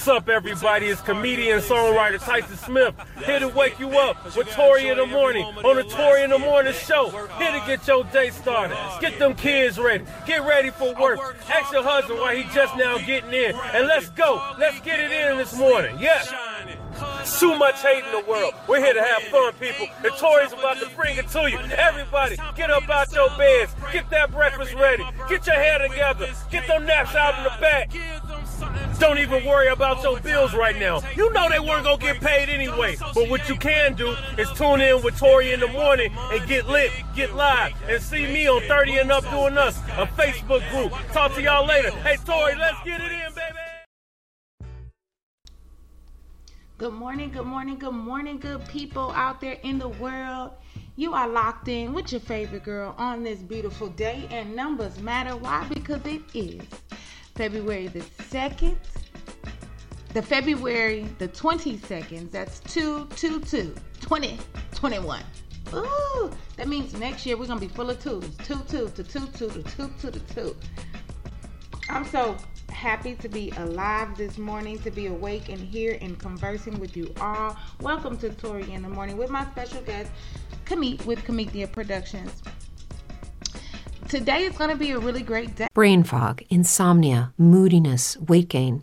What's up, everybody? It's comedian songwriter Tyson Smith here to wake you up with Tori in the morning on the Tori in the morning show. Here to get your day started. Get them kids ready. Get ready for work. Ask your husband why he just now getting in, and let's go. Let's get it in this morning. Yeah. Too much hate in the world. We're here to have fun, people. And Tori's about to bring it to you. Everybody, get up out your beds. Get that breakfast ready. Get your hair together. Get them naps out in the back. Don't even worry about your bills right now. You know they weren't gonna get paid anyway. But what you can do is tune in with Tori in the morning and get lit, get live, and see me on 30 and Up Doing Us, a Facebook group. Talk to y'all later. Hey Tori, let's get it in, baby. Good morning, good morning, good morning, good people out there in the world. You are locked in with your favorite girl on this beautiful day, and numbers matter. Why? Because it is February the 2nd, the February the 22nd. That's 222 2021. Ooh, that means next year we're gonna be full of twos. Two two to two two to two two to two. I'm so happy to be alive this morning, to be awake and here and conversing with you all. Welcome to Tori in the morning with my special guest, Kamit with Kamithia Productions. Today is going to be a really great day. Brain fog, insomnia, moodiness, weight gain.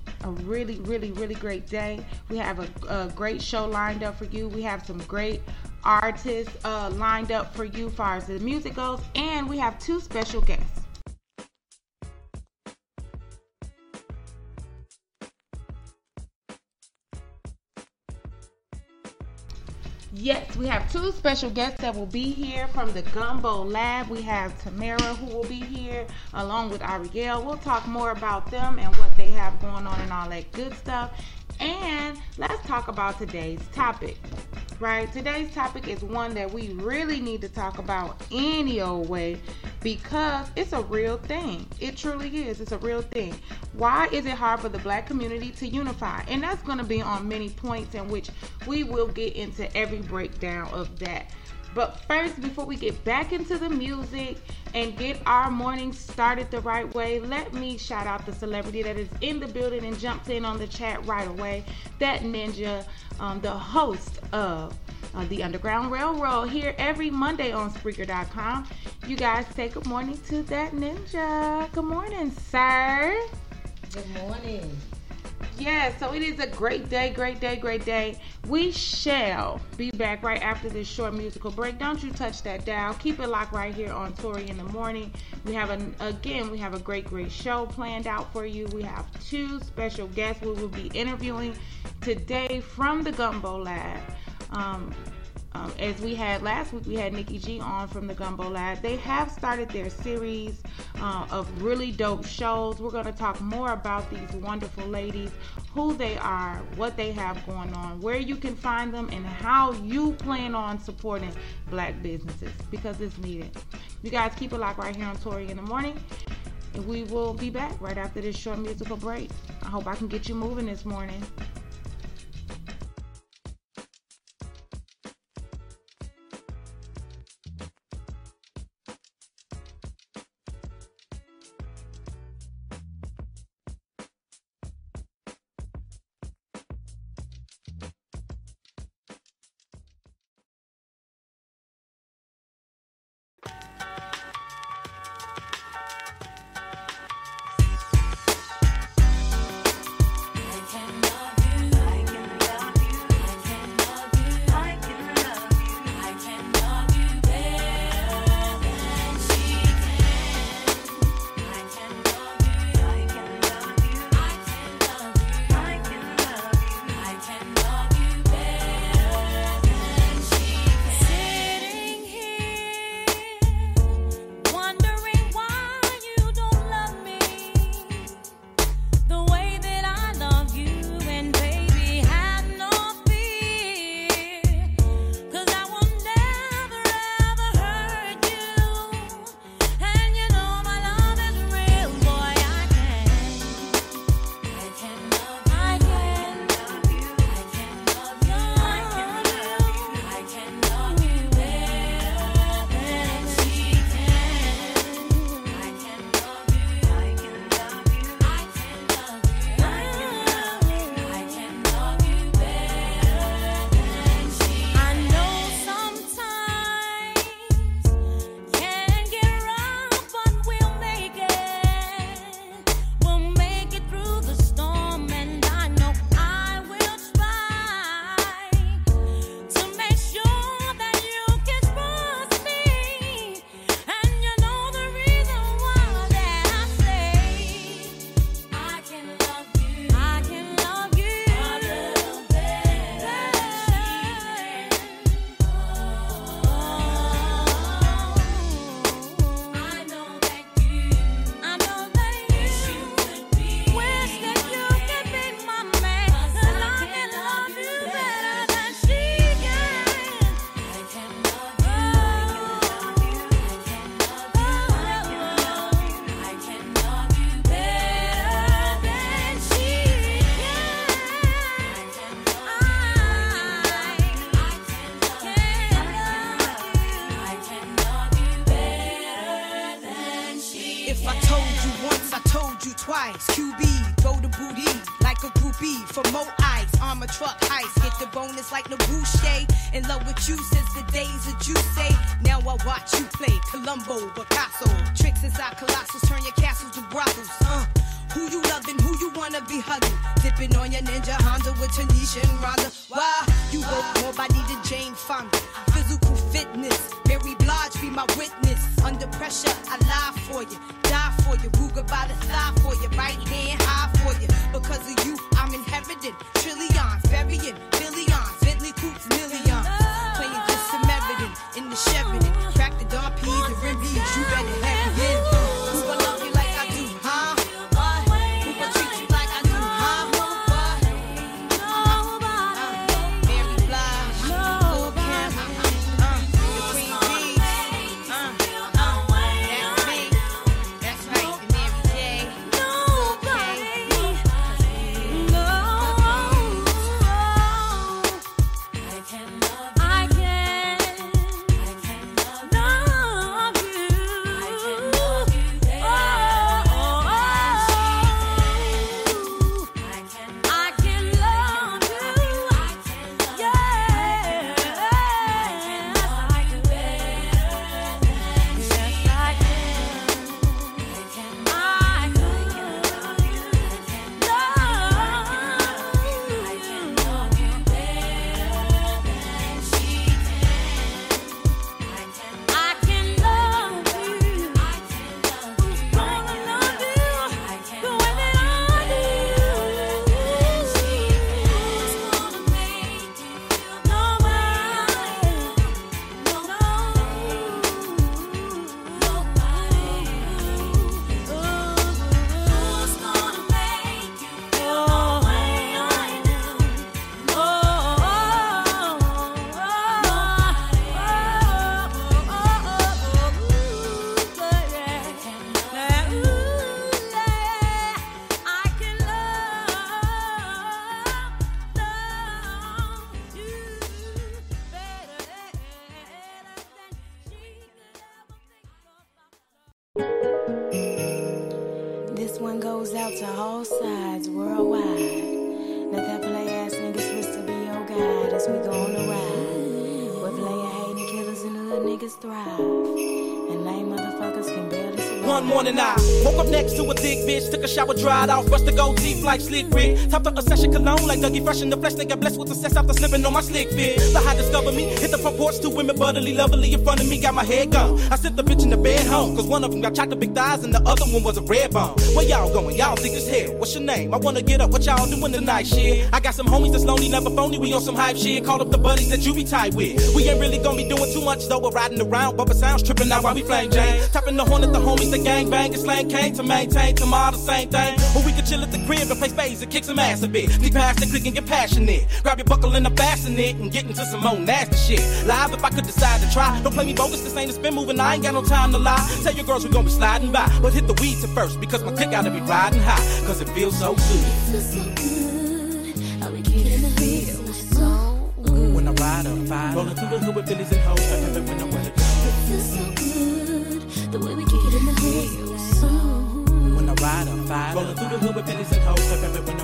a really, really, really great day. We have a, a great show lined up for you. We have some great artists uh, lined up for you far as the music goes, and we have two special guests. Yes, we have two special guests that will be here from the Gumbo Lab. We have Tamara who will be here along with Ariel. We'll talk more about them and what they have going on and all that good stuff. And let's talk about today's topic. Right? Today's topic is one that we really need to talk about any old way because it's a real thing. It truly is. It's a real thing. Why is it hard for the black community to unify? And that's going to be on many points in which we will get into every breakdown of that. But first, before we get back into the music and get our morning started the right way, let me shout out the celebrity that is in the building and jumps in on the chat right away. That ninja, um, the host of uh, the Underground Railroad here every Monday on Spreaker.com. You guys say good morning to that ninja. Good morning, sir. Good morning. Yeah, so it is a great day, great day, great day. We shall be back right after this short musical break. Don't you touch that dial. Keep it locked right here on Tori in the morning. We have an again, we have a great, great show planned out for you. We have two special guests we will be interviewing today from the Gumbo Lab. Um, um, as we had last week, we had Nikki G on from the Gumbo Lab. They have started their series uh, of really dope shows. We're going to talk more about these wonderful ladies, who they are, what they have going on, where you can find them, and how you plan on supporting black businesses because it's needed. You guys keep it locked right here on Tori in the morning. And we will be back right after this short musical break. I hope I can get you moving this morning. QB, go to booty like a groupie for more eyes. Armor truck ice, get the bonus like Nabuche. In love with you since the days of Juice. Now I watch you play Columbo, Picasso. Tricks inside colossals, turn your castles to brothels. Uh. Who you loving, who you wanna be hugging. Dipping on your ninja Honda with Tanisha and Rhonda. Why? You work more body than Jane Fonda. Physical fitness, Mary Blige be my witness. Under pressure, I lie for you, die for you. Ruger by the thigh for you, right hand high for you. Because of you, I'm inherited. Trillions, burying, billions, Bentley coops, millions. Playing some evidence in the Sheridan. Shower, dried off, brushed the gold teeth like slick Rick. Top up a session cologne like Dougie Fresh in the flesh, nigga blessed with success after slipping on my slick fit. The high discovered me, hit the front porch, two women butterly, lovely in front of me, got my head gone. I sent the bitch in the bed home, cause one of them got chopped big thighs and the other one was a red bone. Where y'all going? Y'all think it's hell. What's your name? I wanna get up, what y'all doing tonight, shit? I got some homies that's lonely, never phony, we on some hype shit. Call up the buddies that you be tight with. We ain't really gonna be doing too much though, we're riding around, bumping sounds, tripping out while we flame Jane. Tapping the horn at the homies, the gang bang, slang came to maintain tomorrow the same thing. Or we could chill at the crib and play spades and kick some ass a bit. Sneak past the click and get passionate. Grab your buckle and a fasten it and get into some more nasty shit. Live if I could decide to try. Don't play me bogus, this ain't a spin moving, I ain't got no time to lie. Tell your girls we gon' be sliding by. But hit the weeds at first because my click gotta be riding high. Cause it feels so good. How we get in the feels so good. When I ride up five, rolling through the hood with Billies and hoes, I remember when I wear the I ride up five, rolling through the hood with Billies and hoes, remember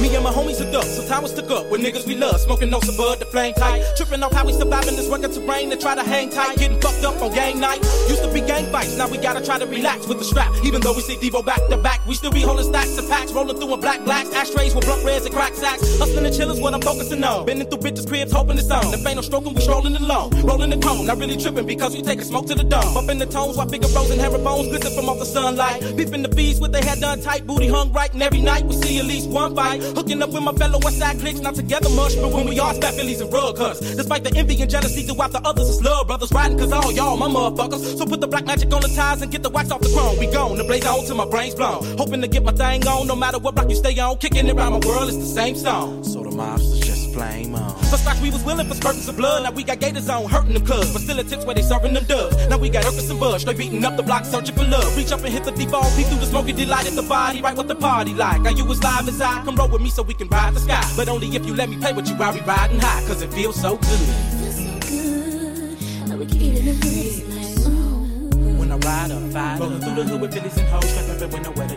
Me and my homies hooked up, so was stuck up with niggas we love, smoking no bud, the flame tight, tripping off how we survive in this rugged terrain and try to hang tight, getting fucked up on gang night. Used to be gang fights, now we gotta try to relax with the strap. Even though we see Devo back to back, we still be holding stacks of packs, rolling through in black blacks, ashtrays with blunt reds and crack sacks. Hustling and chill is what I'm focusing on. Bending through bitches' cribs, hoping it's on. If ain't no stroking, we strolling along, rolling the cone. Not really tripping because we taking smoke to the dome. Bumping the tones while figure rolls and herringbones glisten from off the sunlight. Beefing the fees with their head done tight, booty hung right, and every night we see at least one fight. Hooking up with my fellow West Side cliques, not together much, but when we all spat Phillies and rug cuts. Despite the envy and jealousy throughout the others, it's love brothers riding cause all y'all my motherfuckers. So put the black magic on the ties and get the wax off the chrome. We gone, the blaze on till my brain's blown. Hoping to get my thing on, no matter what block you stay on. Kicking it around my world, it's the same song. So the mobsters just flame on. Scotch we was willing for spurtings of blood, now we got gators on, hurting them cuz. But still it tips where they serving them dubs. Now we got Urcus and Bush, they beating up the block, searching for love. Reach up and hit the default, peek through the smoky delight at the body, right what the party like. Are you as live as I? Come roll with me so we can ride the sky. But only if you let me play with you while we riding high, cause it feels so good. When I ride up five, rolling through the hood with Billies and hoes, trapping when I wear the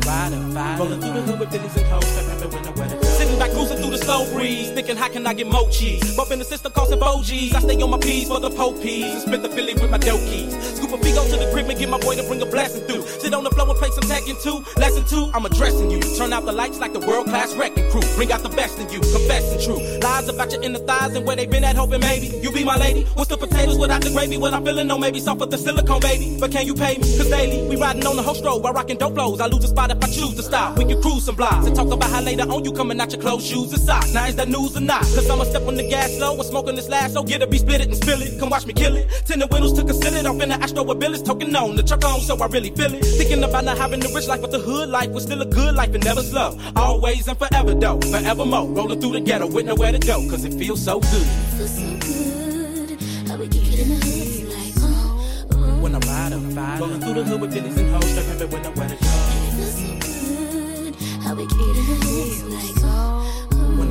clothes. Rolling through the hood with Billy's and hoes, stepping when the weather Sitting back cruising through the slow breeze, thinking how can I get cheese? Bumping the system costing G's. I stay on my P's for the po peas and spit the Philly with my dope keys. Scoop a Figo to the crib and get my boy to bring a blessing through. Sit on the floor and play some Tekken 2. Lesson 2, I'm addressing you. Turn out the lights like the world class wrecking crew. Bring out the best in you, confessing true. Lies about your inner thighs and where they been at, hoping maybe you be my lady. What's the potatoes without the gravy? What I'm feeling, no, maybe soft with the silicone, baby. But can you pay me? Cause daily, we riding on the whole stroll while rocking dope flows. I lose a spot if I choose to stop. We can cruise some blocks and talk about how later on you coming out your clothes, shoes, and socks. Now is that news or not? Cause I'ma step on the gas slow and smoking this last so get it, be split it and spill it. Come watch me kill it. Tinted windows to conceal it. Off in the astro with billies, token on the truck on, so I really feel it. Thinking about not having the rich life, but the hood life was still a good life and never slow. Always and forever though, forevermore. Rolling through the ghetto with nowhere to go, cause it feels so good. How we can get in the hood. Uh, uh. When I ride up, ride rolling through the hood with billies and hoes, stepping when nowhere to go. When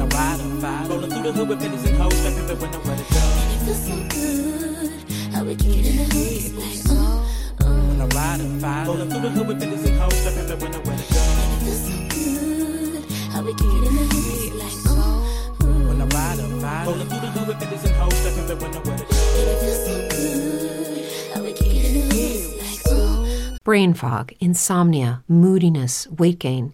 I ride up, ride rolling through the hood with billies and hoes, stepping when nowhere to go. When I ride up, ride rolling through the hood with billies and hoes, stepping when nowhere to go. When I ride up, ride rolling through the hood with billies and hoes, stepping when nowhere to go. Brain fog, insomnia, moodiness, weight gain.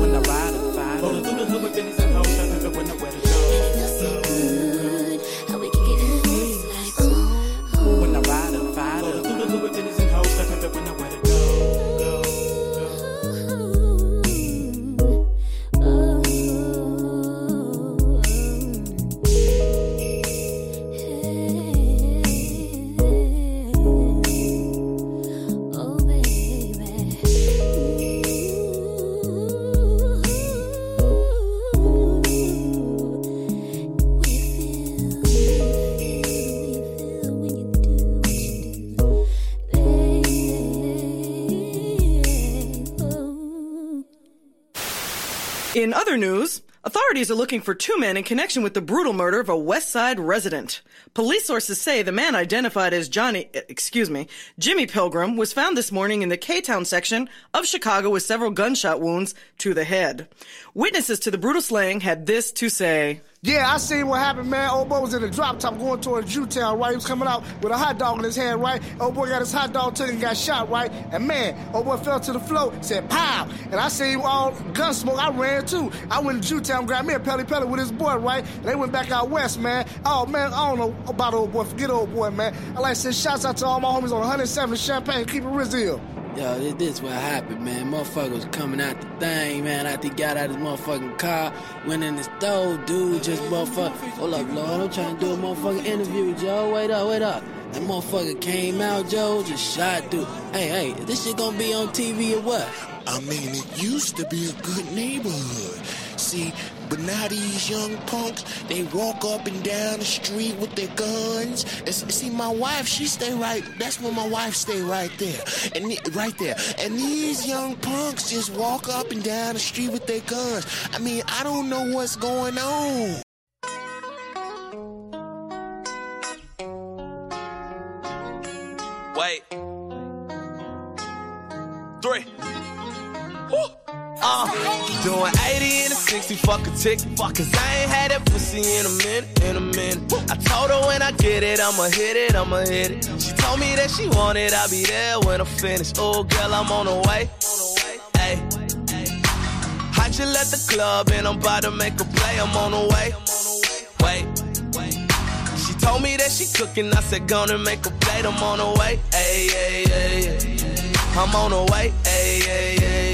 In other news, authorities are looking for two men in connection with the brutal murder of a West Side resident. Police sources say the man identified as Johnny, excuse me, Jimmy Pilgrim was found this morning in the K-Town section of Chicago with several gunshot wounds to the head. Witnesses to the brutal slaying had this to say. Yeah, I seen what happened, man. Old boy was in a drop top going towards Jewtown, right? He was coming out with a hot dog in his hand, right? Old boy got his hot dog took and got shot, right? And man, old boy fell to the floor, said pow! And I seen all gun smoke. I ran too. I went to Jewtown, grabbed me a pelly pelly with his boy, right? And they went back out west, man. Oh man, I don't know about old boy. Forget old boy, man. I like to send shouts out to all my homies on 107 Champagne. Keep it real. Yo, this, what happened, man. Motherfucker was coming out the thing, man. After he got out his motherfucking car, went in the store, dude just motherfucker. Hold up, Lord, I'm trying to do a motherfucking interview, Joe. Wait up, wait up. That motherfucker came out, Joe, just shot dude. Hey, hey, is this shit gonna be on TV or what? I mean, it used to be a good neighborhood. See, but now these young punks, they walk up and down the street with their guns. And see, my wife, she stay right. That's where my wife stay right there, and right there. And these young punks just walk up and down the street with their guns. I mean, I don't know what's going on. Wait. Uh, doing 80 and a 60, fuck a tick, fuck, cause I ain't had that pussy in a minute, in a minute. I told her when I get it, I'ma hit it, I'ma hit it. She told me that she want it, I'll be there when I'm finished. Oh, girl, I'm on the way. Hey, I just left the club and I'm about to make a play, I'm on the way. Wait, she told me that she cooking, I said, gonna make a plate, I'm on the way. Hey, hey, hey. I'm on the way, hey, hey, hey.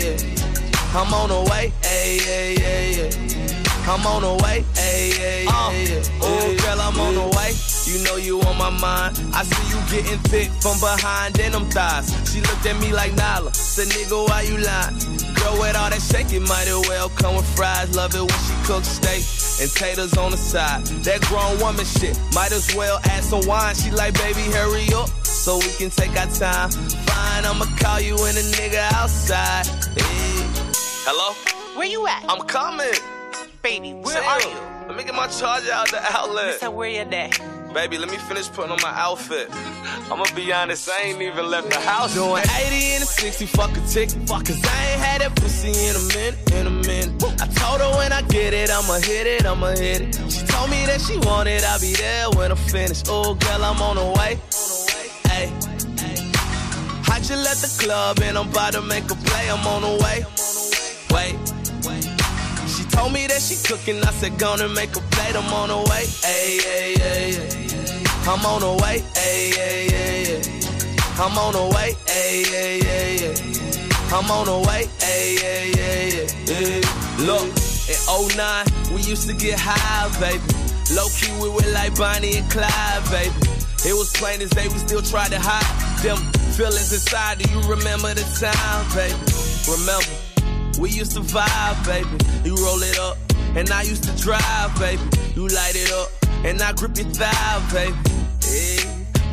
I'm on the way, hey, hey, hey, hey. I'm on the way, hey, hey, uh, hey, hey. Oh, girl, I'm on the way. You know you on my mind. I see you getting thick from behind in them thighs. She looked at me like Nala. Said, nigga, why you lying? Girl, with all that shaking, might as well come with fries. Love it when she cooks steak and taters on the side. That grown woman shit, might as well add some wine. She like, baby, hurry up so we can take our time. Fine, I'ma call you and a nigga outside. Hey. Hello? Where you at? I'm coming. Baby, where are you? Let me get my charger out the outlet. So where you at? Baby, let me finish putting on my outfit. I'ma be honest, I ain't even left the house. Doing 80 and a 60, fuck a tick, fuck, cause I ain't had that pussy in a minute, in a minute. I told her when I get it, I'ma hit it, I'ma hit it. She told me that she wanted, I'll be there when I'm finished. Oh, girl, I'm on the way. Hey, I just left the club and I'm about to make a play, I'm on the way. Wait, she told me that she cooking, I said, gonna make a plate, I'm on the way. Hey, hey, hey. I'm on the way, hey, hey, hey. I'm on the way, hey, hey, hey. I'm on the way, hey, hey. hey. Look, in 09, we used to get high, baby. Low key, we were like Bonnie and Clyde, baby. It was plain as day, we still tried to hide them feelings inside. Do you remember the time, baby? Remember, we used to vibe, baby. You roll it up, and I used to drive, baby. You light it up, and I grip your thigh, baby. Hey,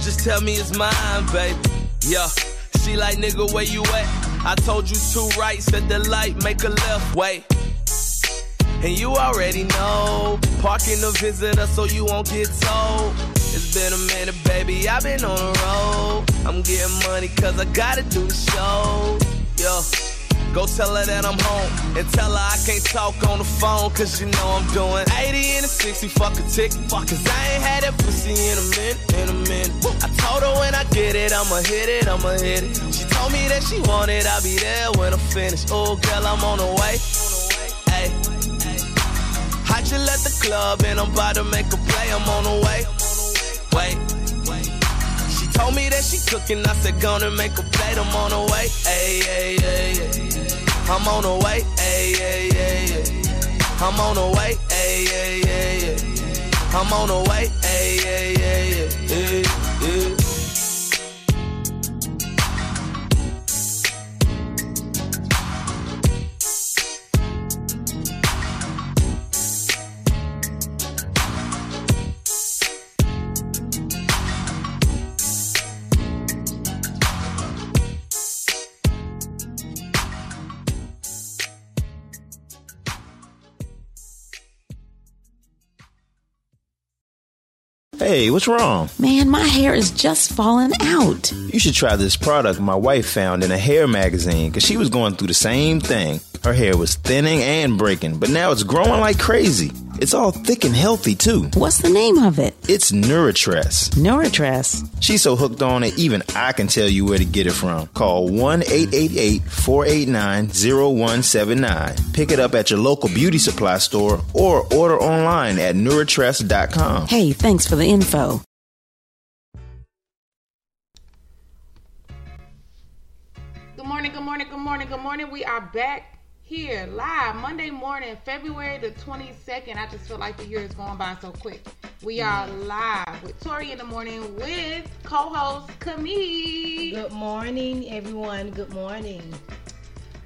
just tell me it's mine, baby. Yeah, she like, nigga, where you at? I told you two rights at the light, make a left, wait. And you already know, parking the visitor so you won't get told. It's been a minute, baby, I've been on the road. I'm getting money cause I gotta do the show. Yo, go tell her that I'm home. And tell her I can't talk on the phone cause you know I'm doing 80 and a 60, fuck a tick, fuck cause I ain't had that pussy in a minute, in a minute. I told her when I get it, I'ma hit it, I'ma hit it. She told me that she want it, I'll be there when I'm finished. Oh, girl, I'm on the way. Hey. I just left the club and I'm about to make a play. I'm on the way. Wait. Told me that she cooking. I said, gonna make a plate. I'm on the way. Hey, hey, hey, hey. I'm on the way. Hey, hey, hey, hey. I'm on the way. Hey, hey, hey, hey. I'm on the way. Hey, hey, hey, hey. Hey, what's wrong? Man, my hair is just falling out. You should try this product my wife found in a hair magazine because she was going through the same thing. Her hair was thinning and breaking, but now it's growing like crazy. It's all thick and healthy too. What's the name of it? It's Nuratress. Nuratress. She's so hooked on it, even I can tell you where to get it from. Call 1 888 489 0179. Pick it up at your local beauty supply store or order online at Nuratress.com. Hey, thanks for the info. Good morning, good morning, good morning, good morning. We are back here live Monday morning, February the 22nd. I just feel like the year is going by so quick. We mm. are live with Tori in the morning with co host Camille. Good morning, everyone. Good morning.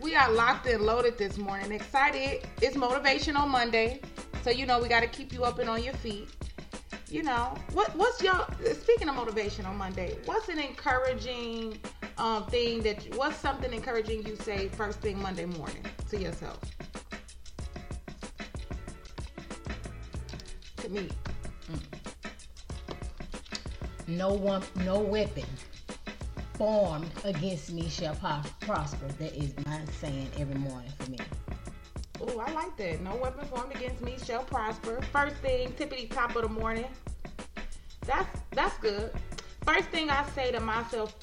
we are locked and loaded this morning. Excited. It's motivational Monday. So you know we gotta keep you up and on your feet. You know, what what's your speaking of motivation on Monday, what's an encouraging um thing that what's something encouraging you say first thing Monday morning to yourself? To me. No one, no weapon formed against me shall prosper. That is my saying every morning for me. Oh, I like that. No weapon formed against me shall prosper. First thing, tippity top of the morning. That's that's good. First thing I say to myself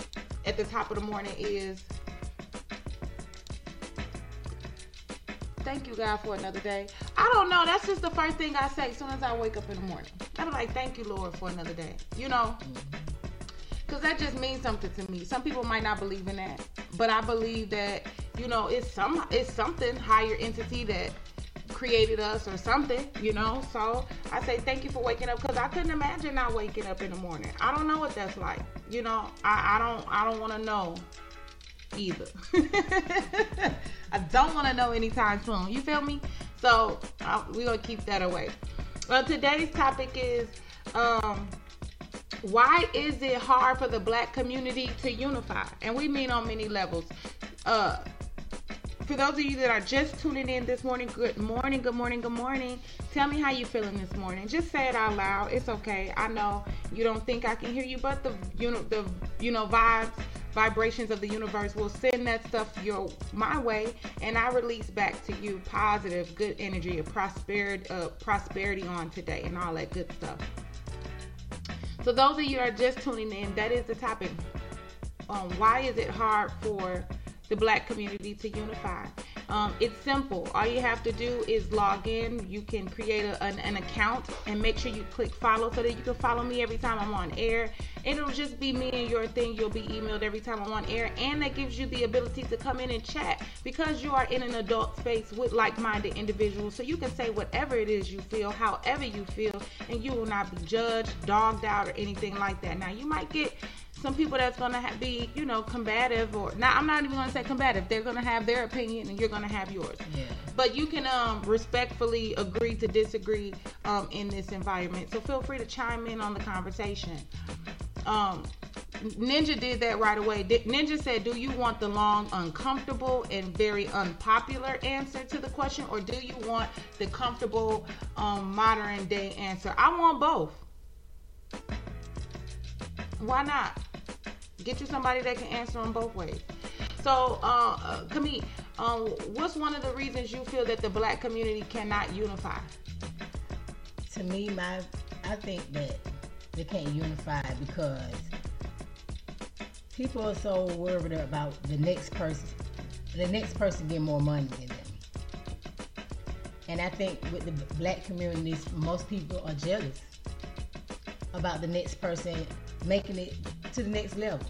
at the top of the morning is Thank you, God, for another day. I don't know. That's just the first thing I say as soon as I wake up in the morning. I'm like, thank you, Lord, for another day. You know? Mm-hmm. Because that just means something to me. Some people might not believe in that. But I believe that, you know, it's some it's something higher entity that created us or something, you know. So I say thank you for waking up because I couldn't imagine not waking up in the morning. I don't know what that's like. You know, I, I don't I don't want to know either. I don't want to know anytime soon. You feel me? So uh, we're gonna keep that away. Well, today's topic is um, why is it hard for the black community to unify? And we mean on many levels. Uh, for those of you that are just tuning in this morning, good morning, good morning, good morning. Tell me how you feeling this morning. Just say it out loud. It's okay. I know you don't think I can hear you, but the you know the you know vibes, vibrations of the universe will send that stuff your my way, and I release back to you positive, good energy, prosperity, uh, prosperity on today, and all that good stuff. So those of you are just tuning in, that is the topic. Um, why is it hard for the black community to unify? Um, it's simple. All you have to do is log in. You can create a, an, an account and make sure you click follow so that you can follow me every time I'm on air. It'll just be me and your thing. You'll be emailed every time I'm on air. And that gives you the ability to come in and chat because you are in an adult space with like minded individuals. So you can say whatever it is you feel, however you feel, and you will not be judged, dogged out, or anything like that. Now, you might get some people that's gonna ha- be, you know, combative or not. I'm not even gonna say combative. They're gonna have their opinion, and you're gonna have yours. Yeah. But you can um, respectfully agree to disagree um, in this environment. So feel free to chime in on the conversation. Um, Ninja did that right away. Ninja said, "Do you want the long, uncomfortable, and very unpopular answer to the question, or do you want the comfortable, um, modern day answer?" I want both. Why not? Get you somebody that can answer them both ways. So, uh, uh, um, what's one of the reasons you feel that the black community cannot unify? To me, my I think that they can't unify because people are so worried about the next person, the next person getting more money than them. And I think with the black communities, most people are jealous about the next person making it to the next level.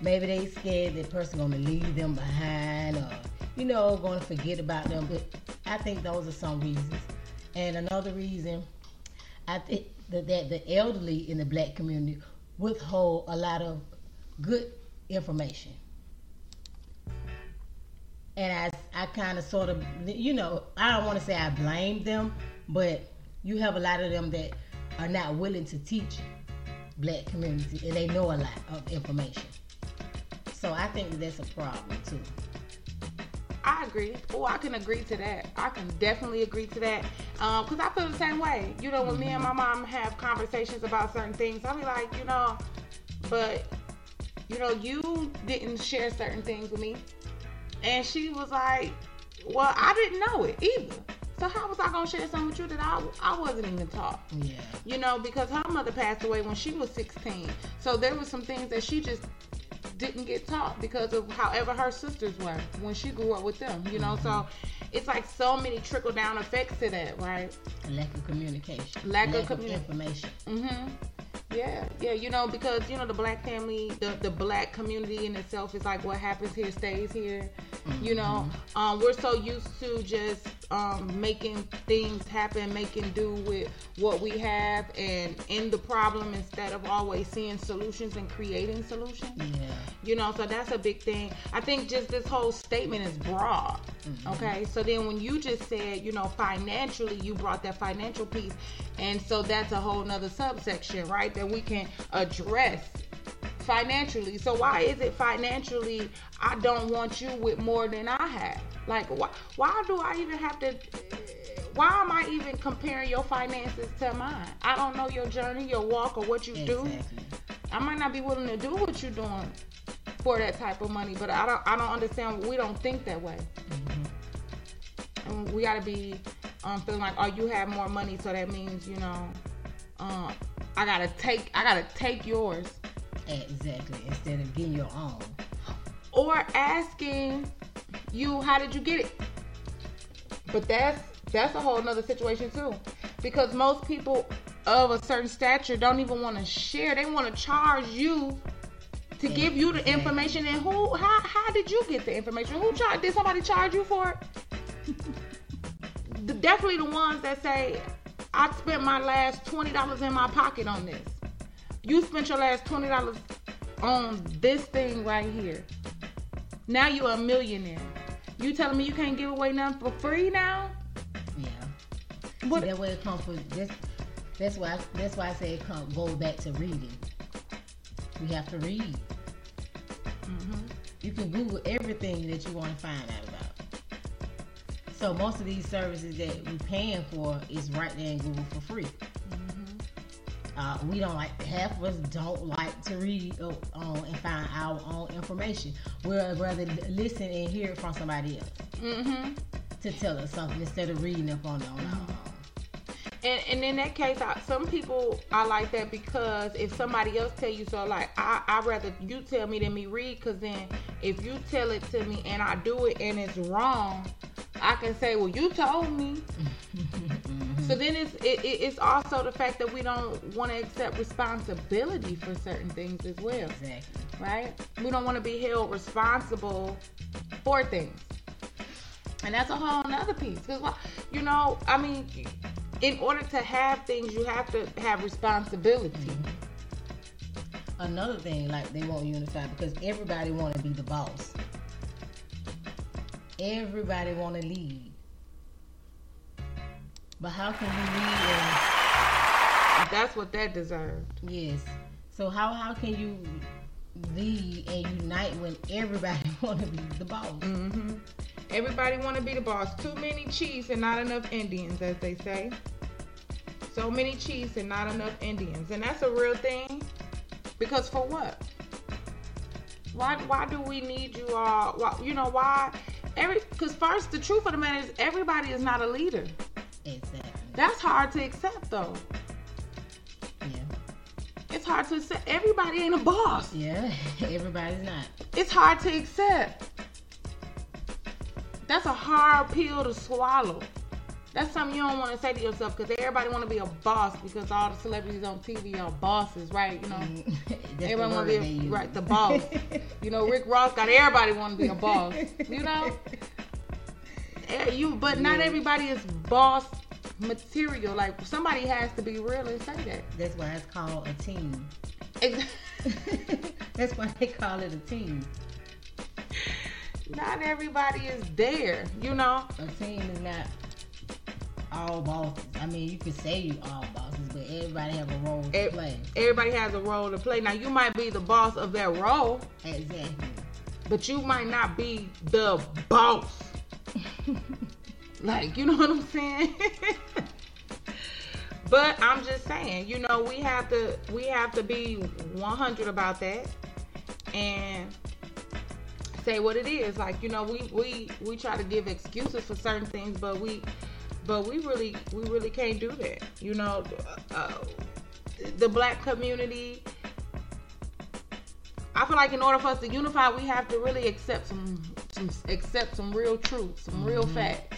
Maybe they scared that person gonna leave them behind or, you know, gonna forget about them. But I think those are some reasons. And another reason, I think that, that the elderly in the black community withhold a lot of good information. And I, I kind of sort of, you know, I don't want to say I blame them, but you have a lot of them that are not willing to teach black community and they know a lot of information. So I think that's a problem too. I agree. Oh, I can agree to that. I can definitely agree to that. Um, cause I feel the same way. You know, when me and my mom have conversations about certain things, I'll be like, you know, but you know, you didn't share certain things with me, and she was like, well, I didn't know it either. So how was I gonna share something with you that I, I wasn't even taught? Yeah. You know, because her mother passed away when she was 16. So there were some things that she just didn't get taught because of however her sisters were when she grew up with them. You know, so it's like so many trickle down effects to that, right? Lack of communication. Lack, Lack of of communication. information. Mm-hmm. Yeah, yeah, you know, because you know the black family, the the black community in itself is like what happens here stays here. You know, um, we're so used to just um, making things happen, making do with what we have, and in the problem instead of always seeing solutions and creating solutions. Yeah. You know, so that's a big thing. I think just this whole statement is broad. Mm-hmm. Okay, so then when you just said, you know, financially, you brought that financial piece, and so that's a whole nother subsection, right? That we can address financially. So why is it financially? I don't want you with more than I have. Like, why? Why do I even have to? Why am I even comparing your finances to mine? I don't know your journey, your walk, or what you do. I might not be willing to do what you're doing for that type of money, but I don't. I don't understand. We don't think that way. And we gotta be um, feeling like, oh, you have more money, so that means you know, um, I gotta take. I gotta take yours. Exactly. Instead of getting your own. or asking you how did you get it but that's that's a whole nother situation too because most people of a certain stature don't even want to share they want to charge you to give you the information and who how, how did you get the information who charged did somebody charge you for it the, definitely the ones that say i spent my last $20 in my pocket on this you spent your last $20 on this thing right here now you're a millionaire. You telling me you can't give away nothing for free now? Yeah. What? See, that way it comes from this. That's why. That's why I say it come go back to reading. We have to read. Mm-hmm. You can Google everything that you want to find out about. So most of these services that we're paying for is right there in Google for free. Uh, we don't like half of us don't like to read uh, on and find our own information. We'd rather listen and hear it from somebody else Mm-hmm. to tell us something instead of reading up on it on our own. And, and in that case, I, some people are like that because if somebody else tell you so, like I I rather you tell me than me read. Cause then if you tell it to me and I do it and it's wrong, I can say, well, you told me. So then it's it, it- it's also the fact that we don't want to accept responsibility for certain things as well. Exactly. Right? We don't want to be held responsible for things. And that's a whole nother piece. Because, you know, I mean, in order to have things, you have to have responsibility. Another thing, like they won't unify because everybody want to be the boss. Everybody want to lead. But how can you lead That's what that deserved. Yes. So how how can you lead and unite when everybody want to be the boss? Mm-hmm. Everybody want to be the boss. Too many chiefs and not enough Indians, as they say. So many chiefs and not enough Indians, and that's a real thing. Because for what? Why why do we need you all? Why, you know why? Every because first the truth of the matter is everybody is not a leader. Exactly. That's hard to accept though. Yeah. It's hard to accept. Everybody ain't a boss. Yeah, everybody's not. It's hard to accept. That's a hard pill to swallow. That's something you don't want to say to yourself because everybody want to be a boss because all the celebrities on TV are bosses, right? You know, everybody want to be use. right the boss. you know, Rick Ross got everybody want to be a boss. You know, Eh, you but not Yeah. everybody is boss material. Like somebody has to be real and say that. That's why it's called a team. Ex- That's why they call it a team. Not everybody is there. You know, A team is not all bosses. I mean, you could say you all bosses, but everybody have a role to play. Everybody has a role to play. Now you might be the boss of that role, Exactly. but you might not be the boss. like, you know what I'm saying? but I'm just saying, you know, we have to we have to be 100 about that and say what it is. Like, you know, we we we try to give excuses for certain things, but we but we really we really can't do that. You know, uh, the black community I feel like in order for us to unify, we have to really accept some, some accept some real truths, some real facts,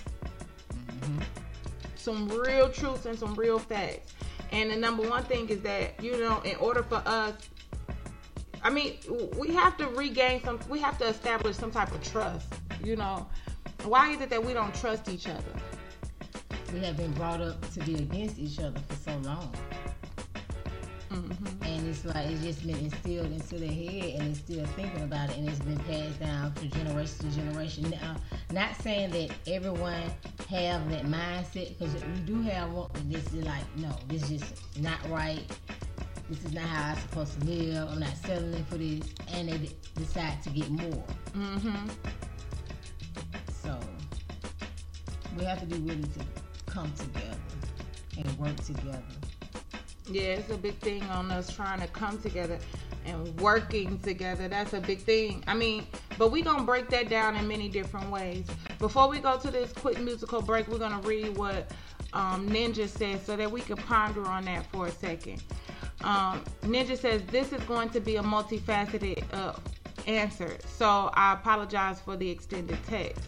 some real truths and some real facts. And the number one thing is that you know, in order for us, I mean, we have to regain some. We have to establish some type of trust. You know, why is it that we don't trust each other? We have been brought up to be against each other for so long. Mm-hmm. And it's like it's just been instilled into their head, and it's still thinking about it, and it's been passed down from generation to generation. Now, not saying that everyone have that mindset, because we do have one. This is like, no, this is just not right. This is not how I'm supposed to live. I'm not settling for this, and they decide to get more. Mm-hmm. So we have to be willing to come together and work together. Yeah, it's a big thing on us trying to come together and working together. That's a big thing. I mean, but we're going to break that down in many different ways. Before we go to this quick musical break, we're going to read what um, Ninja says so that we can ponder on that for a second. Um, Ninja says this is going to be a multifaceted uh, answer, so I apologize for the extended text.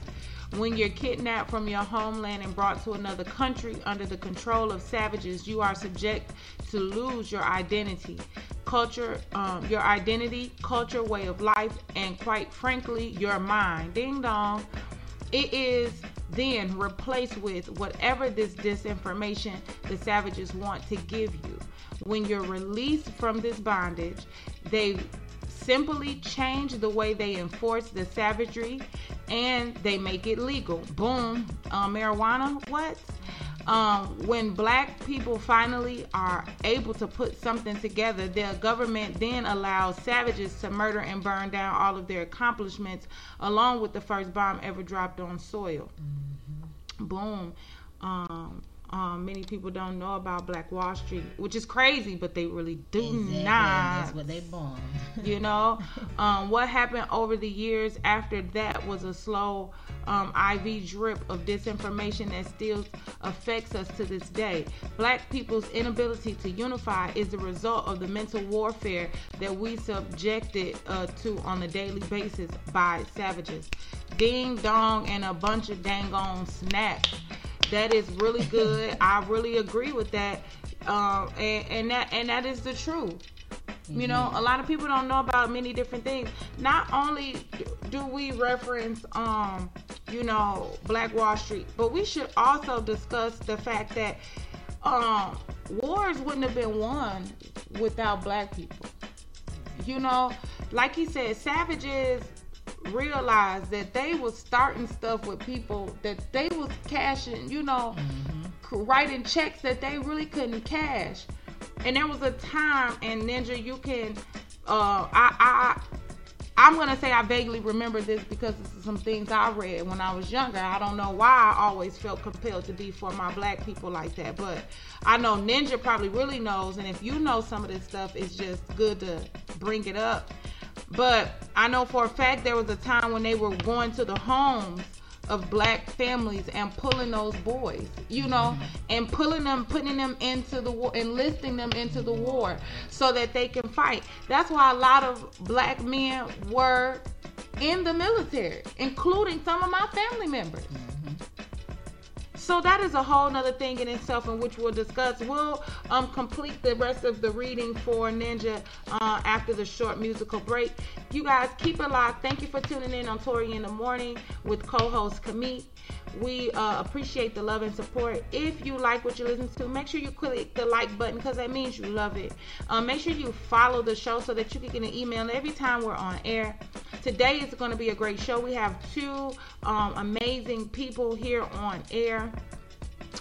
When you're kidnapped from your homeland and brought to another country under the control of savages, you are subject to lose your identity, culture, um, your identity, culture, way of life, and quite frankly, your mind. Ding dong. It is then replace with whatever this disinformation the savages want to give you. When you're released from this bondage, they simply change the way they enforce the savagery and they make it legal. Boom. Uh, marijuana? What? Um, when black people finally are able to put something together, their government then allows savages to murder and burn down all of their accomplishments, along with the first bomb ever dropped on soil. Boom. Um, um, many people don't know about Black Wall Street, which is crazy, but they really do Exactly, not. That's what they bombed. you know, um, what happened over the years after that was a slow um, IV drip of disinformation that still affects us to this day. Black people's inability to unify is the result of the mental warfare that we subjected uh, to on a daily basis by savages. Ding dong and a bunch of dang on snaps. That is really good. I really agree with that. Um, and, and that and that is the truth. You know, a lot of people don't know about many different things. Not only do we reference, um, you know, Black Wall Street, but we should also discuss the fact that um, wars wouldn't have been won without black people. You know, like he said, savages realized that they was starting stuff with people that they was cashing, you know, writing checks that they really couldn't cash. And there was a time, and Ninja, you can, uh, I, I, I'm gonna say I vaguely remember this because of some things I read when I was younger. I don't know why I always felt compelled to be for my black people like that, but I know Ninja probably really knows. And if you know some of this stuff, it's just good to bring it up. But I know for a fact there was a time when they were going to the homes of black families and pulling those boys, you know, mm-hmm. and pulling them, putting them into the war, enlisting them into the war so that they can fight. That's why a lot of black men were in the military, including some of my family members. Mm-hmm. So that is a whole nother thing in itself, in which we'll discuss. We'll um, complete the rest of the reading for Ninja uh, after the short musical break. You guys keep it locked. Thank you for tuning in on Tori in the Morning with co-host Camille. We uh, appreciate the love and support. If you like what you listen to, make sure you click the like button because that means you love it. Um, make sure you follow the show so that you can get an email every time we're on air. Today is going to be a great show. We have two um, amazing people here on air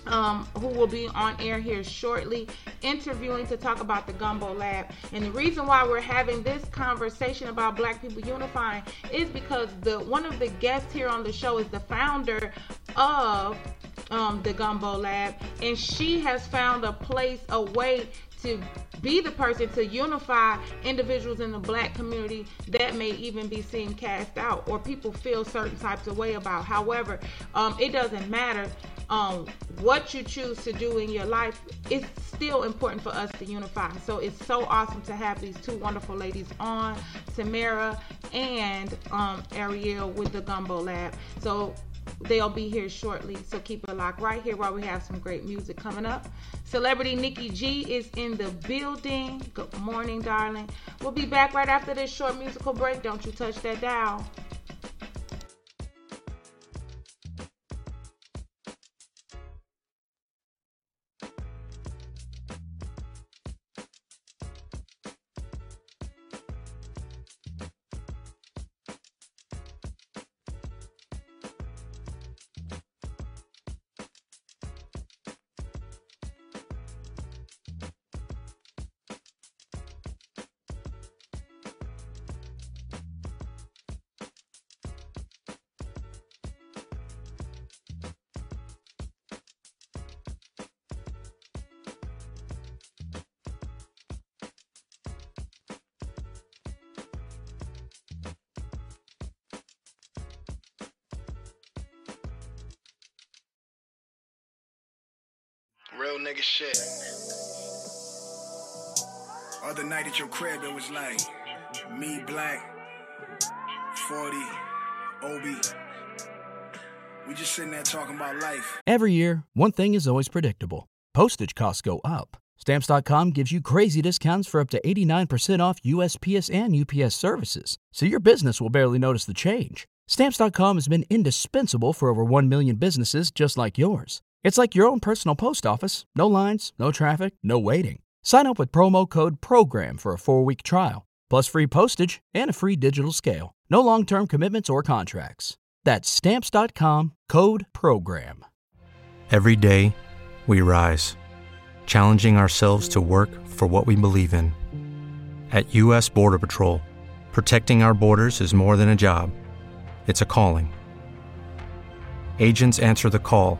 um, who will be on air here shortly, interviewing to talk about the Gumbo Lab. And the reason why we're having this conversation about Black people unifying is because the one of the guests here on the show is the founder of um, the Gumbo Lab, and she has found a place, a way to be the person to unify individuals in the black community that may even be seen cast out or people feel certain types of way about. However, um, it doesn't matter um, what you choose to do in your life. It's still important for us to unify. So it's so awesome to have these two wonderful ladies on, Tamara and um, Ariel with the Gumbo Lab. So they'll be here shortly. So keep it locked right here while we have some great music coming up. Celebrity Nikki G is in the building. Good morning, darling. We'll be back right after this short musical break. Don't you touch that dial. Real nigga shit. Other night at your crib, it was like me, Black, 40, Obi. We just sitting there talking about life. Every year, one thing is always predictable postage costs go up. Stamps.com gives you crazy discounts for up to 89% off USPS and UPS services, so your business will barely notice the change. Stamps.com has been indispensable for over 1 million businesses just like yours. It's like your own personal post office no lines, no traffic, no waiting. Sign up with promo code PROGRAM for a four week trial, plus free postage and a free digital scale. No long term commitments or contracts. That's Stamps.com code PROGRAM. Every day, we rise, challenging ourselves to work for what we believe in. At U.S. Border Patrol, protecting our borders is more than a job, it's a calling. Agents answer the call,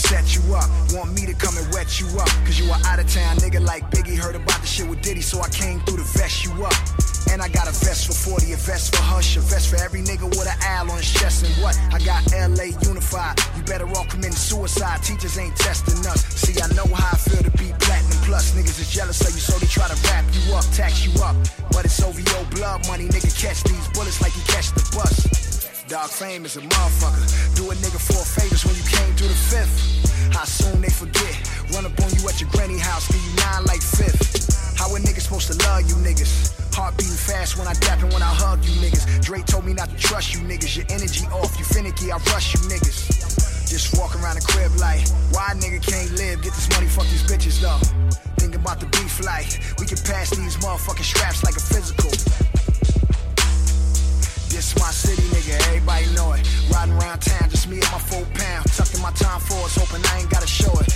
set you up, want me to come and wet you up. Cause you are out of town, nigga like Biggie. Heard about the shit with Diddy, so I came through to vest you up. And I got a vest for 40, a vest for Hush, a vest for every nigga with an owl on his chest. And what? I got LA unified. You better all commit suicide. Teachers ain't testing us. See, I know how I feel to be platinum plus. Niggas is jealous of you, so they try to wrap you up, tax you up. But it's OVO blood money, nigga. Catch these bullets like you catch the bus. Dog fame is a motherfucker. Do a nigga four favors when you came through the fifth. How soon they forget? Run up on you at your granny house, give you nine like fifth. How a nigga supposed to love you niggas? Heart beating fast when I dap and when I hug you niggas. Drake told me not to trust you niggas. Your energy off, you finicky, I rush you niggas. Just walk around the crib like, why a nigga can't live? Get this money, fuck these bitches though. Think about the beef like, we can pass these motherfucking straps like a physical. This my city, nigga, everybody know it. Riding around town, just me and my four pound. Tucked in my time force, hoping I ain't gotta show it.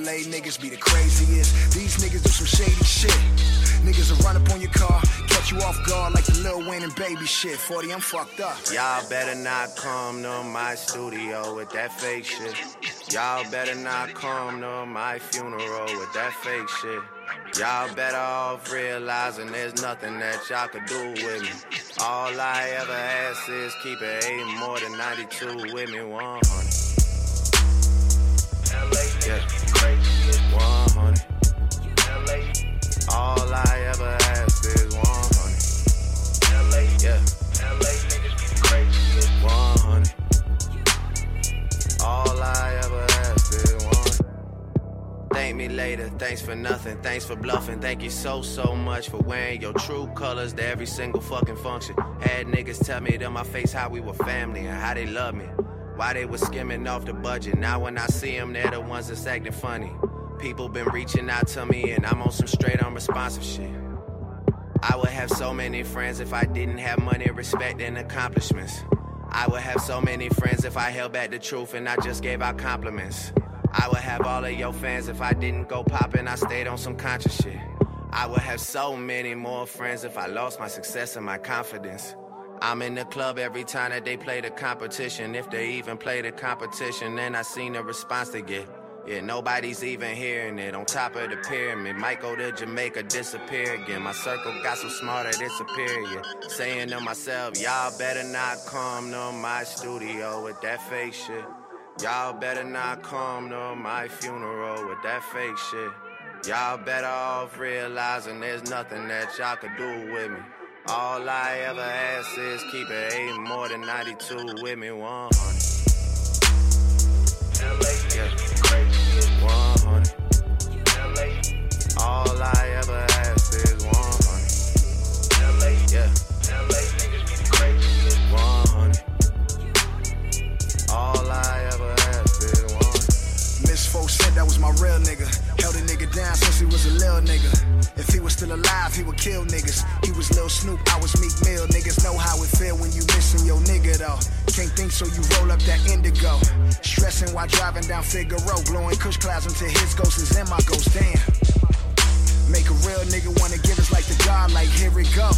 LA niggas be the craziest. These niggas do some shady shit. Niggas will run up on your car, catch you off guard like the Lil Wayne and baby shit. 40, I'm fucked up. Y'all better not come to my studio with that fake shit. Y'all better not come to my funeral with that fake shit. Y'all better off realizing there's nothing that y'all could do with me. All I ever ask is keep it eight more than 92 with me 100. Yeah, 100. All I ever Thank me later, thanks for nothing, thanks for bluffing. Thank you so, so much for wearing your true colors to every single fucking function. Had niggas tell me to my face how we were family and how they love me. Why they was skimming off the budget. Now when I see them, they're the ones that's acting funny. People been reaching out to me and I'm on some straight unresponsive shit. I would have so many friends if I didn't have money, respect, and accomplishments. I would have so many friends if I held back the truth and I just gave out compliments. I would have all of your fans if I didn't go poppin', I stayed on some conscious shit. I would have so many more friends if I lost my success and my confidence. I'm in the club every time that they play the competition. If they even play the competition, then I seen the response they get. Yeah, nobody's even hearing it. On top of the pyramid, might go to Jamaica, disappear again. My circle got so smart that it's superior. Saying to myself, y'all better not come to my studio with that fake shit. Y'all better not come to my funeral with that fake shit. Y'all better off realizing there's nothing that y'all could do with me. All I ever ask is keep it eight more than 92 with me 100. Said that was my real nigga. Held a nigga down since he was a little nigga. If he was still alive, he would kill niggas. He was Lil Snoop, I was Meek Mill. Niggas know how it feel when you missing your nigga though. Can't think so you roll up that indigo. Stressing while driving down Figueroa, blowing kush clouds until his ghost is in my ghost. Damn. Make a real nigga wanna give us like the God, like here we go.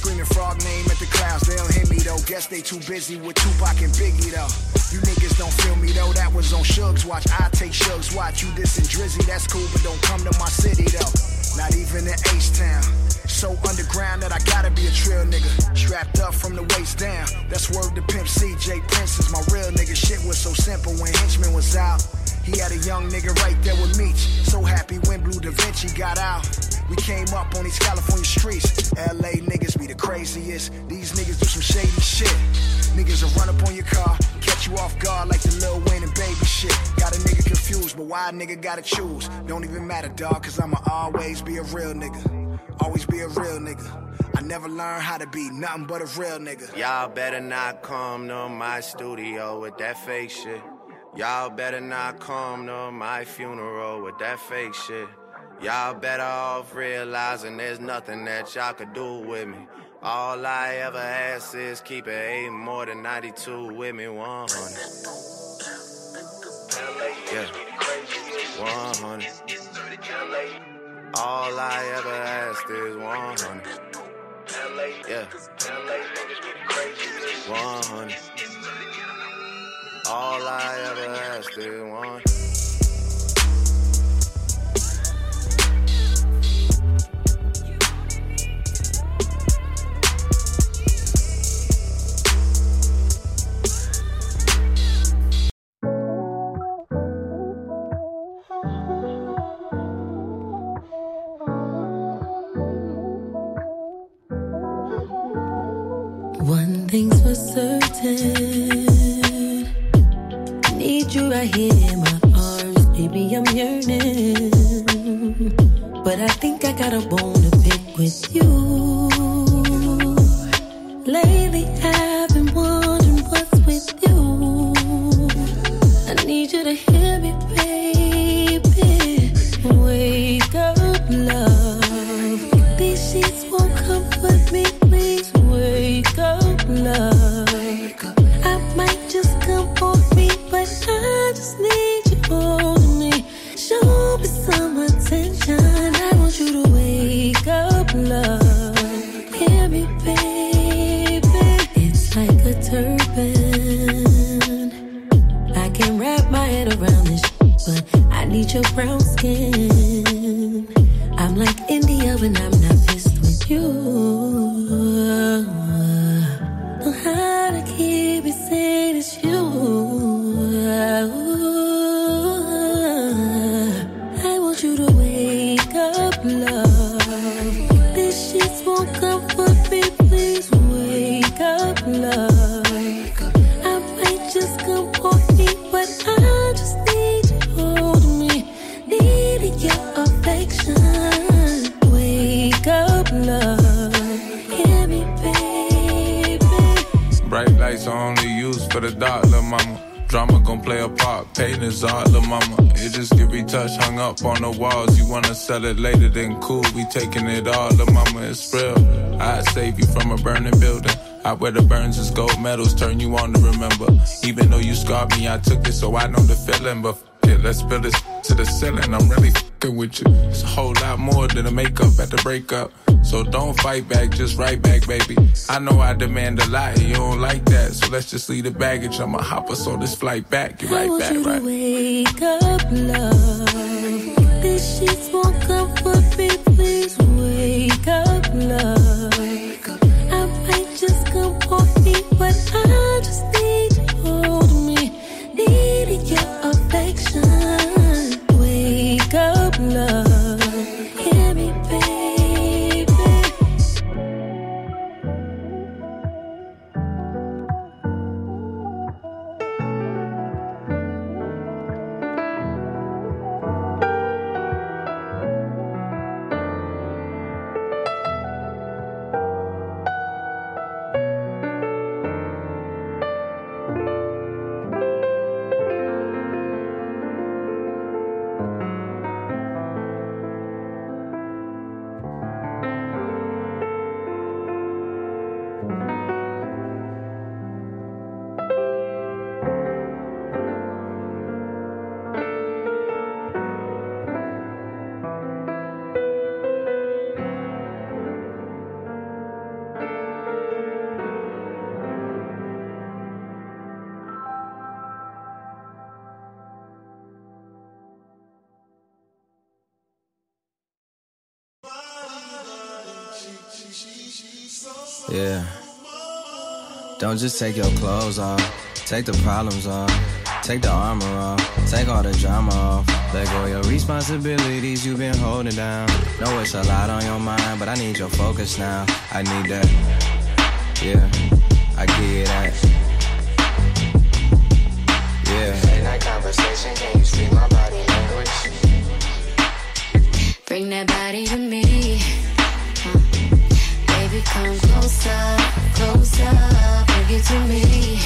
Screaming frog name at the clouds, they don't hear me though. Guess they too busy with Tupac and Biggie though. You niggas don't feel me though, that was on Suge's watch. I take Suge's watch. You and Drizzy, that's cool, but don't come to my city though. Not even in H-Town. So underground that I gotta be a trill nigga. Strapped up from the waist down. That's word to Pimp C. J Prince is my real nigga. Shit was so simple when Henchman was out. He had a young nigga right there with Meech. So happy when Bleu DaVinci got out. We came up on these California streets. LA niggas be the craziest. These niggas do some shady shit. Niggas will run up on your car, catch you off guard like the Lil Wayne and baby shit. Got a nigga confused, but why a nigga gotta choose? Don't even matter, dog, cause I'ma always be a real nigga. Always be a real nigga. I never learned how to be nothing but a real nigga. Y'all better not come to my studio with that fake shit. Y'all better not come to my funeral with that fake shit. Y'all better off realizing there's nothing that y'all could do with me. All I ever ask is keep it eight more than 92 with me 100. Yeah. 100. All I ever asked is 100. Yeah. 100. All I ever asked is 100. So I know the feeling. But Yeah, let's build this to the ceiling. I'm really fucking with you. It's a whole lot more than a makeup at the breakup. So don't fight back, just write back, baby. I know I demand a lot, and you don't like that. So let's just leave the baggage. I'ma hop us on this flight back. Get I right want back, you to wake up, love. These sheets won't comfort Don't just take your clothes off. Take the problems off. Take the armor off. Take all the drama off. Let go of your responsibilities you've been holding down. Know it's a lot on your mind, but I need your focus now. I need that. Yeah. I give you that. Yeah. Late night conversation, can you speak my body language? Bring that body to me. Uh, baby, come closer, closer. It to me.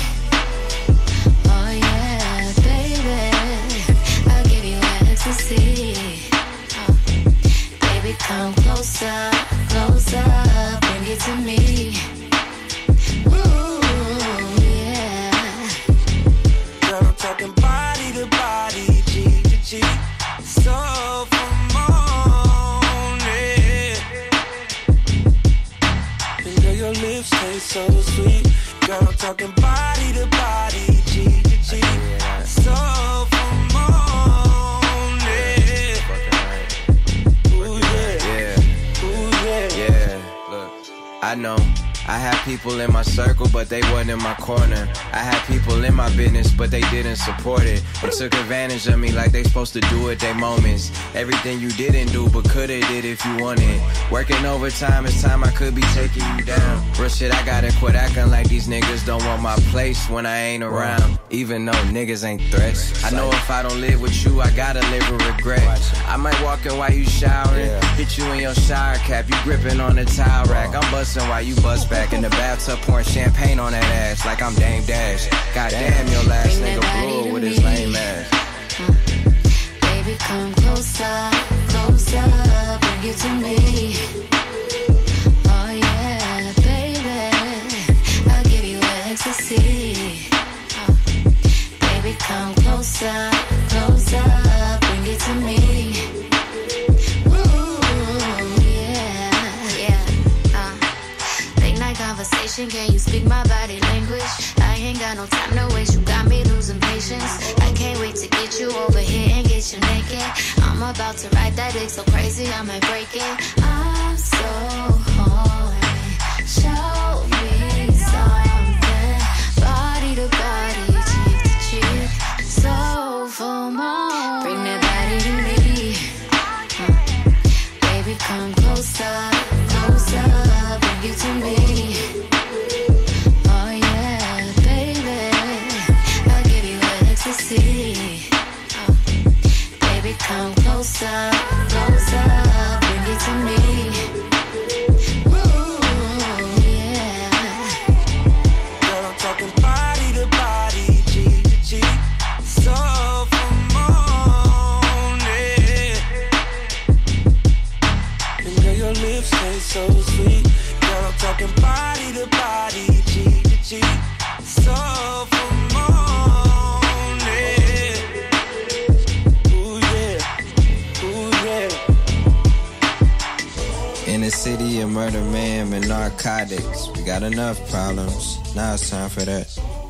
Oh yeah, baby. I'll give you ecstasy. Uh, baby, come closer, closer. Bring it to me. Ooh, yeah. Girl, talking body to body, G to G. So girl, your lips taste so sweet. Girl, talking body to body, G to G. So for morning. Ooh, yeah. Yeah. Ooh, yeah. Yeah, look, I know. I had people in my circle, but they wasn't in my corner. I had people in my business, but they didn't support it. They took advantage of me like they supposed to do at their moments. Everything you didn't do, but coulda did if you wanted. Working overtime, it's time I could be taking you down. Real shit, I gotta quit acting like these niggas don't want my place when I ain't around. Even though niggas ain't threats. I know if I don't live with you, I gotta live with regret. I might walk in while you showering, hit you in your shower cap, you gripping on the towel rack. I'm busting while you bust back in the bathtub, pouring champagne on that ass like I'm Dame Dash. Goddamn, your last nigga blew it with his lame ass. Baby, come closer, closer, bring it to me. Oh yeah, baby, I'll give you ecstasy. Baby, come closer, closer, conversation, can you speak my body language? I ain't got no time to waste, you got me losing patience. I can't wait to get you over here and get you naked. I'm about to ride that dick so crazy, I might break it. I'm so horny. Show me something. Body to body, cheek to cheek. So for more. Bring that body to me. Uh, baby, come closer, closer. Bring it to me. Baby, narcotics. We got enough problems. Now it's time for that.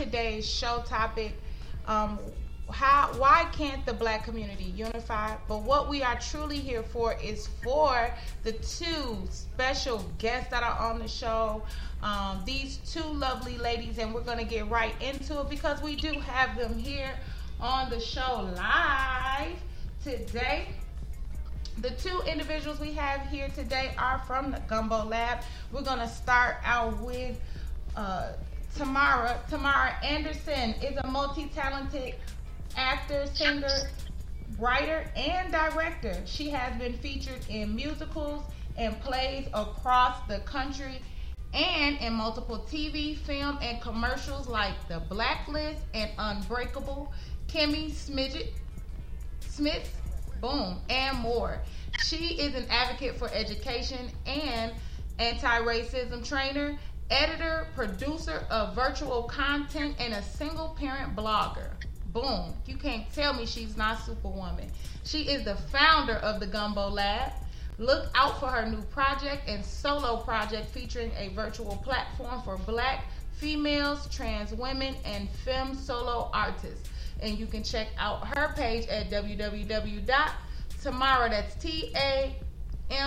today's show topic um, how why can't the black community unify? But what we are truly here for is for the two special guests that are on the show um, these two lovely ladies and we're going to get right into it because we do have them here on the show live today. The two individuals we have here today are from the gumbo lab. We're going to start out with uh, Tamara. Tamara Anderson is a multi-talented actor, singer, writer, and director. She has been featured in musicals and plays across the country and in multiple TV, film, and commercials like The Blacklist and Unbreakable, Kimmy Smidget, Smith, Boom, and more. She is an advocate for education and anti-racism trainer editor, producer of virtual content, and a single parent blogger. Boom. You can't tell me she's not Superwoman. She is the founder of the Gumbo Lab. Look out for her new project and solo project featuring a virtual platform for black females, trans women, and femme solo artists. And you can check out her page at www.tamara, that's T A M.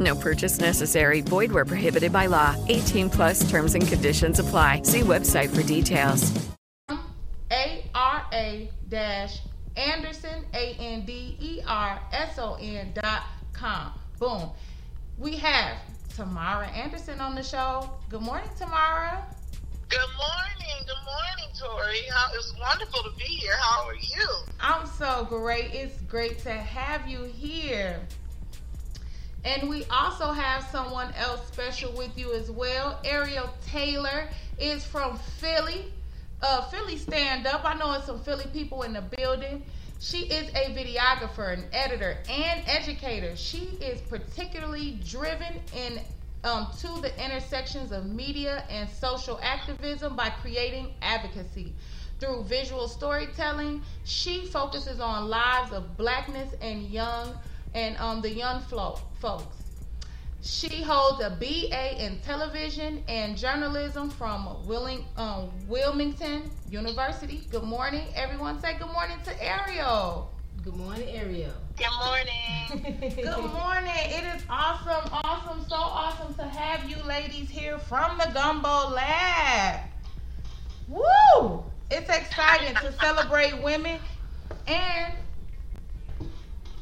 No purchase necessary. Void where prohibited by law. 18 plus terms and conditions apply. See website for details. A R A dash Anderson A N D E R S O N dot com. Boom. We have Tamara Anderson on the show. Good morning, Tamara. Good morning, good morning, Tori. How, it's wonderful to be here. How are you? I'm so great. It's great to have you here. And we also have someone else special with you as well. Ariel Taylor is from Philly. Uh, Philly Stand Up. I know it's some Philly people in the building. She is a videographer, an editor, and educator. She is particularly driven in um, to the intersections of media and social activism by creating advocacy. Through visual storytelling, she focuses on lives of blackness and young and um, the young flo- folks. She holds a BA in television and journalism from Willing, um, Wilmington University. Good morning, everyone. Say good morning to Ariel. Good morning, Ariel. Good morning. Good morning. It is awesome, awesome, so awesome to have you ladies here from the Gumbo Lab. Woo! It's exciting to celebrate women and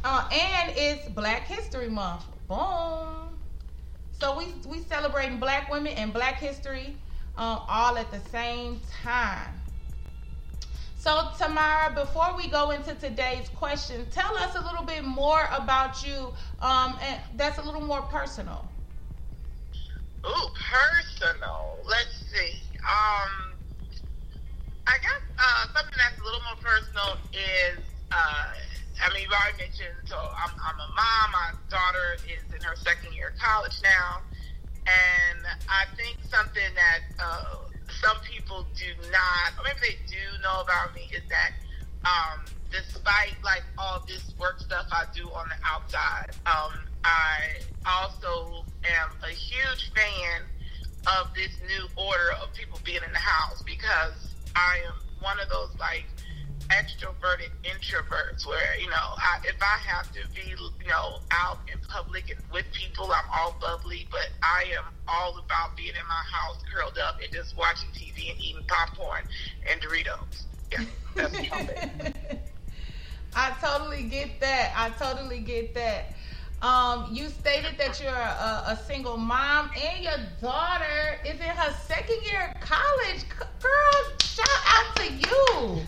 uh, and it's Black History Month. Boom. So we we celebrating Black women and Black history um, all at the same time. So Tamara, before we go into today's question, tell us a little bit more about you, um, and that's a little more personal. Ooh, personal. Let's see. Um, I guess uh, something that's a little more personal is, uh, I mean, you've already mentioned, so I'm, I'm a mom. My daughter is in her second year of college now. And I think something that uh, some people do not, or maybe they do know about me, is that um, despite like all this work stuff I do on the outside, um, I also am a huge fan of this new order of people being in the house because I am one of those like extroverted introverts where you know I, if I have to be you know out in public and with people I'm all bubbly but I am all about being in my house curled up and just watching TV and eating popcorn and Doritos yeah that's I totally get that. I totally get that. Um, you stated that you're a, a single mom and your daughter is in her second year of college. Girls, shout out to you.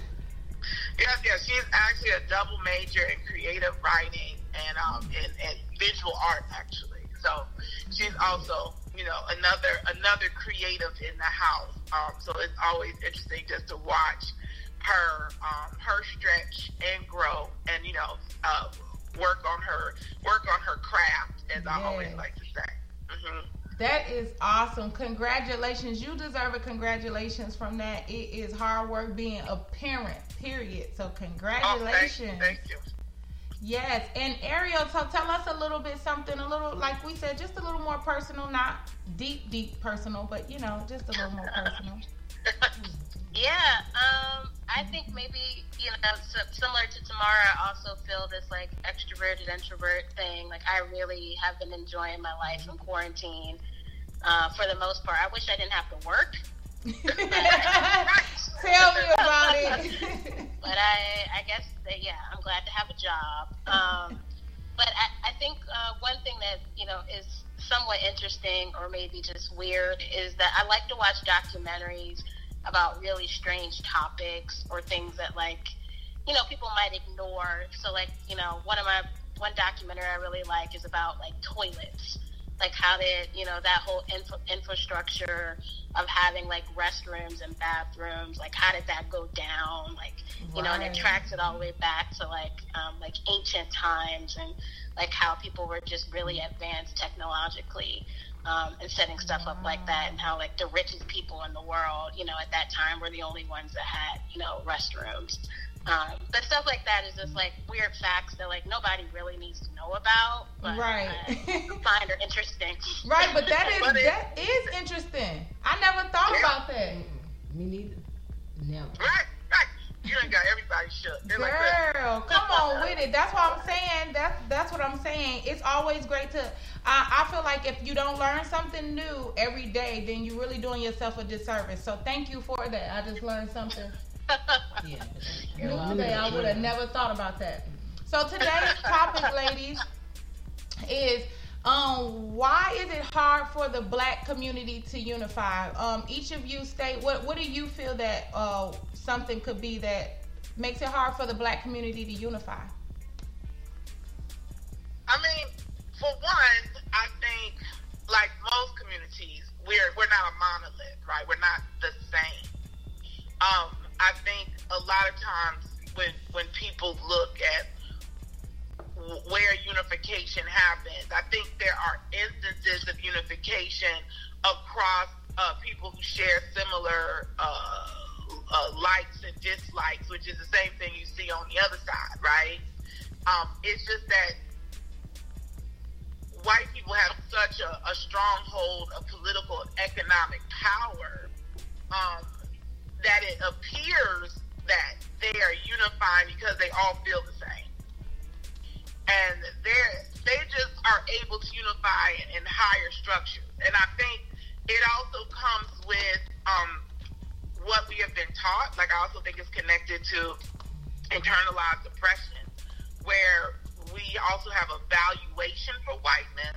Yes, yes. She's actually a double major in creative writing and um and, and visual art actually. So she's also, you know, another another creative in the house. Um, so it's always interesting just to watch her um, her stretch and grow and you know uh, work on her work on her craft as I always like to say. hmm That is awesome. Congratulations. You deserve a congratulations from that. It is hard work being a parent, period. So congratulations. Oh, thank you. Yes, and Ariel, so tell us a little bit something, a little like we said, just a little more personal, not deep, deep personal, but you know, just a little more personal. Yeah, um, I think maybe you know, similar to Tamara, I also feel this like extroverted introvert thing. Like I really have been enjoying my life in quarantine. Uh, for the most part, I wish I didn't have to work. Tell me about it. but I, I guess that yeah, I'm glad to have a job. Um, but I, I think uh, one thing that you know is somewhat interesting or maybe just weird is that I like to watch documentaries about really strange topics or things that like you know people might ignore. So like you know one of my one documentary I really like is about like toilets. Like how did you know that whole infra- infrastructure of having like restrooms and bathrooms? Like how did that go down? Like you know, and it tracks it all the way back to like um, like ancient times and like how people were just really advanced technologically um, and setting stuff up like that, and how like the richest people in the world, you know, at that time were the only ones that had you know restrooms. Um, but stuff like that is just like weird facts that like nobody really needs to know about, but Right. uh, find are interesting. Right, but that is but that is interesting. I never thought about that. Me neither. Never. Right, right. You ain't got everybody shook. They're like that. Girl, come on with it. That's what I'm saying. That's that's what I'm saying. It's always great to. I, I feel like if you don't learn something new every day, then you're really doing yourself a disservice. So thank you for that. I just learned something Yeah. new today. I would have never thought about that. So today's topic, ladies, is um why is it hard for the black community to unify? Um, each of you state what what do you feel that uh something could be that makes it hard for the black community to unify? I mean, for one, I think like most communities, we're we're not a monolith, right? We're not the same. Um, I think a lot of times when when people look at where unification happens, I think there are instances of unification across uh, people who share similar uh, uh, likes and dislikes, which is the same thing you see on the other side, right? Um, it's just that white people have such a, a stronghold of political and economic power um, that it appears that they are unifying because they all feel the same. And they're, they just are able to unify in, in higher structures. And I think it also comes with um, what we have been taught. Like, I also think it's connected to internalized oppression, where we also have a valuation for whiteness.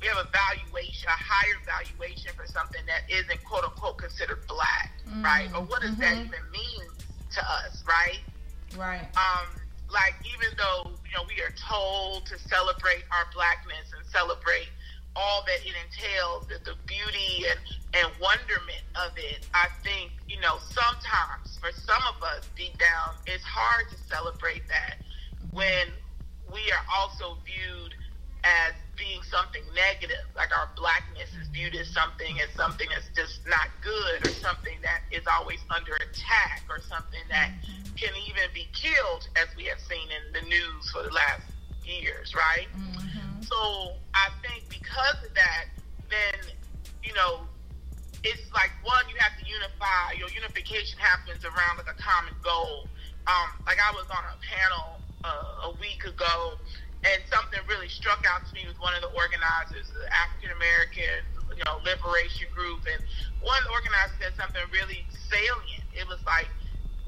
We have a valuation, a higher valuation for something that isn't quote unquote considered black, right? Or what does that even mean to us, right? Right. Um, like even though you know we are told to celebrate our blackness and celebrate all that it entails, the, the beauty and, and wonderment of it, I think you know sometimes for some of us deep down, it's hard to celebrate that when we are also viewed as being something negative, like our blackness is viewed as something as something that's just not good, or something that is always under attack, or something that can even be killed, as we have seen in the news for the last years, right? So I think because of that, then you know, it's like one, you have to unify. Your unification happens around like a common goal. Um, like I was on a panel uh, a week ago, and something really struck out to me with one of the organizers, the African American, you know, liberation group, and one organizer said something really salient. It was like,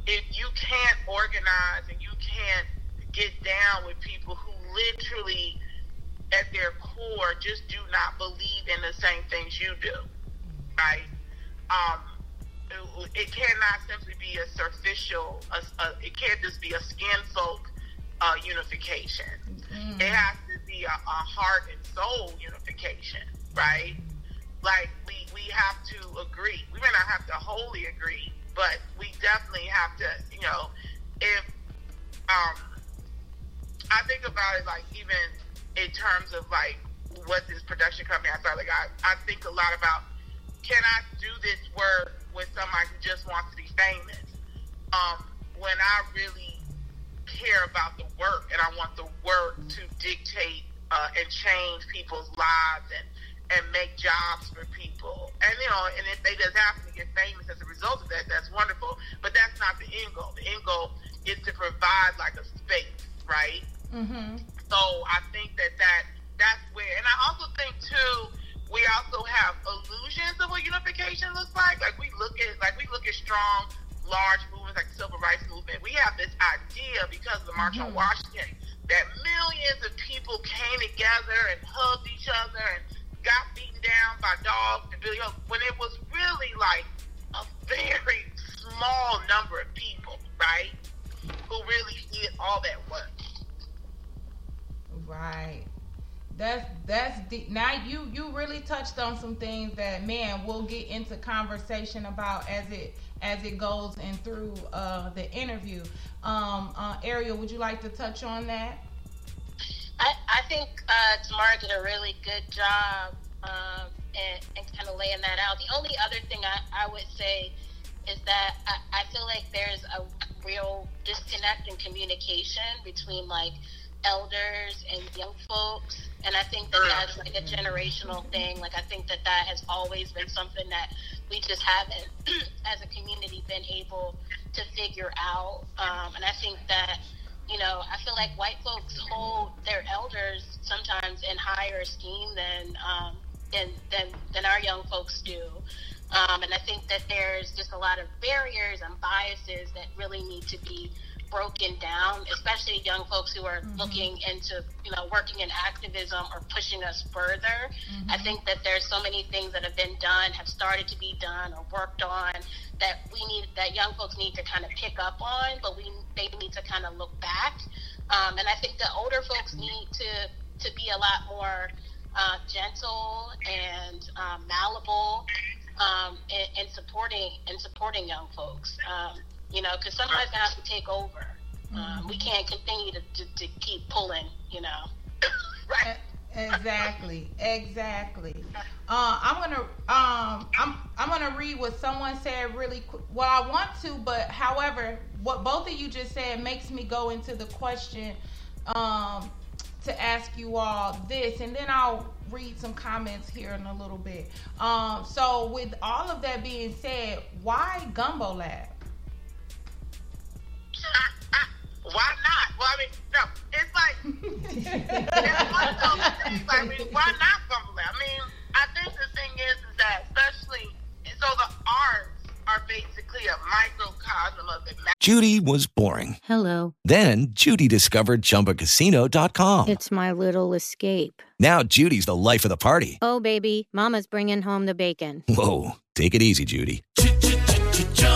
if you can't organize and you can't get down with people who literally, at their core, just do not believe in the same things you do, right? Um, it, it cannot simply be a superficial. A, a, it can't just be a skin folk uh, unification. It has to be a, a heart and soul unification, right? Like we we have to agree. We may not have to wholly agree, but we definitely have to. You know, if um, I think about it like even in terms of like what this production company I started. Like I, I think a lot about can I do this work with somebody who just wants to be famous? Um, when I really care about the work and I want the work to dictate uh, and change people's lives and and make jobs for people. And you know, and if they just happen to get famous as a result of that, that's wonderful. But that's not the end goal. The end goal is to provide like a space, right? Mm-hmm. So I think that that that's where, and I also think too, we also have illusions of what unification looks like. Like we look at, like we look at strong, large movements like the civil rights movement. We have this idea because of the March on mm-hmm. Washington that millions of people came together and hugged each other and got beaten down by dogs and Billy Hope, when it was really like a very small number of people, right, who really did all that work. Right. That's that's deep. Now you you really touched on some things that man we'll get into conversation about as it as it goes and through uh, the interview. Um, uh, Ariel, would you like to touch on that? I, I think uh, Tamara did a really good job um, and, and kind of laying that out. The only other thing I, I would say is that I, I feel like there's a real disconnect in communication between like elders and young folks. And I think that that's like a generational thing. Like, I think that that has always been something that we just haven't, as a community, been able to figure out. Um, and I think that, you know, I feel like white folks hold their elders sometimes in higher esteem than, um, than, than, than our young folks do. Um, and I think that there's just a lot of barriers and biases that really need to be broken down, especially young folks who are looking into, you know, working in activism or pushing us further. I think that there's so many things that have been done, have started to be done or worked on that we need, that young folks need to kind of pick up on, but we they need to kind of look back. Um, and I think the older folks need to to be a lot more uh, gentle and um, malleable um, in, in supporting in supporting young folks. Um, you know, because somebody's gonna have to take over. Um, we can't continue to, to, to keep pulling. You know. right. Exactly. Exactly. Uh, I'm gonna um I'm I'm gonna read what someone said really quick. Well, I want to, but however, what both of you just said makes me go into the question um to ask you all this, and then I'll read some comments here in a little bit. Um, so with all of that being said, why Gumbo Lab? Why not? Well, I mean, no, it's like it's one of those things. I mean, why not Gumbo Lab? I mean, I think the thing is, is that especially so the arts are basically a microcosm of the Judy was boring. Hello. Then Judy discovered ChumbaCasino.com. It's my little escape. Now Judy's the life of the party. Oh, baby, Mama's bringing home the bacon. Whoa, take it easy, Judy.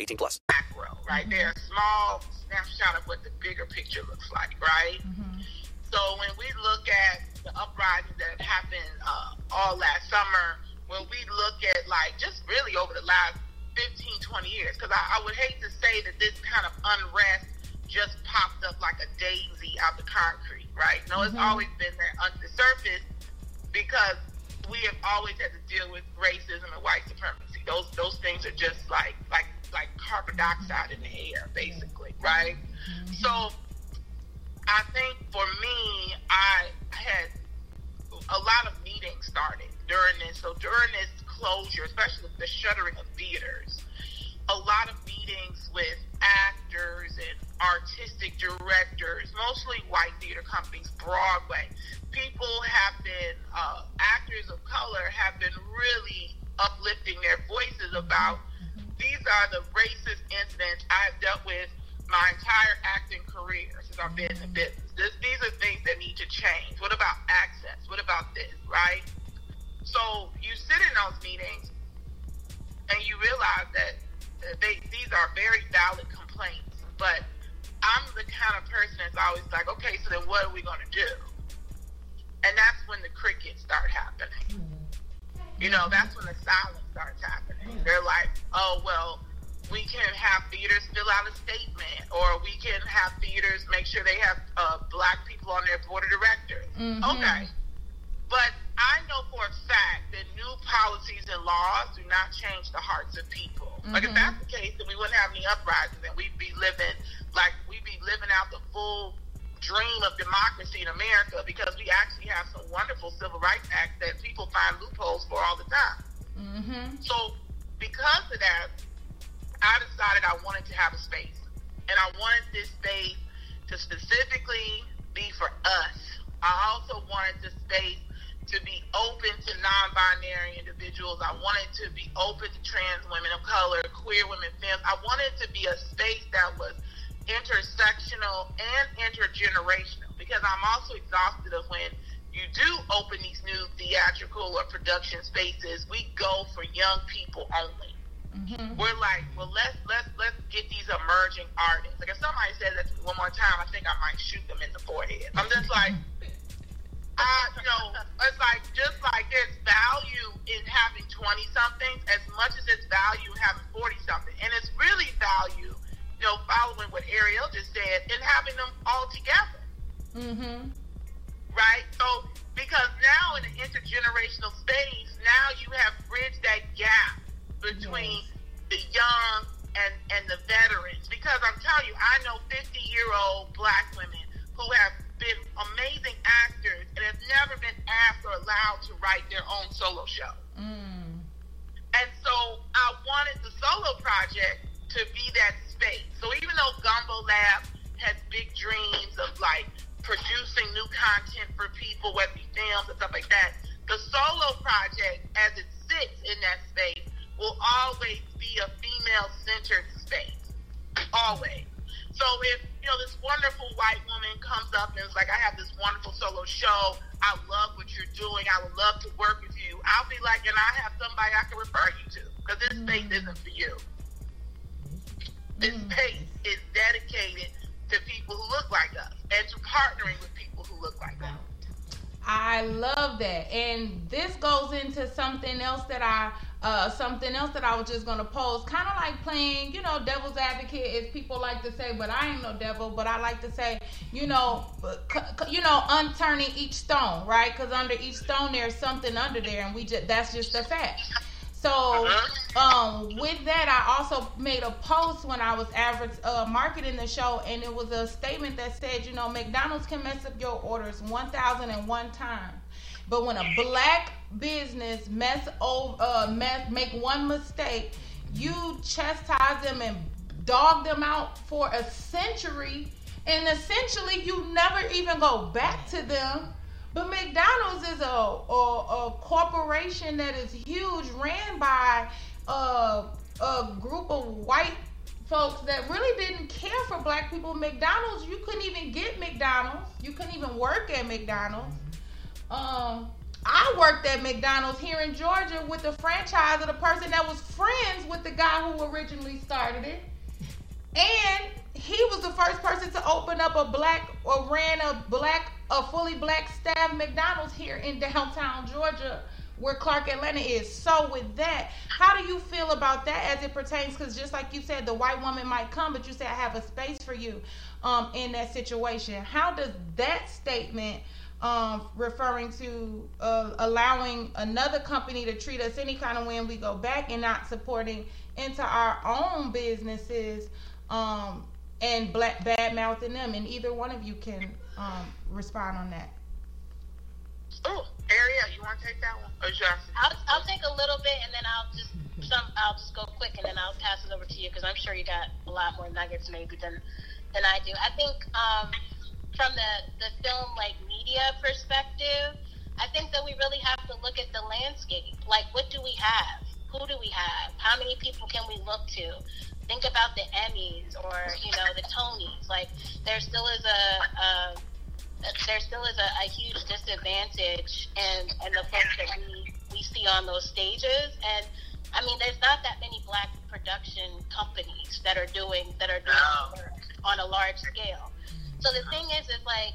18 plus. macro, right? They're a small snapshot of what the bigger picture looks like, right? So when we look at the uprising that happened uh, all last summer, when we look at like just really over the last 15, 20 years, because I, I would hate to say that this kind of unrest just popped up like a daisy out of the concrete, right? No, it's Mhm. always been there under the surface because we have always had to deal with racism and white supremacy. Those those things are just like like like carbon dioxide in the air, basically, right? So I think for me, I had a lot of meetings started during this. So during this closure, especially the shuttering of theaters, a lot of meetings with actors and artistic directors, mostly white theater companies, Broadway. People have been, uh, actors of color have been really uplifting their voices about these are the racist incidents I've dealt with my entire acting career since I've been in the business. This, these are things that need to change. What about access? What about this, right? So you sit in those meetings and you realize that they, these are very valid complaints, but I'm the kind of person that's always like, okay, so then what are we going to do? And that's when the crickets start happening. You know, that's when the silence starts happening. They're like, oh, well, we can have theaters fill out a statement, or we can have theaters make sure they have uh, black people on their board of directors. Mhm. Okay. But I know for a fact that new policies and laws do not change the hearts of people. Like if Mhm. that's the case, then we wouldn't have any uprisings, and we'd be living like we'd be living out the full dream of democracy in America because we actually have some wonderful civil rights acts that people find loopholes for all the time. Mm-hmm. So because of that, I decided I wanted to have a space. And I wanted this space to specifically be for us. I also wanted this space to be open to non-binary individuals. I wanted to be open to trans women of color, queer women, femmes. I wanted it to be a space that was intersectional and intergenerational because I'm also exhausted of when you do open these new theatrical or production spaces, we go for young people only. Mm-hmm. We're like, well, let's let's let's get these emerging artists. Like if somebody says that to me one more time, I think I might shoot them in the forehead. I'm just like, I, you know, it's like just like there's value in having 20 somethings as much as it's value in having 40 something, and it's really value, you know, following what Ariel just said, and having them all together Mm-hmm. right? So because now in the intergenerational space, now you have bridged that gap between the young and and the veterans. Because I'm telling you, I know 50 year old black women who have been amazing actors and have never been asked or allowed to write their own solo show. Mm. And so I wanted the solo project to be that space. So even though Gumbo Lab has big dreams of like producing new content for people, whether it be films and stuff like that, the solo project, as it sits in that space, will always be a female centered space. Always. So if you know this wonderful white woman comes up and is like, I have this wonderful solo show. I love what you're doing. I would love to work with you. I'll be like, and I have somebody I can refer you to because this space isn't for you. This space is dedicated to people who look like us and to partnering with people who look like us. I love that. And this goes into something else that I uh something else that I was just gonna pose. Kind of like playing, you know, devil's advocate, as people like to say, but I ain't no devil. But I like to say, you know, c- c- you know, unturning each stone, right? Because under each stone there's something under there, and we just that's just a fact. So, um, with that, I also made a post when I was average, uh, marketing the show, and it was a statement that said, you know, McDonald's can mess up your orders 1,001 times. But when a black business mess over, uh, mess, make one mistake, you chastise them and dog them out for a century, and essentially you never even go back to them. But McDonald's is a, a, a corporation that is huge, ran by a, a group of white folks that really didn't care for black people. McDonald's, you couldn't even get McDonald's. You couldn't even work at McDonald's. Um, I worked at McDonald's here in Georgia with the franchise of the person that was friends with the guy who originally started it. And he was the first person to open up a black or ran a black, a fully black staff McDonald's here in downtown Georgia, where Clark Atlanta is. So with that, how do you feel about that as it pertains? Because just like you said, the white woman might come, but you say I have a space for you um, in that situation. How does that statement? Um, referring to uh, allowing another company to treat us any kind of way and we go back and not supporting into our own businesses um, and black bad mouthing them. And either one of you can um, respond on that. Oh, Ariel, you want to take that one? Or Johnson? I'll, I'll take a little bit and then I'll just some I'll just go quick and then I'll pass it over to you because I'm sure you got a lot more nuggets maybe than than I do. I think um, from the the film like media perspective, I think that we really have to look at the landscape. Like, what do we have? Who do we have? How many people can we look to? Think about the Emmys or you know the Tonys. Like, there still is a, a there still is a, a huge disadvantage in, in the folks that we, we see on those stages. And I mean, there's not that many black production companies that are doing that are doing work on a large scale. So the thing is, is like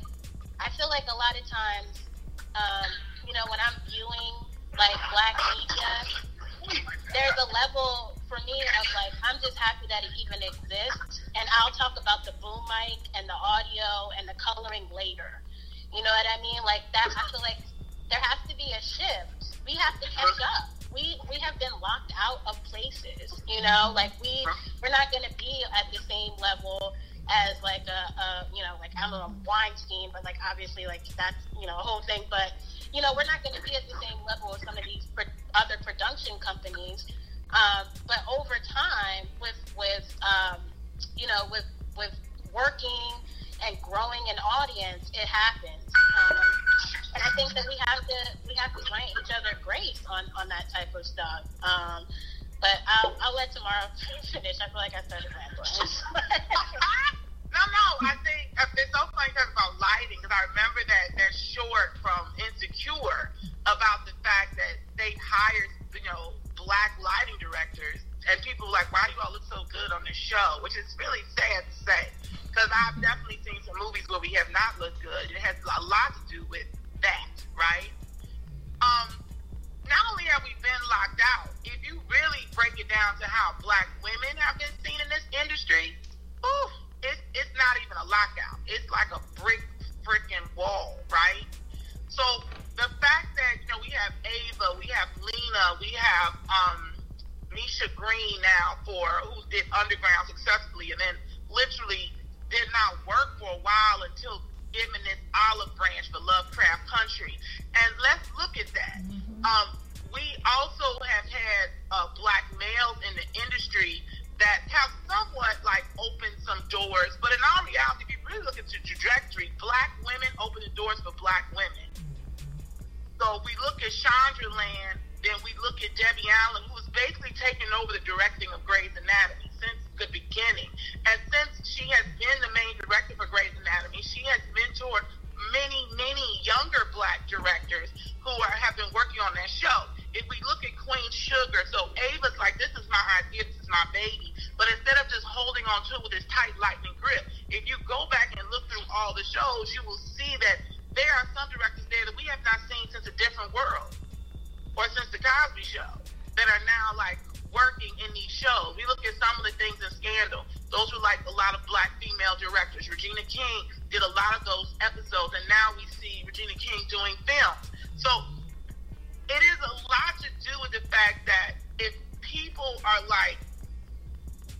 I feel like a lot of times, um, you know, when I'm viewing like black media, there's a level for me of like I'm just happy that it even exists, and I'll talk about the boom mic and the audio and the coloring later. You know what I mean? Like that. I feel like there has to be a shift. We have to catch up. We we have been locked out of places. You know, like we we're not going to be at the same level as like a, a you know like I don't know Weinstein, but like obviously like that's you know a whole thing. But you know we're not going to be at the same level as some of these pro- other production companies. Um, but over time, with with um, you know with with working and growing an audience, it happens. Um, and I think that we have to we have to grant each other grace on on that type of stuff. Um, but I'll I'll let tomorrow finish. I feel like I started rambling. No, no, I think it's so funny talking about lighting because I remember that that short from Insecure about the fact that they hired, you know, black lighting directors, and people were like, "Why do you all look so good on this show?" Which is really sad to say because I've definitely seen some movies where we have not looked good. It has a lot to do with that, right? Um, not only have we been locked out, if you really break it down to how black women have been seen in this industry, ooh, it's it's not even a lockout. It's like a brick freaking wall, right? So the fact that you know we have Ava, we have Lena, we have um Misha Green now for who did Underground successfully, and then literally did not work for a while until giving this olive branch for Lovecraft Country. And let's look at that. Um, we also have had uh, black males in the industry that have somewhat like opened some doors, but in all reality, if you really look at the trajectory, black women open the doors for black women. So we look at Shondaland, then we look at Debbie Allen, who was basically taking over the directing of Grey's Anatomy since the beginning. And since she has been the main director for Grey's Anatomy, she has mentored many, many younger black directors who are, have been working on that show. If we look at Queen Sugar, so Ava's like, this is my idea, this is my baby. But instead of just holding on to it with this tight lightning grip, if you go back and look through all the shows, you will see that there are some directors there that we have not seen since a different world or since the Cosby Show that are now like working in these shows. We look at some of the things in Scandal. Those were like a lot of black female directors. Regina King did a lot of those episodes, and now we see Regina King doing films. So it is a lot to do with the fact that if people are like,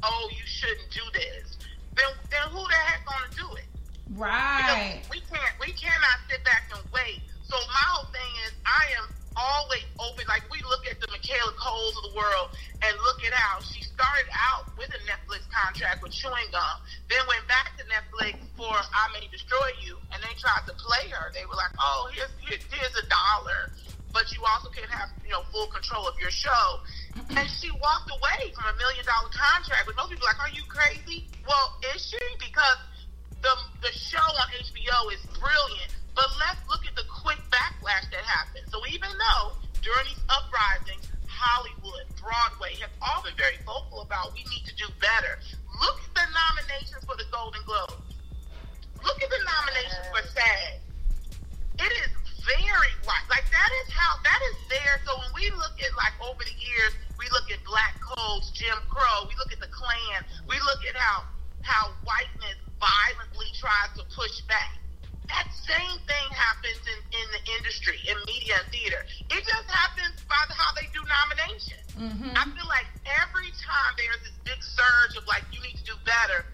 "Oh, you shouldn't do this," then then who the heck gonna do it? Right. Because we can't we cannot sit back and wait. So my whole thing is I am always open. Like we look at the Michaela Coles of the world and look at how she started out with a Netflix contract with chewing gum, then went back to Netflix for I May Destroy You, and they tried to play her. They were like, oh, here's here, here's a dollar, but you also can have you know full control of your show. And she walked away from a million dollar contract. But most people are like, are you crazy? Well, is she? Because the the show on HBO is brilliant, but let's look at the quick backlash that happened. So even though during these uprisings, Hollywood, Broadway have all been very vocal about we need to do better. Look at the nominations for the Golden Globes. Look at the nominations for SAG. It is very white. Like that is how that is there. So when we look at like over the years, we look at black codes, Jim Crow, we look at the Klan, we look at how how whiteness violently tries to push back. That same thing happens in, in the industry, in media and theater. It just happens by the, how they do nominations. Mm-hmm. I feel like every time there's this big surge of like, you need to do better,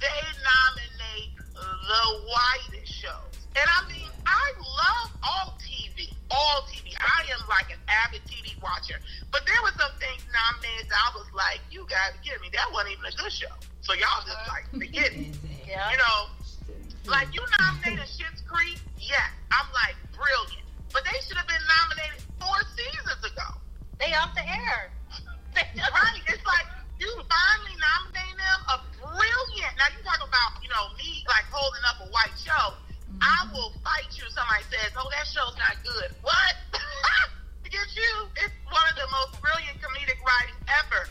they nominate the whitest shows. And I mean, I love all TV, all TV. I am like an avid TV watcher. But there were some things nominated that I was like, you guys kidding me. That wasn't even a good show. So y'all just like, forget it. Yeah. You know, like you nominated Schitt's Creek, yes. I'm like, brilliant. But they should have been nominated four seasons ago. They off the air. right. It's like you finally nominating them a brilliant. Now you talk about you know me like holding up a white show. I mm-hmm. will fight you. if Somebody says, "Oh, that show's not good." What? Forget you. It's one of the most brilliant comedic writings ever.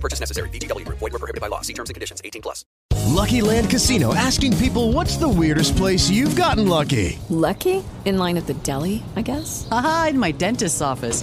purchase necessary. VGW Group. Void were prohibited by law. See terms and conditions. 18 plus. Lucky Land Casino asking people what's the weirdest place you've gotten lucky? Lucky? In line at the deli, I guess? Aha, in my dentist's office.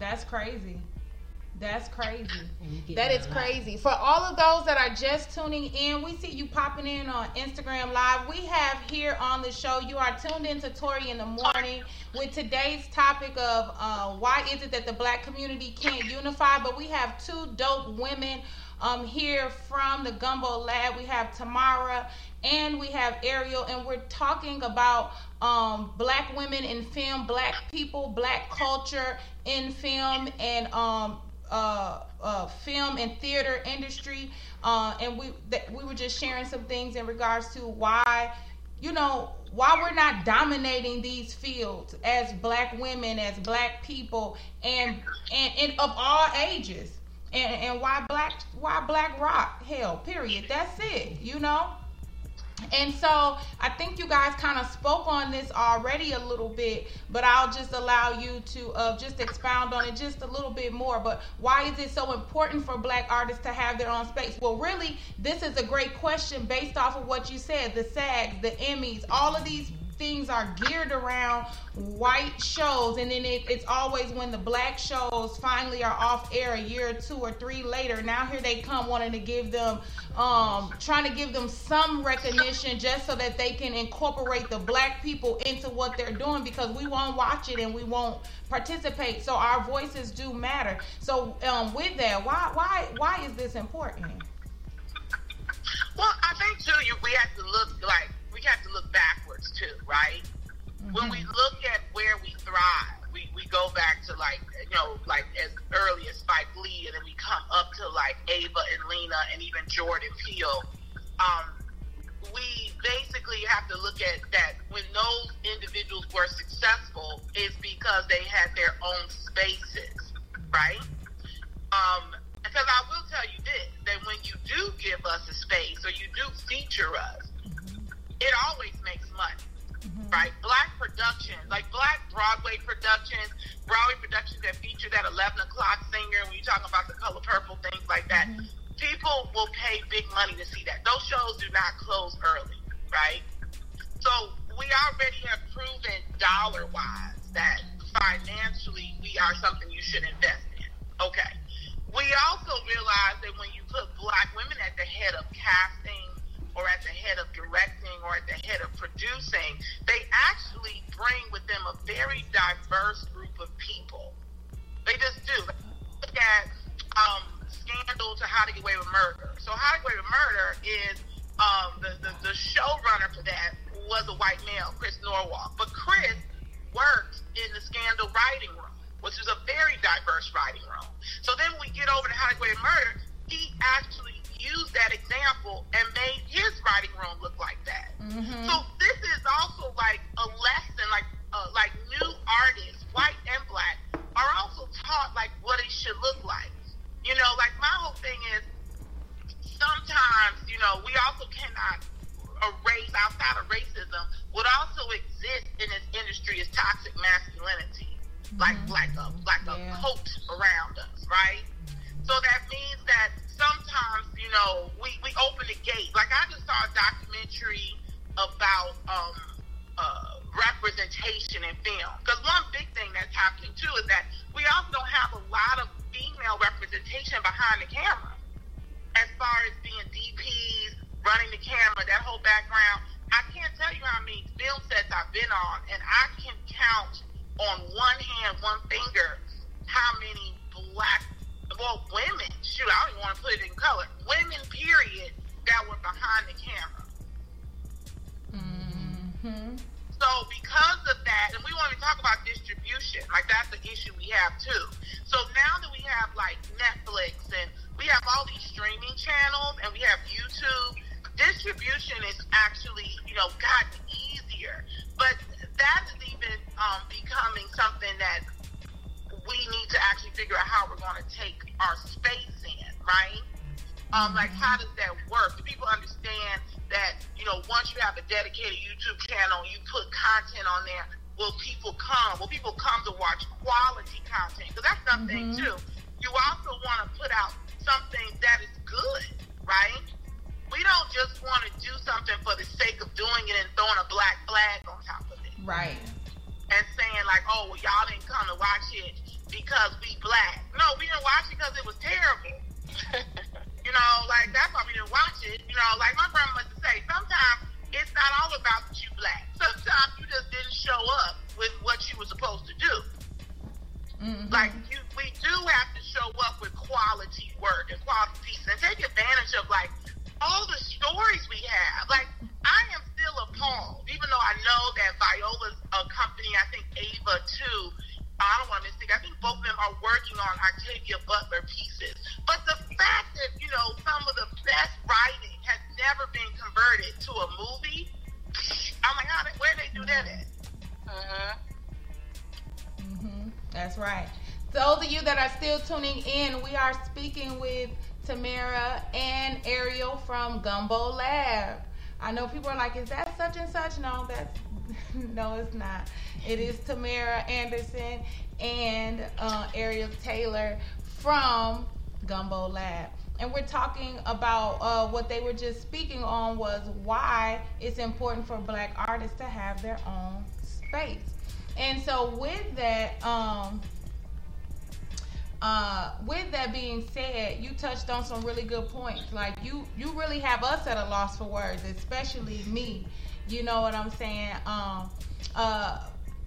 That's crazy. That's crazy. That is crazy. For all of those that are just tuning in, we see you popping in on Instagram Live. We have here on the show, you are tuned into Tori in the morning with today's topic of uh, why is it that the black community can't unify? But we have two dope women um, here from the Gumbo Lab. We have Tamara and we have Ariel, and we're talking about um, black women in film, black people, black culture in film, and um, uh, uh, film and theater industry. Uh, and we we were just sharing some things in regards to why, you know, why we're not dominating these fields as black women, as black people, and and, and of all ages. And, and why black why black rock hell period that's it you know and so I think you guys kind of spoke on this already a little bit, but I'll just allow you to uh, just expound on it just a little bit more. But why is it so important for black artists to have their own space? Well, really, this is a great question based off of what you said the SAGs, the Emmys, all of these things are geared around white shows. And then it, it's always when the black shows finally are off air a year or two or three later. Now here they come wanting to give them um, trying to give them some recognition just so that they can incorporate the black people into what they're doing because we won't watch it and we won't participate. So our voices do matter. So um, with that why why why is this important? Well, I think too, we have to look like we have to look backwards too, right? When we look at where we thrive, we, we go back to like you know like as early as Spike Lee, and then we come up to like Ava and Lena, and even Jordan Peele. Um, we basically have to look at that when those individuals were successful is because they had their own spaces, right? Um, because I will tell you this, that when you do give us a space or you do feature us, it always makes money, right? Black productions, like black Broadway productions, Broadway productions that feature that 11 o'clock singer, when you talk about the color purple, things like that, mm-hmm. people will pay big money to see that. Those shows do not close early, right? So we already have proven dollar wise that financially we are something you should invest in. Okay. We also realize that when you put black women at the head of casting or at the head of directing or at the head of producing, they actually bring with them a very diverse group of people. They just do. Look at um, Scandal to How to Get Away with Murder. So How to Get Away with Murder is um, the, the, the showrunner for that was a white male, Chris Nowalk. But Chris worked in the Scandal writing room, which is a very diverse writing room. So then we get over to How to Get Away with Murder, he actually used that example and made his writing room look like that. Mm-hmm. So this is also like a lesson, like uh, like new artists, white and black, are also taught like what it should look like. You know, like my whole thing is sometimes, you know, we also cannot erase outside of racism. What also exists in this industry is toxic masculinity, like mm-hmm. like a like a coat around us, right? Mm-hmm. So that means that sometimes, you know, we, we open the gate. Like I just saw a documentary about um, uh, representation in film. Because one big thing that's happening too is that we also don't have a lot of female representation behind the camera. as far as being DPs, running the camera, that whole background, I can't tell you how many film sets I've been on, and I can count on one hand, one finger, how many black, well, women, shoot, I don't even want to put it in color, women, period, that were behind the camera. Mm-hmm. So because of that, and we want to talk about distribution, like that's the issue we have too. So now that we have like Netflix and we have all these streaming channels and we have YouTube, distribution is actually, you know, gotten easier. But that is even um, becoming something that we need to actually figure out how we're going to take our space in, right? Um, like, how does that work? Do people understand that, you know, once you have a dedicated YouTube channel, you put content on there, will people come? Will people come to watch quality content? Because that's something, too. You also want to put out something that is good, right? We don't just want to do something for the sake of doing it and throwing a black flag on top of it Right. and saying like, "Oh, well, y'all didn't come to watch it because we black." No, we didn't watch it because it was terrible. you know, like that's why we didn't watch it. You know, like my grandma used to say, sometimes it's not all about that you black. Sometimes you just didn't show up with what you were supposed to do. Mm-hmm. Like you, we do have to show up with quality work and quality pieces and take advantage of like all the stories we have. Like I am still appalled, even though I know that Viola's a company. I think Ava too. I don't want to mistake. I think both of them are working on Octavia Butler pieces. But the fact that you know some of the best writing has never been converted to a movie, I'm like, how? did- Where they do that at? Uh-huh. hmm That's right. Those of you that are still tuning in, we are speaking with Tamara and Ariel from Gumbo Lab. I know people are like, is that such and such? No, that's no, it's not. It is Tamara Anderson and uh, Ariel Taylor from Gumbo Lab. And we're talking about uh, what they were just speaking on was why it's important for black artists to have their own space. And so with that, um, uh, with that being said, you touched on some really good points. Like you, you really have us at a loss for words, especially me. You know what I'm saying? Um, uh,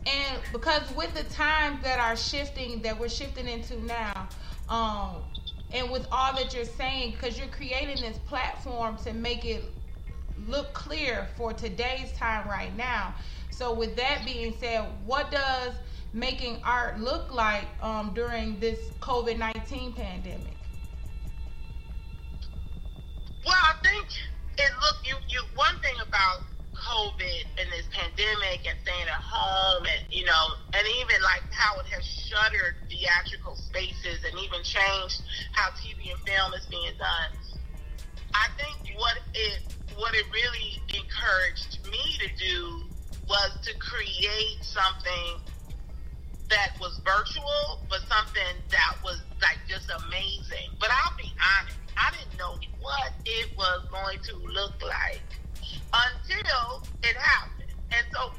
and because with the times that are shifting, that we're shifting into now, um, and with all that you're saying, because you're creating this platform to make it look clear for today's time right now. So, with that being said, what does making art look like um, during this COVID 19 pandemic? Well, I think it look you you one thing about COVID and this pandemic and staying at home and you know and even like how it has shuttered theatrical spaces and even changed how TV and film is being done. I think what it what it really encouraged me to do was to create something that was virtual, but something that was like just amazing. But I'll be honest, I didn't know what it was going to look like until it happened. And so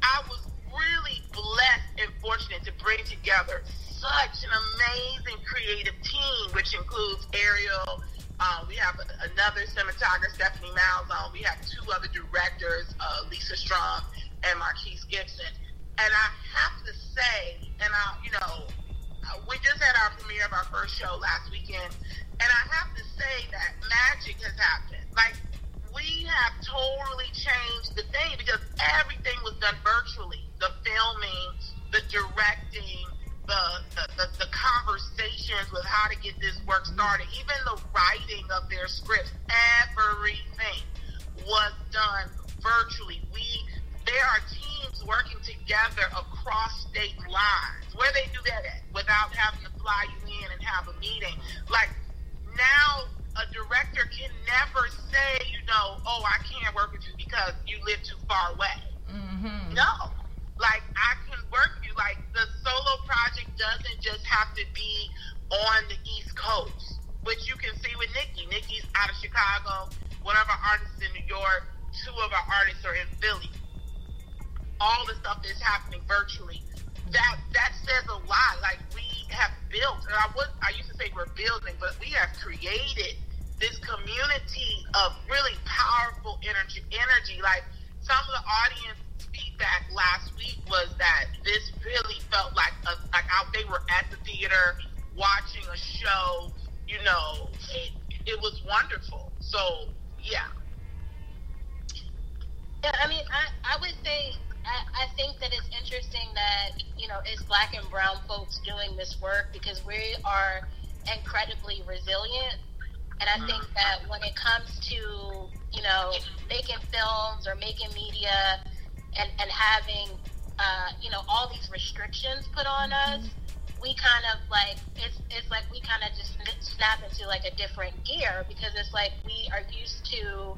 I was really blessed and fortunate to bring together such an amazing creative team, which includes Ariel. Um, we have another cinematographer, Stephanie Malzone. We have two other directors, uh, Lisa Strom and Marquise Gibson. And I have to say, and I, you know, uh, we just had our premiere of our first show last weekend, and I have to say that magic has happened. Like we have totally changed the thing because everything was done virtually. The filming, the directing, the the, the, the conversations with how to get this work started, even the writing of their scripts, everything was done virtually. We there are teams working together across state lines. Where they do that at without having to fly you in and have a meeting. Like now a director can never say, you know, oh, I can't work with you because you live too far away. Mm-hmm. No. Like I can work with you. Like the solo project doesn't just have to be on the East Coast, which you can see with Nikki. Nikki's out of Chicago. One of our artists is in New York. Two of our artists are in Philly. All the stuff that's happening virtually. That that says a lot. Like we have built, and I was I used to say we're building, but we have created this community of really powerful energy. Energy, like some of the audience feedback last week was that this really felt like a, like out they were at the theater watching a show. You know, it, it was wonderful. So yeah. Yeah, I mean, I, I would say I, I think that it's interesting that you know it's black and brown folks doing this work because we are incredibly resilient, and I think that when it comes to you know making films or making media and and having uh, you know all these restrictions put on us, we kind of like it's it's like we kind of just snap into like a different gear because it's like we are used to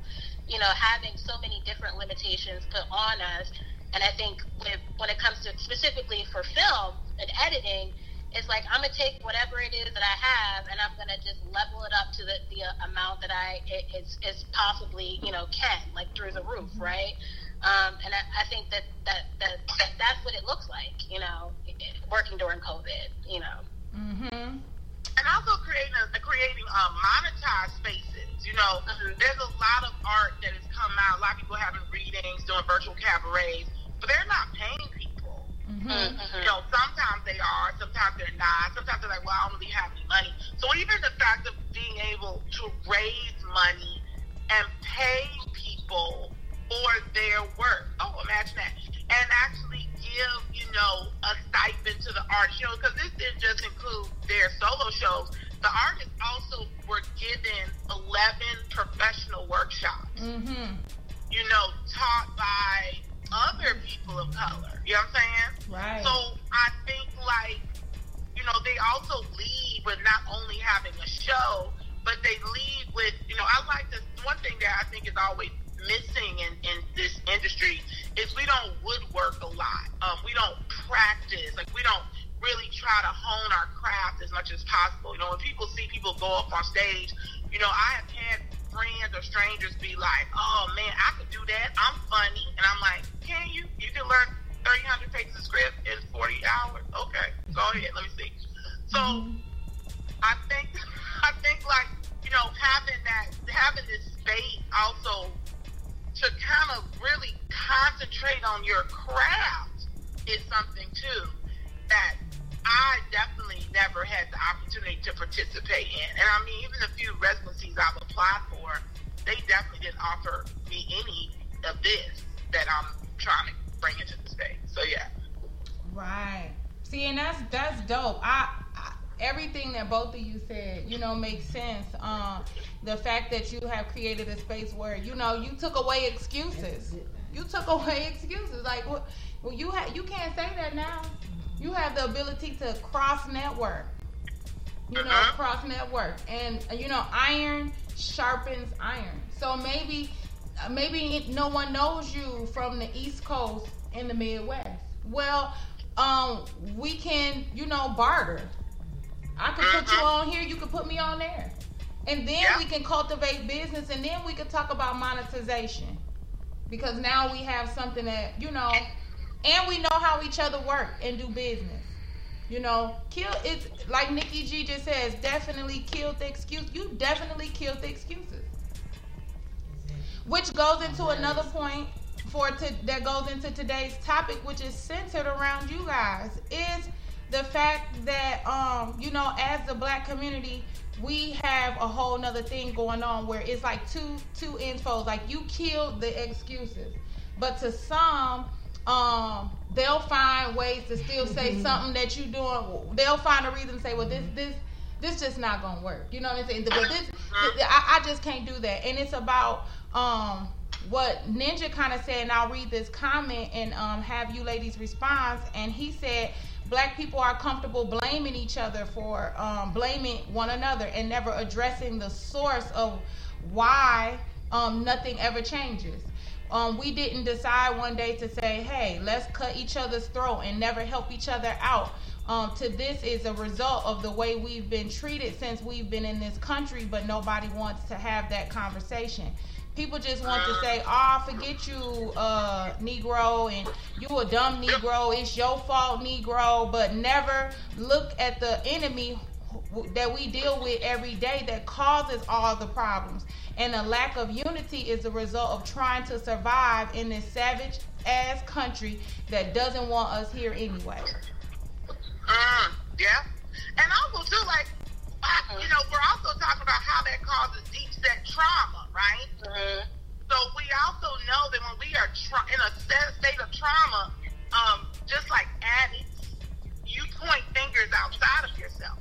you know having so many different limitations put on us and i think with, when it comes to specifically for film and editing it's like i'm gonna take whatever it is that i have and i'm gonna just level it up to the, the uh, amount that i it, it's, it's possibly you know can like through the roof right um, and I, I think that, that, that, that that's what it looks like you know working during covid you know Mm-hmm. and also creating a, creating um, monetized spaces. You know, there's a lot of art that has come out. A lot of people having readings, doing virtual cabarets, but they're not paying people. Mm-hmm. You know, sometimes they are, sometimes they're not. Sometimes they're like, well, I don't really have any money. So even the fact of being able to raise money and pay people for their work. Oh, imagine that. And actually give, you know, a stipend to the artists, you know, because this didn't just include their solo shows. The artists also were given 11 professional workshops, Mm-hmm. you know, taught by other people of color. You know what I'm saying? Right. So I think, like, you know, they also lead with not only having a show, but they lead with, you know, I like this. One thing that I think is always missing in, in this industry is we don't woodwork a lot. Um, we don't practice. Like, we don't really try to hone our craft as much as possible. You know, when people see people go up on stage, you know, I have had friends or strangers be like, oh man, I could do that. I'm funny. And I'm like, can you? You can learn 300 pages of script in 40 hours. Okay, go ahead. Let me see. So mm-hmm. I think, I think like, you know, having that, having this space also to kind of really concentrate on your craft is something too that I definitely never had the opportunity to participate in. And I mean, even the few residencies I've applied for, they definitely didn't offer me any of this that I'm trying to bring into the space. So yeah. Right. See, and that's that's dope. I, I everything that both of you said, you know, makes sense. Um, the fact that you have created a space where you know you took away excuses. You took away excuses. Like, what? Well, you ha- you can't say that now. You have the ability to cross network. You know, cross network, and uh, you know, iron sharpens iron. So maybe, uh, maybe no one knows you from the East Coast in the Midwest. Well, um, we can, you know, barter. I can put you on here, you can put me on there. And then we can cultivate business and then we can talk about monetization. Because now we have something that, you know, and we know how each other work and do business. You know, kill it's like Nikki G just says, definitely killed the excuse. You definitely killed the excuses. Which goes into another point for to, that goes into today's topic, which is centered around you guys, is the fact that um, you know, as the black community, we have a whole nother thing going on where it's like two two infos. Like you killed the excuses. But to some, um, they'll find ways to still say something that you're doing. They'll find a reason to say, well, this this this just not gonna work. You know what I'm saying? But this, I, I just can't do that. And it's about um what Ninja kind of said, and I'll read this comment and um, have you ladies respond. And he said, Black people are comfortable blaming each other for um, blaming one another and never addressing the source of why um, nothing ever changes. Um, we didn't decide one day to say, hey, let's cut each other's throat and never help each other out. Um, to this is a result of the way we've been treated since we've been in this country, but nobody wants to have that conversation. People just want to say, "Oh, forget you, uh, Negro, and you a dumb Negro. It's your fault, Negro." But never look at the enemy that we deal with every day that causes all the problems. And a lack of unity is the result of trying to survive in this savage ass country that doesn't want us here anyway. Mm, yeah. And also too, like, I- you know, we're also talking about how that causes deep set trauma, right? So we also know that when we are tra- in a set- state of trauma, um, just like addicts, you point fingers outside of yourself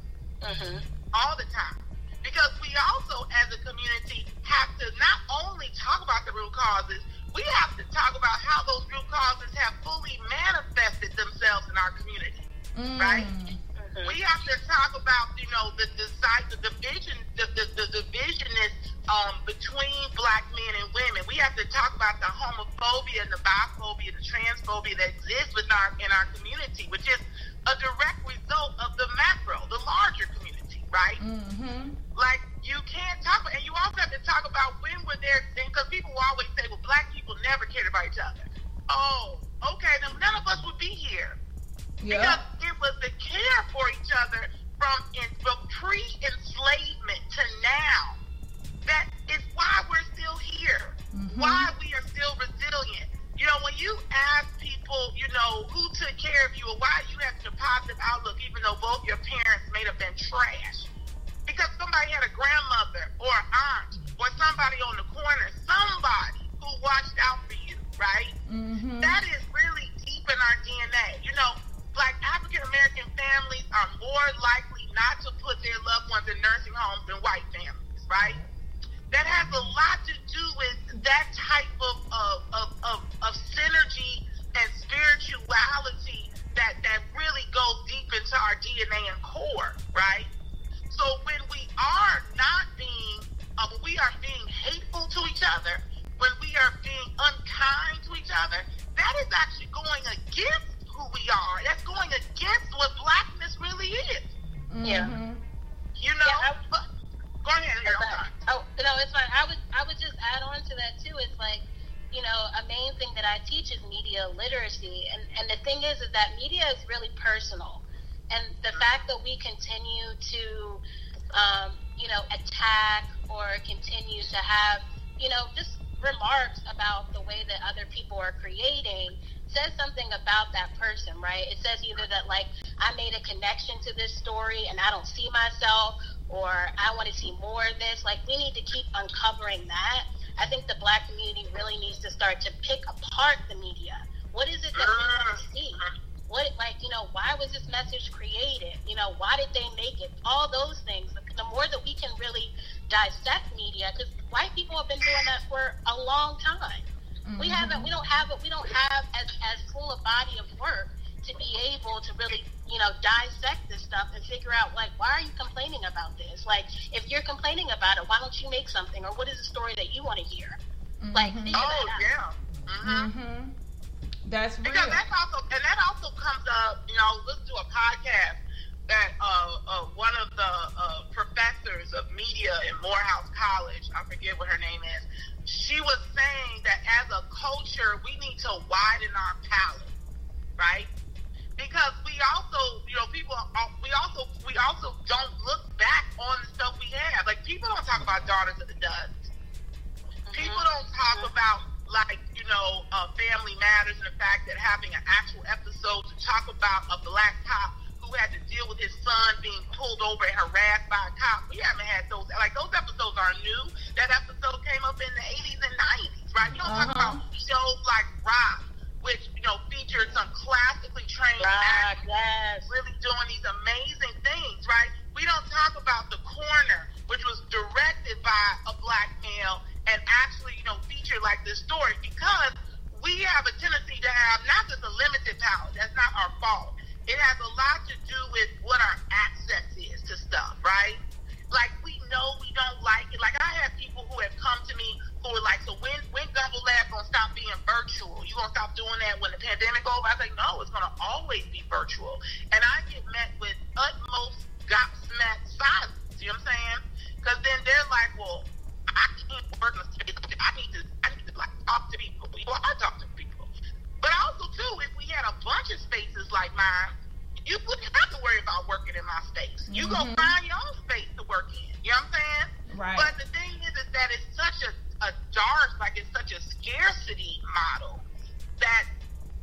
all the time. Because we also, as a community, have to not only talk about the root causes, we have to talk about how those root causes have fully manifested themselves in our community, right? We have to talk about, you know, the desire, the division, the, the, the divisionist um, between black men and women. We have to talk about the homophobia and the biphobia, the transphobia that exists within our in our community, which is a direct result of the macro, the larger community, right? Mm-hmm. Like you can't talk about, and you also have to talk about when were there, because people will always say, well, black people never cared about each other. Oh, okay, then none of us would be here. Because it was the care for each other from, in, from pre-enslavement to now that is why we're still here. Why we are still resilient. You know, when you ask people, you know, who took care of you or why you have a positive outlook, even though both your parents may have been trash, because somebody had a grandmother or an aunt or somebody on the corner, somebody who watched out for you, right? Mm-hmm. That is really deep in our DNA. You know, like African American families are more likely not to put their loved ones in nursing homes than white families, right? That has a lot to do with that type of of, of, of, of synergy and spirituality that, that really goes deep into our DNA and core, right? So when we are not being, uh, when we are being hateful to each other, when we are being unkind to each other, that is actually going against who we are. That's going against what blackness really is. Yeah. You know, but, go ahead. Here. Oh no, it's fine. I would I would just add on to that too. It's like, you know, a main thing that I teach is media literacy, and and the thing is, is that media is really personal, and the fact that we continue to, um, you know, attack or continue to have, you know, just remarks about the way that other people are creating says something about that person, right? It says either that like I made a connection to this story and I don't see myself or I want to see more of this. Like we need to keep uncovering that. I think the black community really needs to start to pick apart the media. What is it that we want to see? What like, you know, why was this message created? You know, why did they make it? All those things. The more that we can really dissect media, because white people have been doing that for a long time. We mm-hmm. haven't. We don't have. We don't have as as full a body of work to be able to really, you know, dissect this stuff and figure out like why are you complaining about this? Like if you're complaining about it, why don't you make something? Or what is the story that you want to hear? Like figure Oh that out. yeah. Mm-hmm. That's real. Because that's also, and that also comes up. You know, I was listening to a podcast that uh, uh, one of the uh, professors of media in Morehouse College, I forget what her name is, she was saying that as a culture, we need to widen our palate, right? Because we also, you know, people, are- we also, we also don't look back on the stuff we have. Like people don't talk about Daughters of the Dust. Mm-hmm. People don't talk mm-hmm. about like you know uh, Family Matters and the fact that having an actual episode to talk about a black cop who had to deal with his son being pulled over and harassed by a cop. We haven't had those like those episodes are new. That episode came up in the 80s and 90s, right? You don't talk uh-huh. about shows like Roc, which you know featured some classically trained ah, actors really doing these amazing things, right? We don't talk about The Corner, which was directed by a black male and actually, you know, featured like this story because we have a tendency to have not just a limited palate. That's not our fault. It has a lot to do with what our access is to stuff, right? Like we know we don't like it. Like I have people who have come to me who are like, so when when Gumbo Lab gonna stop being virtual? You gonna stop doing that when the pandemic over? I say no, it's gonna always be virtual. And I get met with utmost gobsmacked silence. You know what I'm saying? Because then they're like, well, I can't work in a space. I need to I need to like talk to people. Well, I talk to people. But also too, if we had a bunch of spaces like mine, you wouldn't have to worry about working in my space. You mm-hmm. go find your own space to work in. You know what I'm saying? Right. But the thing is, is that it's such a, a dark, like it's such a scarcity model that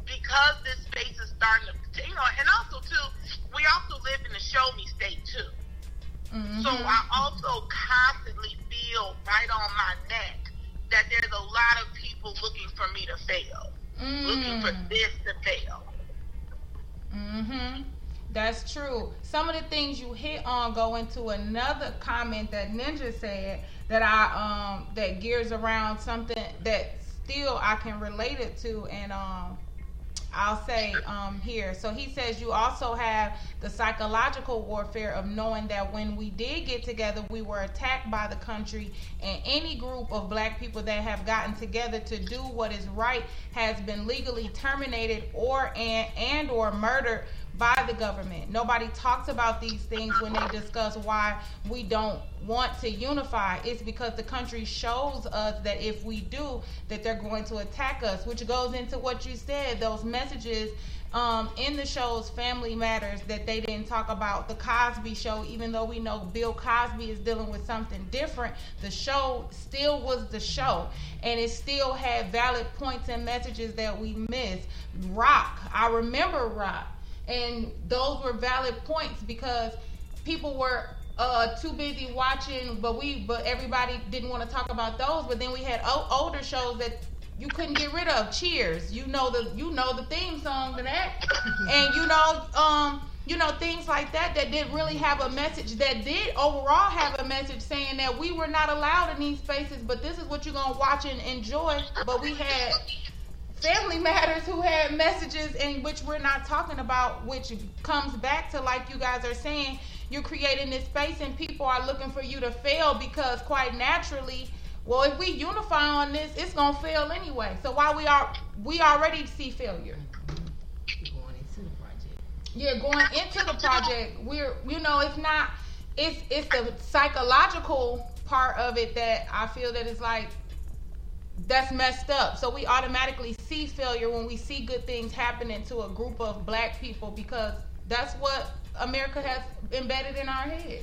because this space is starting to, you know, and also too, we also live in a show me state too. Mm-hmm. So I also constantly feel right on my neck that there's a lot of people looking for me to fail, mm. looking for mm. this to fail Mm-hmm. That's true. Some of the things you hit on go into another comment that Ninja said that I um that gears around something that still I can relate it to and um I'll say um, here. So he says you also have the psychological warfare of knowing that when we did get together, we were attacked by the country, and any group of black people that have gotten together to do what is right has been legally terminated or and and or murdered by the government. Nobody talks about these things when they discuss why we don't want to unify. It's because the country shows us that if we do, that they're going to attack us, which goes into what you said, those messages um, in the shows Family Matters that they didn't talk about. The Cosby Show, even though we know Bill Cosby is dealing with something different, the show still was the show. And it still had valid points and messages that we missed. Roc, I remember Roc and those were valid points because people were uh, too busy watching, but we but everybody didn't want to talk about those. But then we had o- older shows that you couldn't get rid of. Cheers, you know the you know the theme song to that, and you know um you know things like that that didn't really have a message that did overall have a message saying that we were not allowed in these spaces, but this is what you're gonna watch and enjoy. But we had Family Matters who had messages in which we're not talking about, which comes back to like you guys are saying, you're creating this space and people are looking for you to fail because quite naturally, well, if we unify on this, it's gonna fail anyway. So why we are we already see failure. Going into the project. Yeah, going into the project, we're you know, it's not it's it's the psychological part of it that I feel that is like that's messed up. So we automatically see failure when we see good things happening to a group of black people because that's what America has embedded in our head.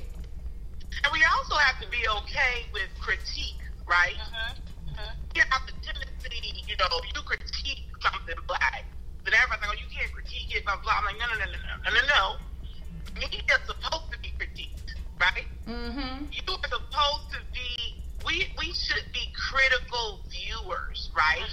And we also have to be okay with critique, right? Mm-hmm. Mm-hmm. You have the tendency, you know, you critique something black. Then everybody's like, oh, you can't critique it, blah, blah. I'm like, no, no, no, no, no, no, no. is supposed to be critiqued, right? Mm-hmm. You are supposed to be we, we should be critical viewers, right?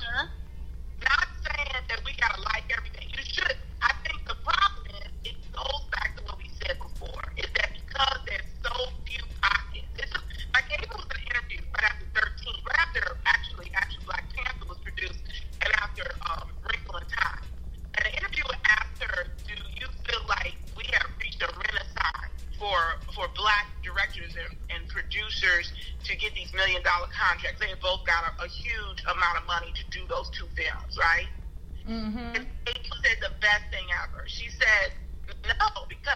Not saying that we gotta like everything. You should. I think the problem is, it goes back to what we said before, is that because there's so few pockets. This is like, it was an interview right after 13, right after, actually, actually Black Panther was produced, and after um, Wrinkle in Time. And the interview after, do you feel like we have reached a renaissance for for black directors and, and producers to get these million dollar contracts? They both got a, a huge amount of money to do those two films, right? Mm-hmm. And April said the best thing ever. She said, no, because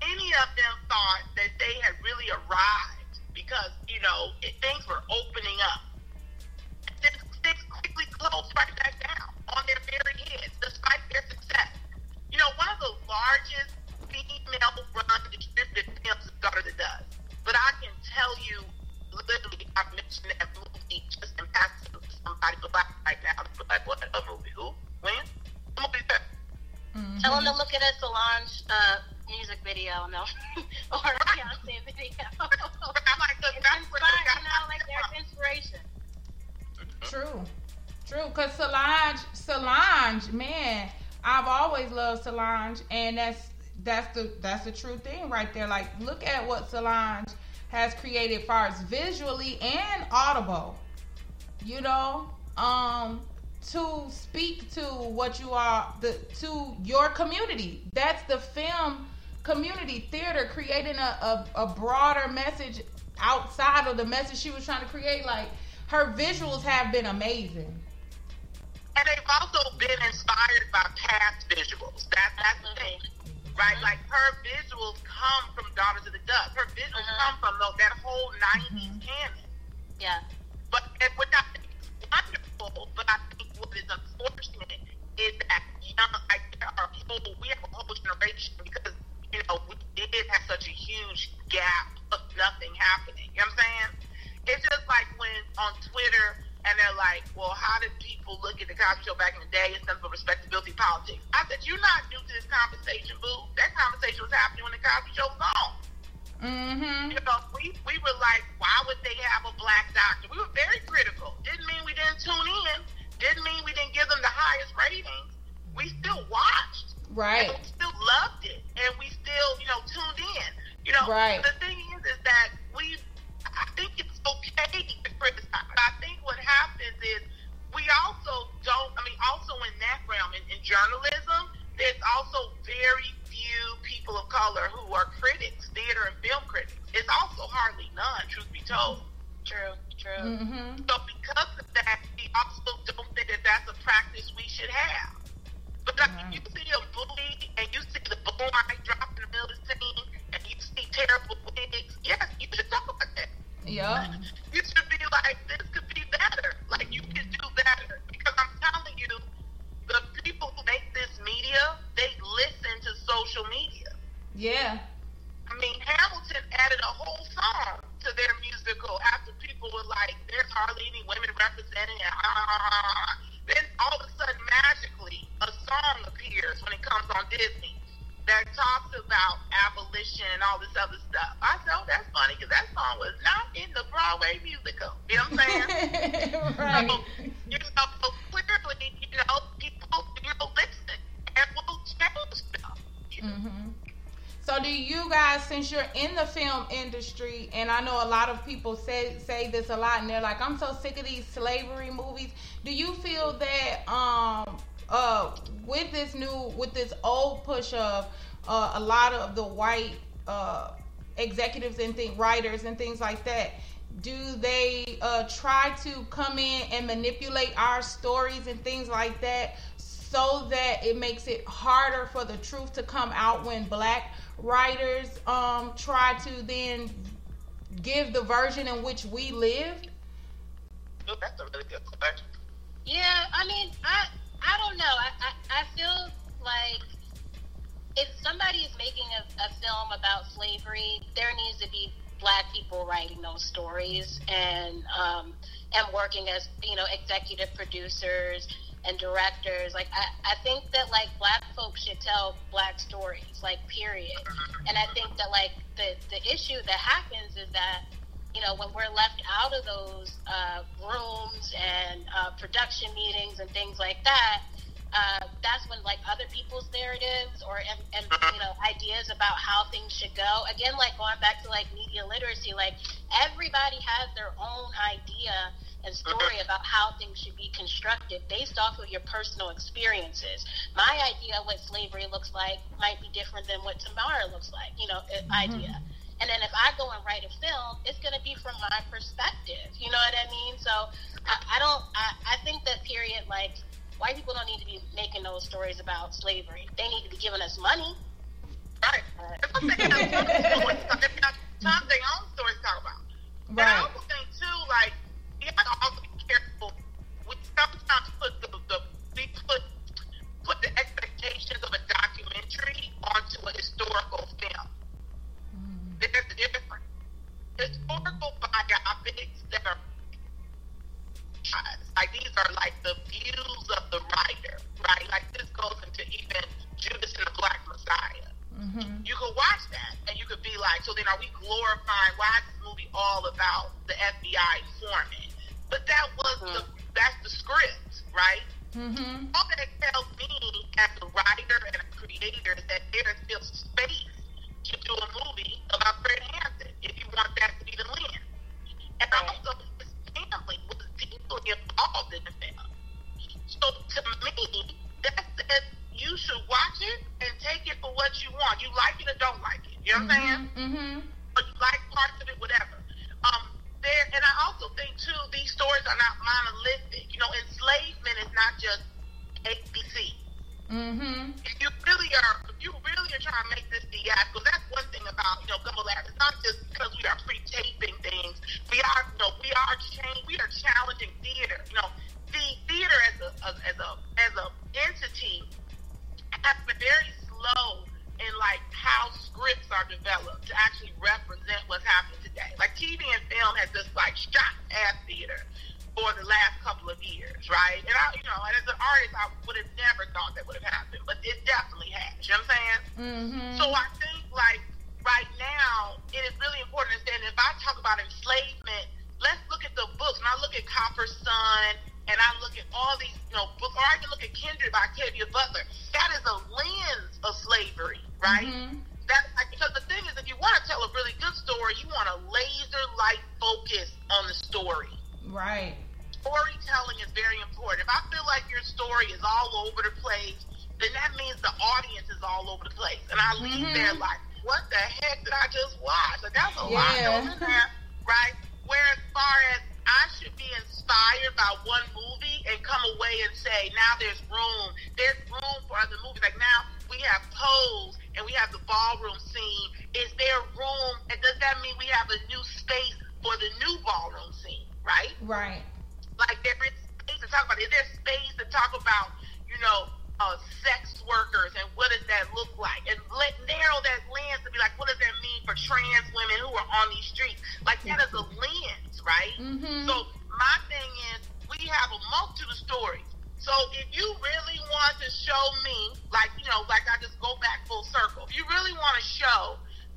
any of them thought that they had really arrived because, you know, it, things were opening up. Things, things quickly closed right back down on their very heads, despite their success. You know, one of the largest female run distributed films is Daughter the Dust. But I can tell you, literally, I've mentioned that movie just in passing to somebody, but like, right now, but like, what other movie? Who? When? I'm The movie. Mm-hmm. Tell them to look at it, Solange. Uh, music video, no, or a Beyonce video. I'm like, it's inspired, you know, like there's inspiration. True, true. Cause Solange, Solange, man, I've always loved Solange, and that's that's the that's the true thing right there. Like, look at what Solange has created, far as visually and audible. You know, um, to speak to what you are, the to your community. That's the film community theater creating a, a, a broader message outside of the message she was trying to create. Like her visuals have been amazing. And they've also been inspired by past visuals. That, that's the thing. Right? Mm-hmm. Like her visuals come from Daughters of the Dust. Her visuals mm-hmm. come from tho- that whole 90s mm-hmm. canon. Yeah. But and what I think is wonderful, but I think what is unfortunate is that young, like, there are whole, we have a whole generation because, you know, we did have such a huge gap of nothing happening. You know what I'm saying? It's just like when on Twitter and they're like, well, how did people look at the Cosby Show back in the day? It's nothing but respectability politics. I said, you're not new to this conversation, boo. That conversation was happening when the Cosby Show was on. Mm-hmm. You know, we, we were like, why would they have a black doctor? We were very critical. Didn't mean we didn't tune in. Didn't mean we didn't give them the highest ratings. We still watched. Right. And we still loved it. And we still, you know, tuned in. You know, Right. the thing is, is that we, I think it's okay to criticize. I think what happens is we also don't, I mean, also in that realm, in, in journalism, there's also very few people of color who are critics, theater and film critics. It's also hardly none, truth be told. True, true. Mm-hmm. So because of that, we also don't think that that's a practice we should have. But like, if you see a bully and you see the boom mic drop in the middle of the scene and you see terrible wigs, yes, you should talk about that. Yeah. You should be like, this could be better. Like, you could do better. Because I'm telling you, the people who make this media, they listen to social media. Yeah. I mean, Hamilton added a whole song to their musical after people were like, there's hardly any women representing it. Ah. Then all of a sudden, magically, a song appears when it comes on Disney that talks about abolition and all this other stuff. I said, oh, that's funny because that song was not in the Broadway musical. You know what I'm saying? right. So, you know, clearly, you know, people, you know, listen and will change stuff. Mm-hmm. So do you guys, since you're in the film industry, and I know a lot of people say say this a lot, and they're like, "I'm so sick of these slavery movies." Do you feel that um uh with this new with this old push of uh, a lot of the white uh executives and think writers and things like that? Do they uh, try to come in and manipulate our stories and things like that so that it makes it harder for the truth to come out when black writers um, try to then give the version in which we lived? Oh, that's a really good question. Yeah, I mean, I I don't know. I, I, I feel like if somebody is making a, a film about slavery, there needs to be black people writing those stories and um, and working as you know executive producers and directors. Like I, I think that like black folks should tell black stories, like period. And I think that like the the issue that happens is that you know when we're left out of those uh, rooms and uh, production meetings and things like that. Uh, that's when like other people's narratives or and, and you know ideas about how things should go again like going back to like media literacy like everybody has their own idea and story about how things should be constructed based off of your personal experiences. My idea of what slavery looks like might be different than what Tamara looks like, you know, uh, idea. And then if I go and write a film, it's going to be from my perspective. You know what I mean? So I, I don't, I, I think that period, like, white people don't need to be making those stories about slavery. They need to be giving us money. Right. Sometimes they own stories to talk about. But I also think too, like, you have to also be careful. We sometimes put the, the we put put the expectations of a documentary onto a historical film. There's a difference. Historical biopics that are like these are like the views of the writer, right? Like this goes into even Judas and the Black Messiah. Mm-hmm. You could watch that and you could be like, so then are we glorifying? Why is this movie all about the FBI informant? But that was the that's the script, right? Mm-hmm. All that tells me as a writer and a creator is that there is still space to do a movie about Fred Hampton if you want that to be the lens. And also, his family was deeply involved in the film. So to me, that says you should watch it and take it for what you want. You like it or don't like it. You know what I'm saying? Mm-hmm. Or you like parts of it, whatever. Um, there, and I also think too, these stories are not monolithic. You know, enslavement is not just ABC. Mm-hmm. If you really are, if you really are trying to make this theatrical, that's one thing about you know Gumbo Lab. It's not just because we are pre-taping things. We are, you know, we are change, we are challenging theater. You know, the theater as a as, as a as a entity has been very slow in like how scripts are developed to actually represent what's happening today. Like TV and film has just like shot at theater for the last couple of years, right? And I, you know, and as an artist, I would have never thought that would have happened, but it definitely has. You know what I'm saying? Mm-hmm. So I think like right now, it is really important to understand that if I talk about enslavement, let's look at the books. And I look at Copper Sun, and I look at all these, you know, books, or I can look at Kindred by Octavia Butler. That is a lens of slavery, right? Mm-hmm. That like, because the thing is, if you want to tell a really good story, you want a laser light focus on the story. Right. Storytelling is very important. If I feel like your story is all over the place, then that means the audience is all over the place. And I leave Mhm. there like, what the heck did I just watch? Like, that's a lot Yeah. going in there, right? Whereas far as I should be inspired by one movie and come away and say, now there's room. There's room for other movies. Like now we have Pose and we have the ballroom scene. Is there room? And does that mean we have a new space for the new ballroom scene, right? Right. Like there is space to talk about. Is there space to talk about, you know, uh, sex workers and what does that look like? And let narrow that lens to be like, what does that mean for trans women who are on these streets? Like that is a lens, right? Mm-hmm. So my thing is, we have a multitude of stories. So if you really want to show me, like you know, like I just go back full circle. If you really want to show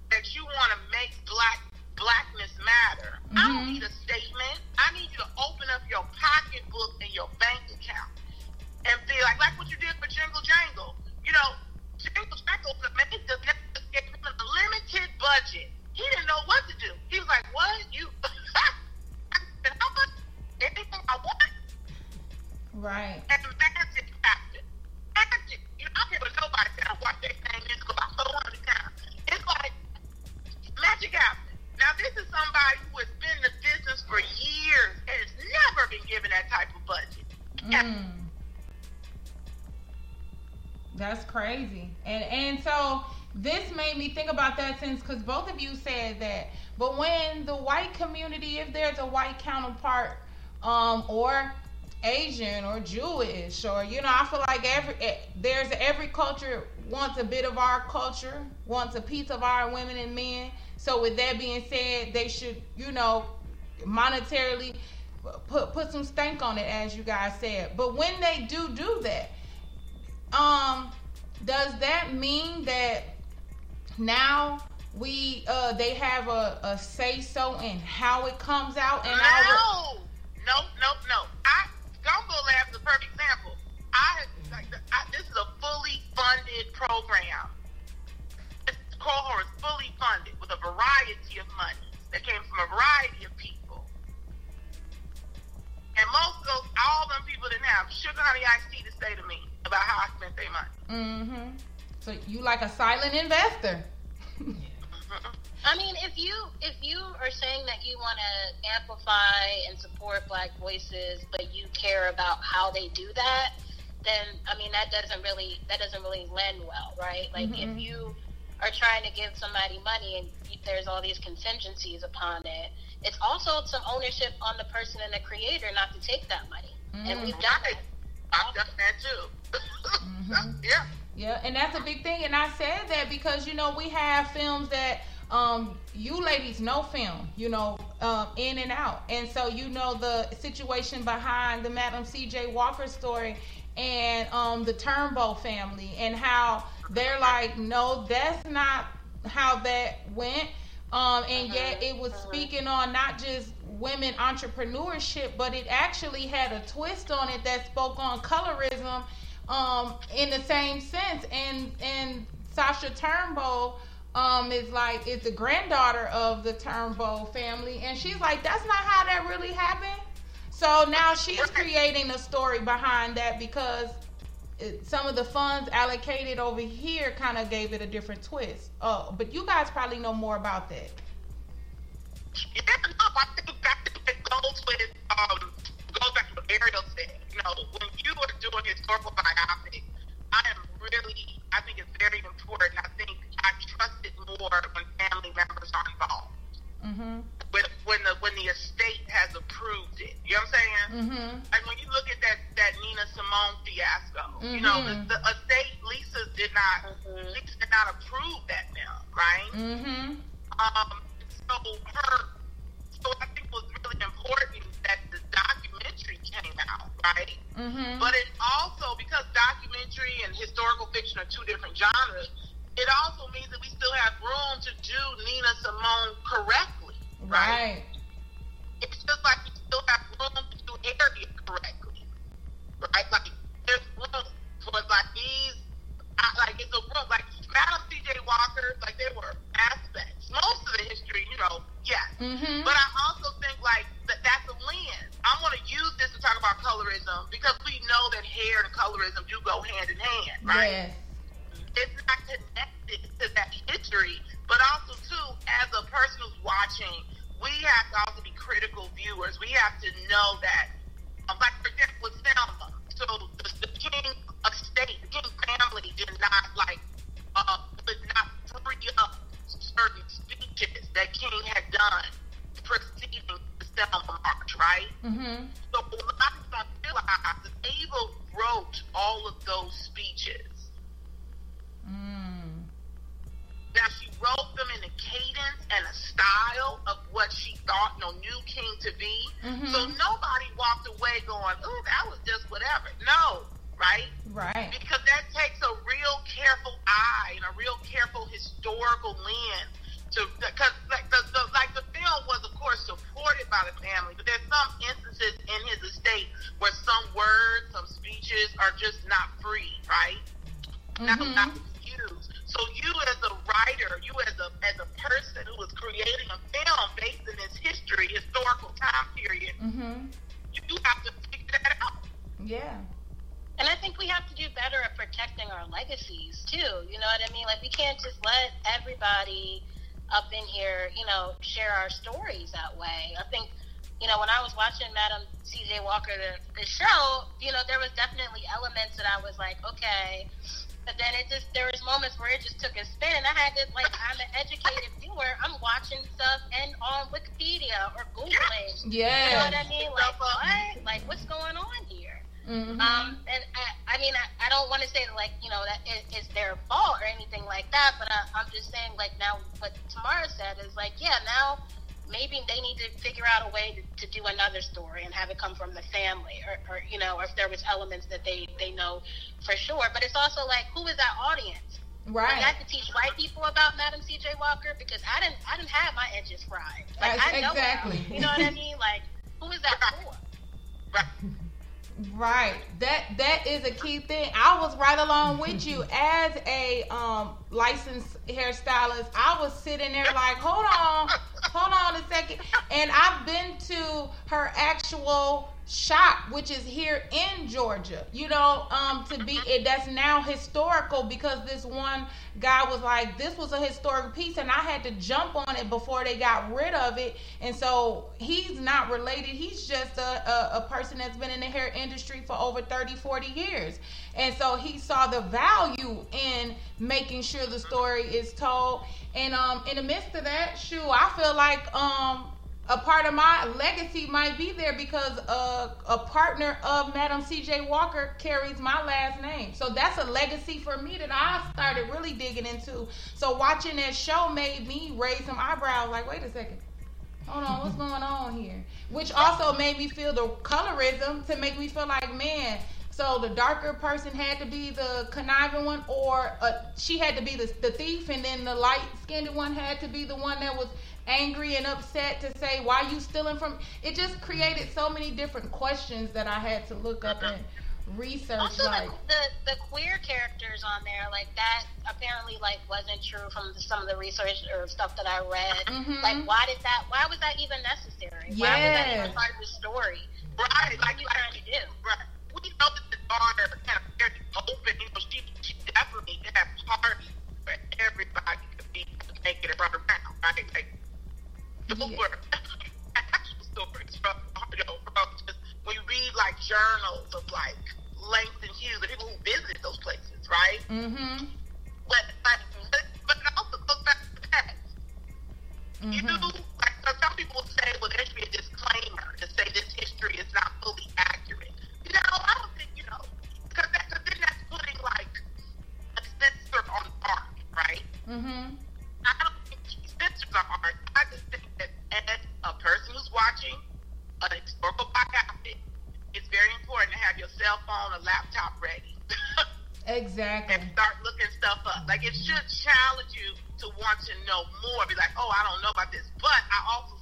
that you want to make black blackness matter, I don't need a statement. I need you to open up your pocketbook and your bank account and be like, like what you did for Jingle Jangle. You know, Jingle Jangle made the gave him a limited budget. He didn't know what to do. He was like, "What you? How much? Anything I want?" Right. And magic happened. Magic. You know, I what nobody said. I watched that same music about 400 times. It's like magic happened. Now, this is somebody who has been in the business for years and has never been given that type of budget. Mm. That's crazy. And and so this made me think about that since because both of you said that. But when the white community, if there's a white counterpart, um, or Asian or Jewish, or you know, I feel like every eh, there's every culture wants a bit of our culture, wants a piece of our women and men. So with that being said, they should, you know, monetarily put put some stank on it, as you guys said. But when they do do that, um, does that mean that now we uh they have a, a say so in how it comes out and our No, no, no, no. I Gumbo Lab is a perfect example. I, like, I this is a fully funded program. This cohort is fully funded with a variety of money that came from a variety of people. And most of those, all them people didn't have sugar honey iced tea to say to me about how I spent their money. Mm-hmm. So you like a silent investor. I mean, if you if you are saying that you want to amplify and support Black voices, but you care about how they do that, then I mean that doesn't really that doesn't really lend well, right? Like Mhm. if you are trying to give somebody money and there's all these contingencies upon it, it's also some ownership on the person and the creator not to take that money. And we've done that. I've done that too. Mm-hmm. Yeah. Yeah, and that's a big thing. And I said that because you know we have films that um, you ladies know film, you know, um, in and out, and so you know the situation behind the Madam C.J. Walker story and um, the Turnbo family, and how they're like, no, that's not how that went. Um, and yet it was speaking on not just women entrepreneurship, but it actually had a twist on it that spoke on colorism um, in the same sense. And and Sasha Turnbull um, is like is the granddaughter of the Turnbull family, and she's like, that's not how that really happened. So now she's creating a story behind that because some of the funds allocated over here kind of gave it a different twist. Oh, but you guys probably know more about that. Yeah, no, I think that goes with um goes back to what Ariel said. You know, when you are doing historical biopic, I am really I think it's very important. I think I trust it more when family members are involved. Mm-hmm. When when the when the estate has approved it. You know what I'm saying? Mm-hmm. And when you look at that that Nina Simone fiasco, you know, the, Mhm. the estate Lisa did not Lisa did not approve that now, right? Mm-hmm. Um, so her, so I think it was really important that the documentary came out, right? Mm-hmm. But it also because documentary and historical fiction are two different genres. It also means that we still have room to do Nina Simone correctly, Right. It's just like we still have room to do Harriet correctly, right? Like there's room for like these, I, like it's a room like Madam C.J. Walker, like there were aspects, most of the history, you know, yes. Mhm. But I also think like that that's a lens. I want to use this to talk about colorism because we know that hair and colorism do go hand in hand, right? Yes. It's not connected to that history, but also too, as a person who's watching, we have to also be critical viewers. We have to know that, um, like for example, with Selma, so the, the king estate, the king family did not like, uh, would not free up certain speeches that King had done preceding the Selma March, right? Mm-hmm. So a lot of people don't realize that Ava wrote all of those speeches. Mm. Now she wrote them in a cadence and a style of what she thought no new king to be. Mhm. So nobody walked away going, "Oh, that was just whatever." No, right? Right. Because that takes a real careful eye and a real careful historical lens to because like the, the like the film was of course supported by the family, but there's some instances in his estate where some words, some speeches are just not free, right? Not, Mhm. Not. So you as a writer, you as a as a person who is creating a film based in this history, historical time period, Mm-hmm. you have to figure that out. Yeah. And I think we have to do better at protecting our legacies too. You know what I mean? Like we can't just let everybody up in here, you know, share our stories that way. I think, you know, when I was watching Madam C.J. Walker the, the show, you know, there was definitely elements that I was like, okay. But then it just there was moments where it just took a spin, and I had to like I'm an educated viewer. I'm watching stuff and on Wikipedia or googling. Yeah, You know what I mean? Like what? Like what's going on here? Mm-hmm. Um, and I, I mean, I, I don't want to say that, like, you know, that it, it's their fault or anything like that, but I, I'm just saying, like, now what Tamara said is, like, yeah, now maybe they need to figure out a way to, to do another story and have it come from the family or, or you know, or if there was elements that they, they know for sure. But it's also, like, who is that audience? Right. Like, I have to teach white people about Madam C.J. Walker because I didn't, I didn't have my edges fried. Like, Ex- I know exactly. now. You know what I mean? Like, who is that for? Right. That that is a key thing. I was right along with you as a um licensed hairstylist. I was sitting there like, hold on, hold on a second. And I've been to her actual shop, which is here in Georgia. You know, um, to be it that's now historical because this one guy was like, this was a historic piece, and I had to jump on it before they got rid of it. And so he's not related. He's just a, a, a person that's been in the hair industry for over 30, 40 years. And so he saw the value in making sure the story is told. And um, in the midst of that, shoe, I feel like um, a part of my legacy might be there because uh, a partner of Madam C.J. Walker carries my last name. So that's a legacy for me that I started really digging into. So watching that show made me raise some eyebrows. Like, wait a second. Hold on, what's going on here? Which also made me feel the colorism to make me feel like, man, so the darker person had to be the conniving one, or uh, she had to be the, the thief, and then the light skinned one had to be the one that was angry and upset to say, why you stealing from. It just created so many different questions that I had to look up and research. Also, like, the, the the queer characters on there, like that, apparently like wasn't true from the, some of the research or stuff that I read. Mhm. Like, why did that? Why was that even necessary? Why was that even part of the story? Right, What are you trying to do? Right. We know that the daughter kind of very open. You know, she, she definitely had parties where everybody could be naked and run around. Right? Like, those actual stories from, you know, from just when you read like journals of like Langston Hughes, the people who visited those places, right? mm-hmm. But, but, but it also goes back to the past. You Mm-hmm. do, like, so some people will say, well, there should be a disclaimer to say this history is not fully accurate. No, I don't think, you know, because that, cause then that's putting, like, a censor on art, right? Mm-hmm. I don't think censors on. I just think that as a person who's watching an historical biopic, it's very important to have your cell phone or laptop ready. Exactly. and start looking stuff up. Like it should challenge you to want to know more. Be like, oh, I don't know about this. But I also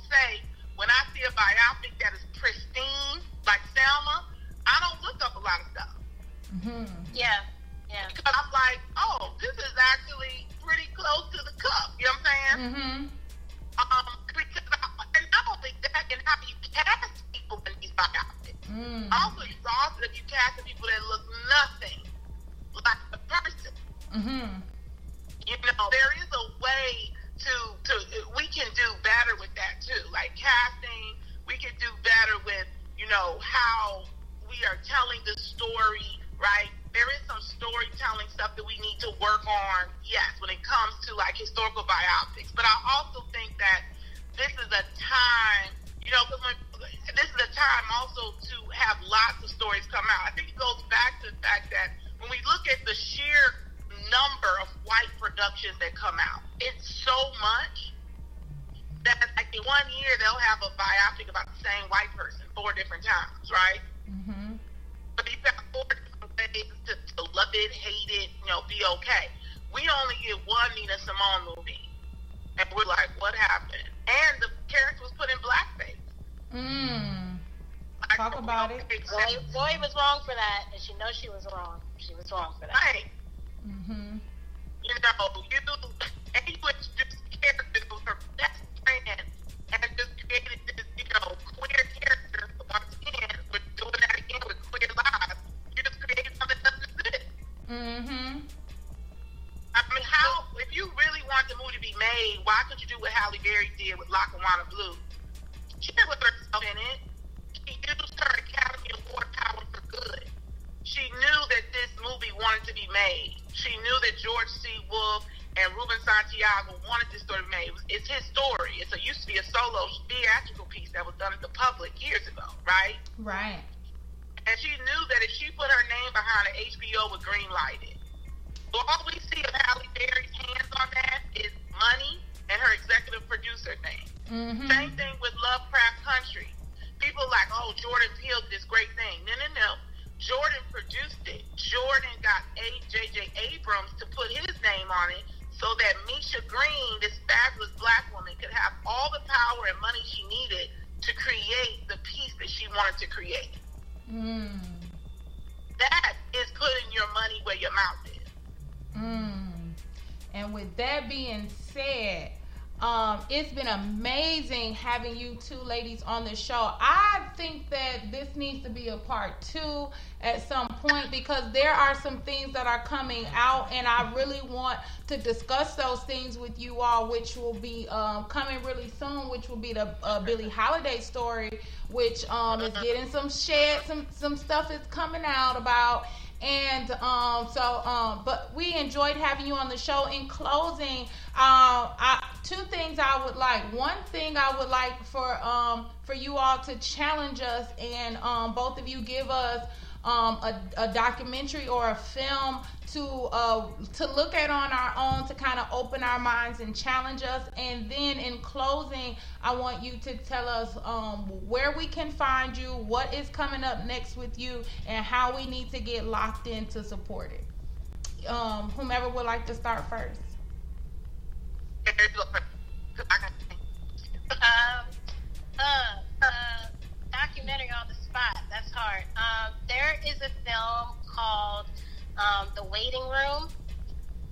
the show. I think that this needs to be a part two at some point because there are some things that are coming out, and I really want to discuss those things with you all, which will be um, coming really soon. Which will be the uh, Billie Holiday story, which um, is getting some shed, some some stuff is coming out about And um, so, um, but we enjoyed having you on the show. In closing, uh, I, two things I would like. One thing I would like for um, for you all to challenge us, and um, both of you give us um, a, a documentary or a film to uh, to look at on our own to kind of open our minds and challenge us. And then in closing, I want you to tell us um, where we can find you, what is coming up next with you, and how we need to get locked in to support it. Um, whomever would like to start first. Um, uh, uh, documentary on the spot. That's hard. Um, there is a film called um, The Waiting Room,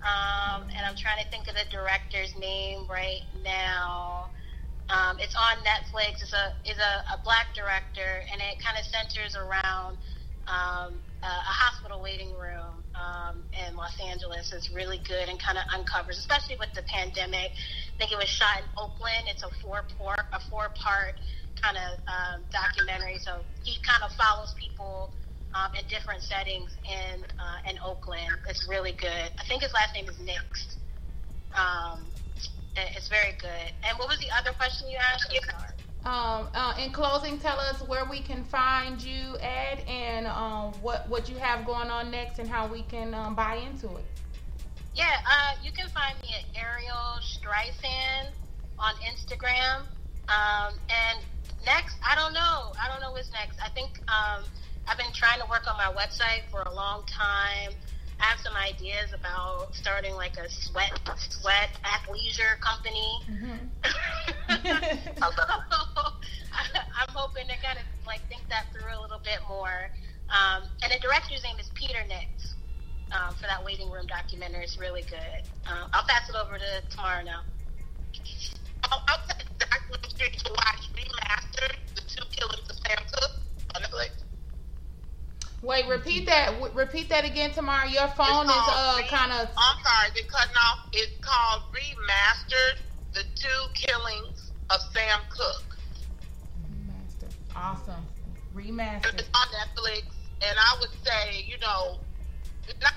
um, and I'm trying to think of the director's name right now. Um, it's on Netflix. It's a is a, a black director, and it kind of centers around um, a, a hospital waiting room um, in Los Angeles. It's really good and kind of uncovers, especially with the pandemic. I think it was shot in Oakland. It's a four part a four part kind of um, documentary. So he kind of follows people um, in different settings in uh, in Oakland. It's really good. I think his last name is Nix. Um, it's very good. And what was the other question you asked? Um, uh, in closing, tell us where we can find you at, and um, what what you have going on next, and how we can um, buy into it. Yeah, uh, you can find me at Ariel Streisand on Instagram. Um, and next, I don't know. I don't know what's next. I think um, I've been trying to work on my website for a long time. I have some ideas about starting like a sweat sweat athleisure company. I'm hoping to kind of like think that through a little bit more. Um, and the director's name is Peter Nix um, for that waiting room documentary. It's really good. Um, I'll pass it over to Tamara now. I'll take the documentary to watch remastered, The Two Killings of Sam Cooke on Netflix. Wait, repeat that. w- Repeat that again Tamara. Your phone is uh Re- kind of. I'm sorry, they're cutting off. It's called Remastered, The Two Killings of Sam Cooke. Remastered. Awesome. And Remastered. It's on Netflix, and I would say, you know, not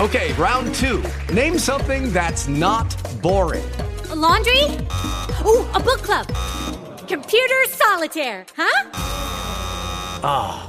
Okay, round two. Name something that's not boring. laundry? Ooh, a book club. Computer solitaire, huh? Ah,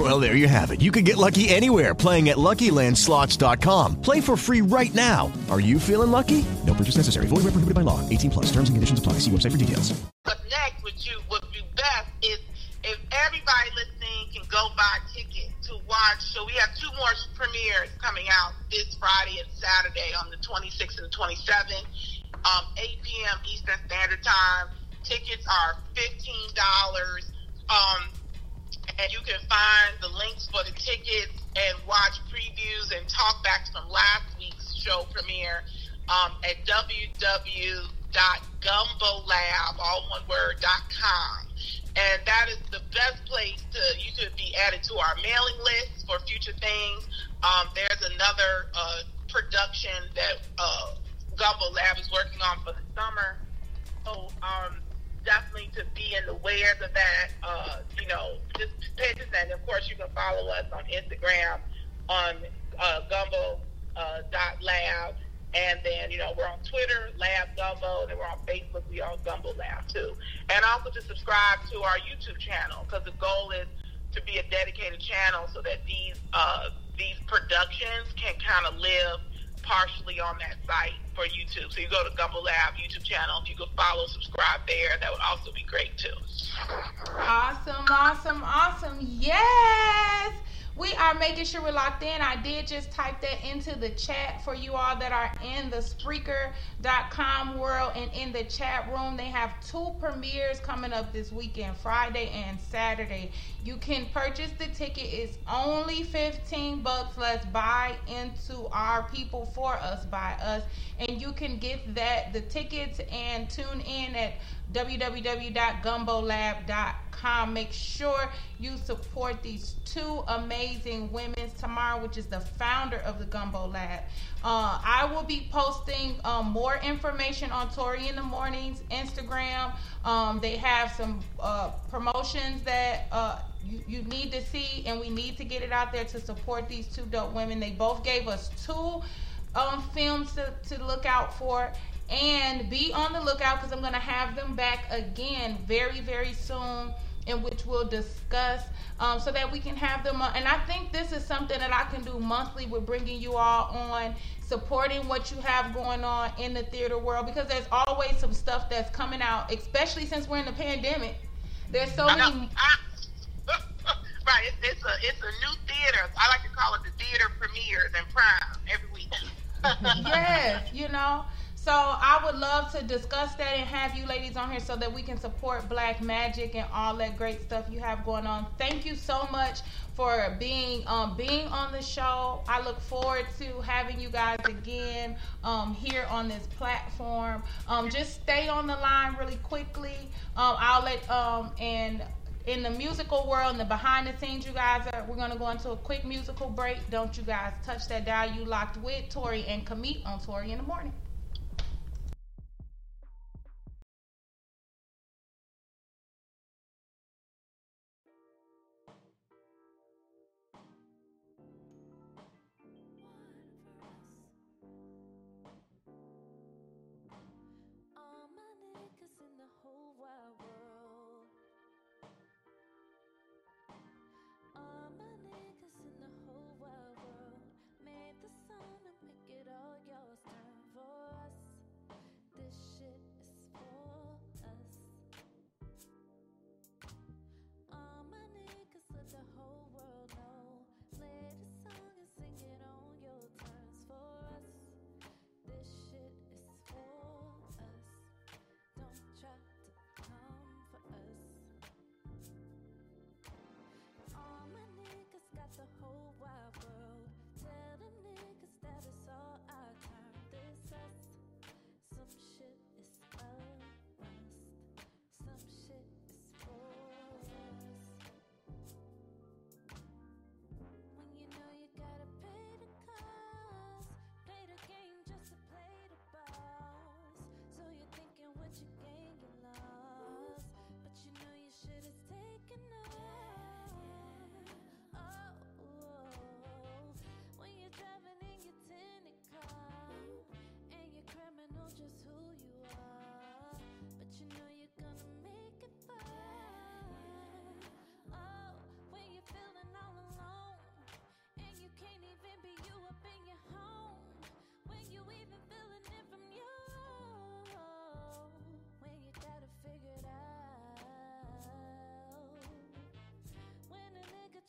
Well, there you have it. You can get lucky anywhere playing at LuckyLandSlots.com. Play for free right now. Are you feeling lucky? No purchase necessary. Void where prohibited by law. 18 plus. Terms and conditions apply. See website for details. Next, what you would be best is if everybody listening can go buy tickets to watch. So we have two more premieres coming out this Friday and Saturday on the 26th and the 27th, um, 8 p.m. Eastern Standard Time. Tickets are fifteen dollars. Um, and you can find the links for the tickets and watch previews and talkbacks from last week's show premiere um, at www.gumbolab, all one word, com. And that is the best place to, you could be added to our mailing list for future things. Um, there's another uh, production that uh, Gumbo Lab is working on for the summer. So, um, definitely to be in the wares of that. Uh, you know, just pay attention. And of course, you can follow us on Instagram on uh, gumbo uh, dot lab. And then, you know, we're on Twitter, Lab Gumbo, and we're on Facebook, we on Gumbo Lab too. And also to subscribe to our YouTube channel, because the goal is to be a dedicated channel so that these uh, these productions can kind of live partially on that site for YouTube. So you go to Gumbo Lab YouTube channel. If you could follow, subscribe there, that would also be great too. Awesome, awesome, awesome. Yes. We are making sure we're locked in. I did just type that into the chat for you all that are in the Spreaker.com world and in the chat room. They have two premieres coming up this weekend, Friday and Saturday. You can purchase the ticket. It's only 15 bucks. Let's buy into our people for us by us. And you can get that the tickets and tune in at www.gumbolab.com. Make sure you support these two amazing women. Tamara, which is the founder of the Gumbo Lab. Uh, I will be posting um, more information on Tori in the Mornings Instagram. Um, they have some uh, promotions that uh, you, you need to see, and we need to get it out there to support these two dope women. They both gave us two um, films to, to look out for and be on the lookout because I'm going to have them back again very, very soon, in which we'll discuss um, so that we can have them. On. And I think this is something that I can do monthly with bringing you all on, supporting what you have going on in the theater world because there's always some stuff that's coming out, especially since we're in the pandemic. There's so many. right, it's, it's a it's a new theater. I like to call it the theater premieres and prime every week. yes, you know. So I would love to discuss that and have you ladies on here so that we can support Black Magic and all that great stuff you have going on. Thank you so much for being um, being on the show. I look forward to having you guys again um, here on this platform. Um, just stay on the line really quickly. Um, I'll let um, and in the musical world and the behind the scenes you guys are we're to go into a quick musical break. Don't you guys touch that dial you locked with tori and Camille on tori in the morning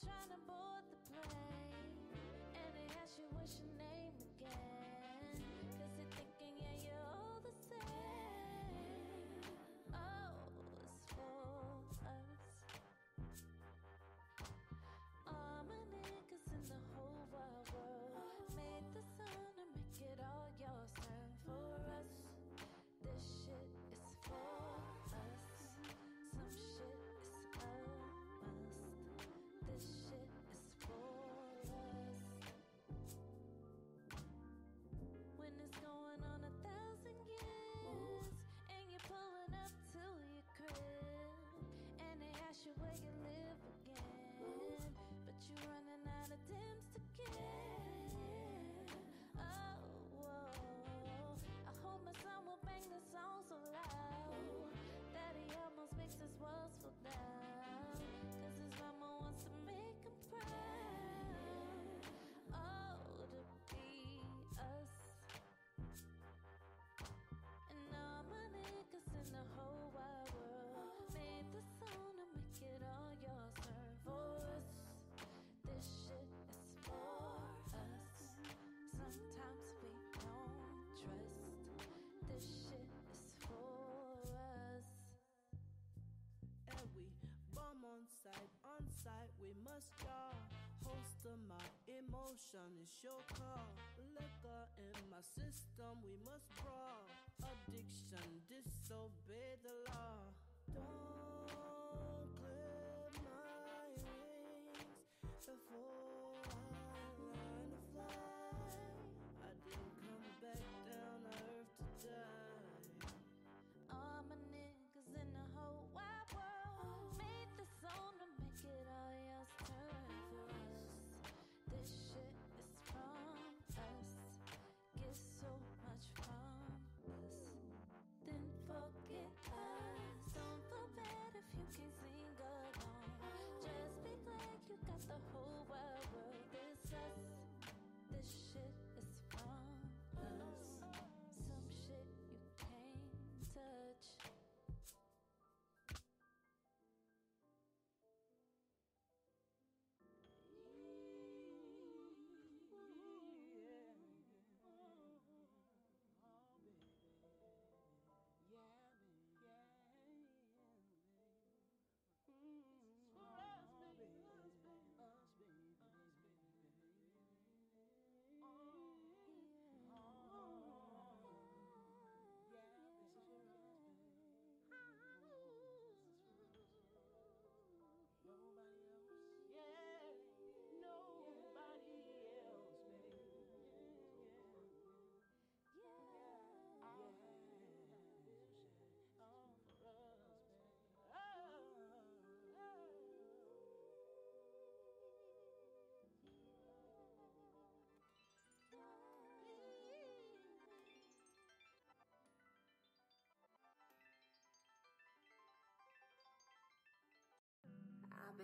trying to emotion. It's your call. Liquor in my system, we must brawl. Addiction, disobey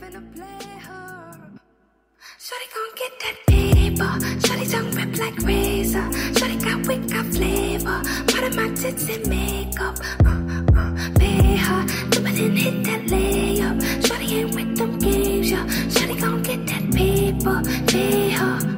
finna play her. Shawty gon' get that paper. Shawty tongue rip like razor. Shawty got wit, got flavor. Part of my tits and makeup. Uh, uh, pay her. It and hit that layup. Shawty ain't with them games, yeah. Shawty gon' get that paper. Pay her.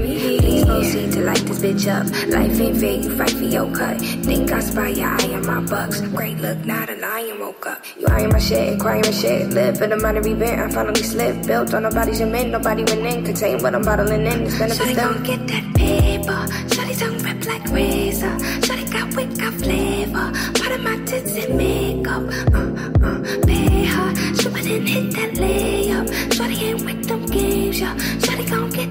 Proceed to light this bitch up. Life ain't fair, you fight for your cut. Think I spy your eye on my bucks. Great look, not a lion woke up. You eyeing my shit, crying my shit. Live for the minor event, I finally slipped. Built on nobody's cement, nobody went in. Contain what I'm bottling in. It's benefits Shawty gon' get that paper. Shawty tongue rip like razor. Shawty got wit, got flavor. Part of my tits and makeup. Uh, uh, pay her. Shoot it and hit that layup. Shawty ain't with them games, yeah. Shawty gon' get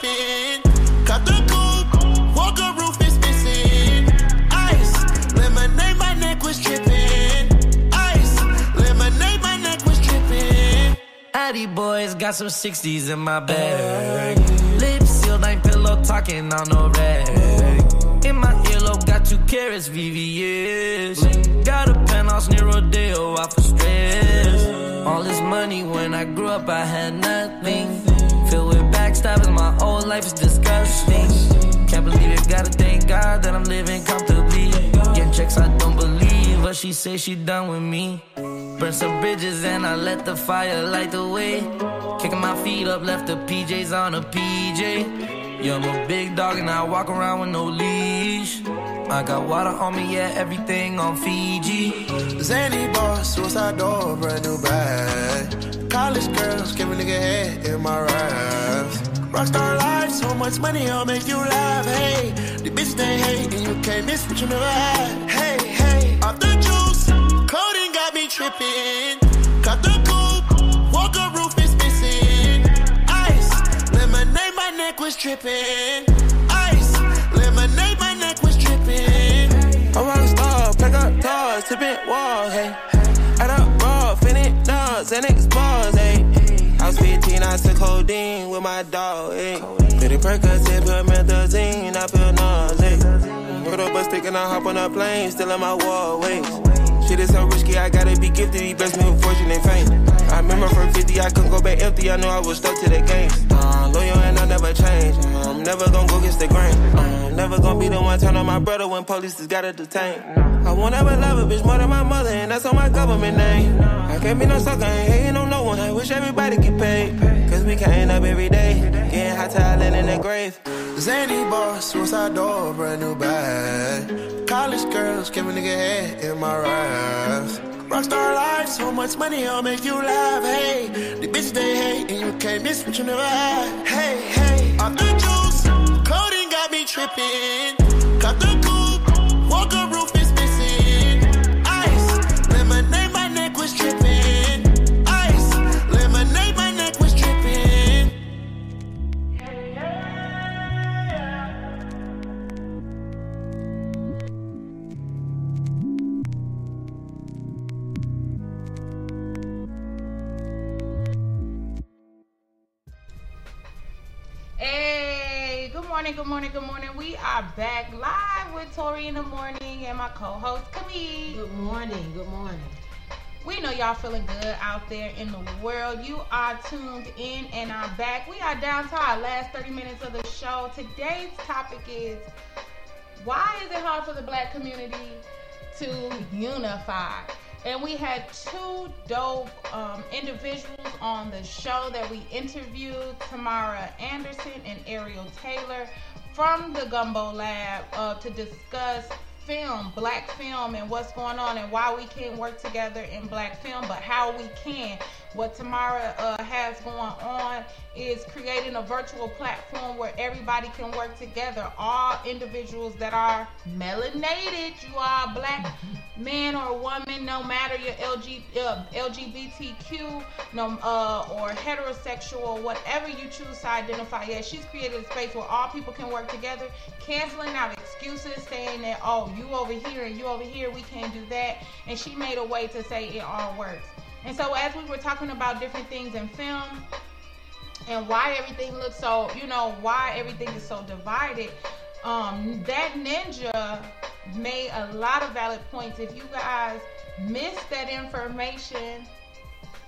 Tripping. Cut the coupe, walker roof is missing. Ice, lemonade, my neck was tripping. Ice, lemonade. Natty boys got some 60s in my bag. Lips sealed, ain't pillow talking on no rag. In my earlobe, got two carats, VVS. Got a penthouse near Rodeo, off of stress. All this money when I grew up, I had nothing. Filled with my whole life is disgusting. Can't believe it, gotta thank God that I'm living comfortably. Getting checks, I don't believe what she say she done with me. Burn some bridges and I let the fire light the way. Kicking my feet up, left the PJs on a PJ. Yeah, I'm a big dog and I walk around with no leash. I got water on me, yeah, everything on Fiji. Zany boss, suicide door, brand new bag. College girls, give a nigga head in my raps. Rockstar life, so much money, I'll make you laugh. Hey, the bitch they hate, and you can't miss what you never had. Hey, hey, off the juice, coding got me tripping. Cut the coupe, Walker roof is missing. Ice, lemonade, my neck was tripping. Ice, lemonade, my neck was tripping. A rock star, pack up doors, tipping walls, hey. Dogs, and explores, hey. I was 15, I took codeine with my dog, hey. Pretty Percocet, promethazine, I feel nauseous. Put up a stick and I hop on a plane, still in my wall, wait. Shit is so risky, I gotta be gifted. He blessed me with fortune and fame. I remember from 50, I couldn't go back empty. I knew I was stuck to the game. Uh, loyal and I never change. I'm never gonna go against the grain. Uh, I'm never gonna be the one turn on my brother when police just gotta detain. I won't ever love a bitch more than my mother, and that's on my government name. I can't be no sucker, ain't hating on no one. I wish everybody get paid. Cause we can't up every day. Getting hot talent in the grave. Zany boss, suicide door, brand new bag. College girls, give a nigga head in my raps. Rockstar life, so much money, I'll make you laugh. Hey, the bitch they hate, and you can't miss what you never had. Hey, hey, off the juice, coding got me tripping. Hey, good morning, good morning, good morning. We are back live with Tori in the morning and my co-host Camille. Good morning, good morning. We know y'all feeling good out there in the world. You are tuned in and are back. We are down to our last 30 minutes of the show. Today's topic is why is it hard for the black community to unify? And we had two dope um, individuals on the show that we interviewed Tamara Anderson and Ariel Taylor from the Gumbo Lab uh, to discuss film, black film, and what's going on and why we can't work together in black film, but how we can. What Tamara uh, has going on is creating a virtual platform where everybody can work together. All individuals that are melanated, you are a black man or woman, no matter your LG, uh, LGBTQ, no, uh, or heterosexual, whatever you choose to identify as. She's created a space where all people can work together, canceling out excuses, saying that, oh, you over here and you over here, we can't do that. And she made a way to say it all works. And so as we were talking about different things in film and why everything looks so, you know, why everything is so divided, um, that ninja made a lot of valid points. If you guys missed that information,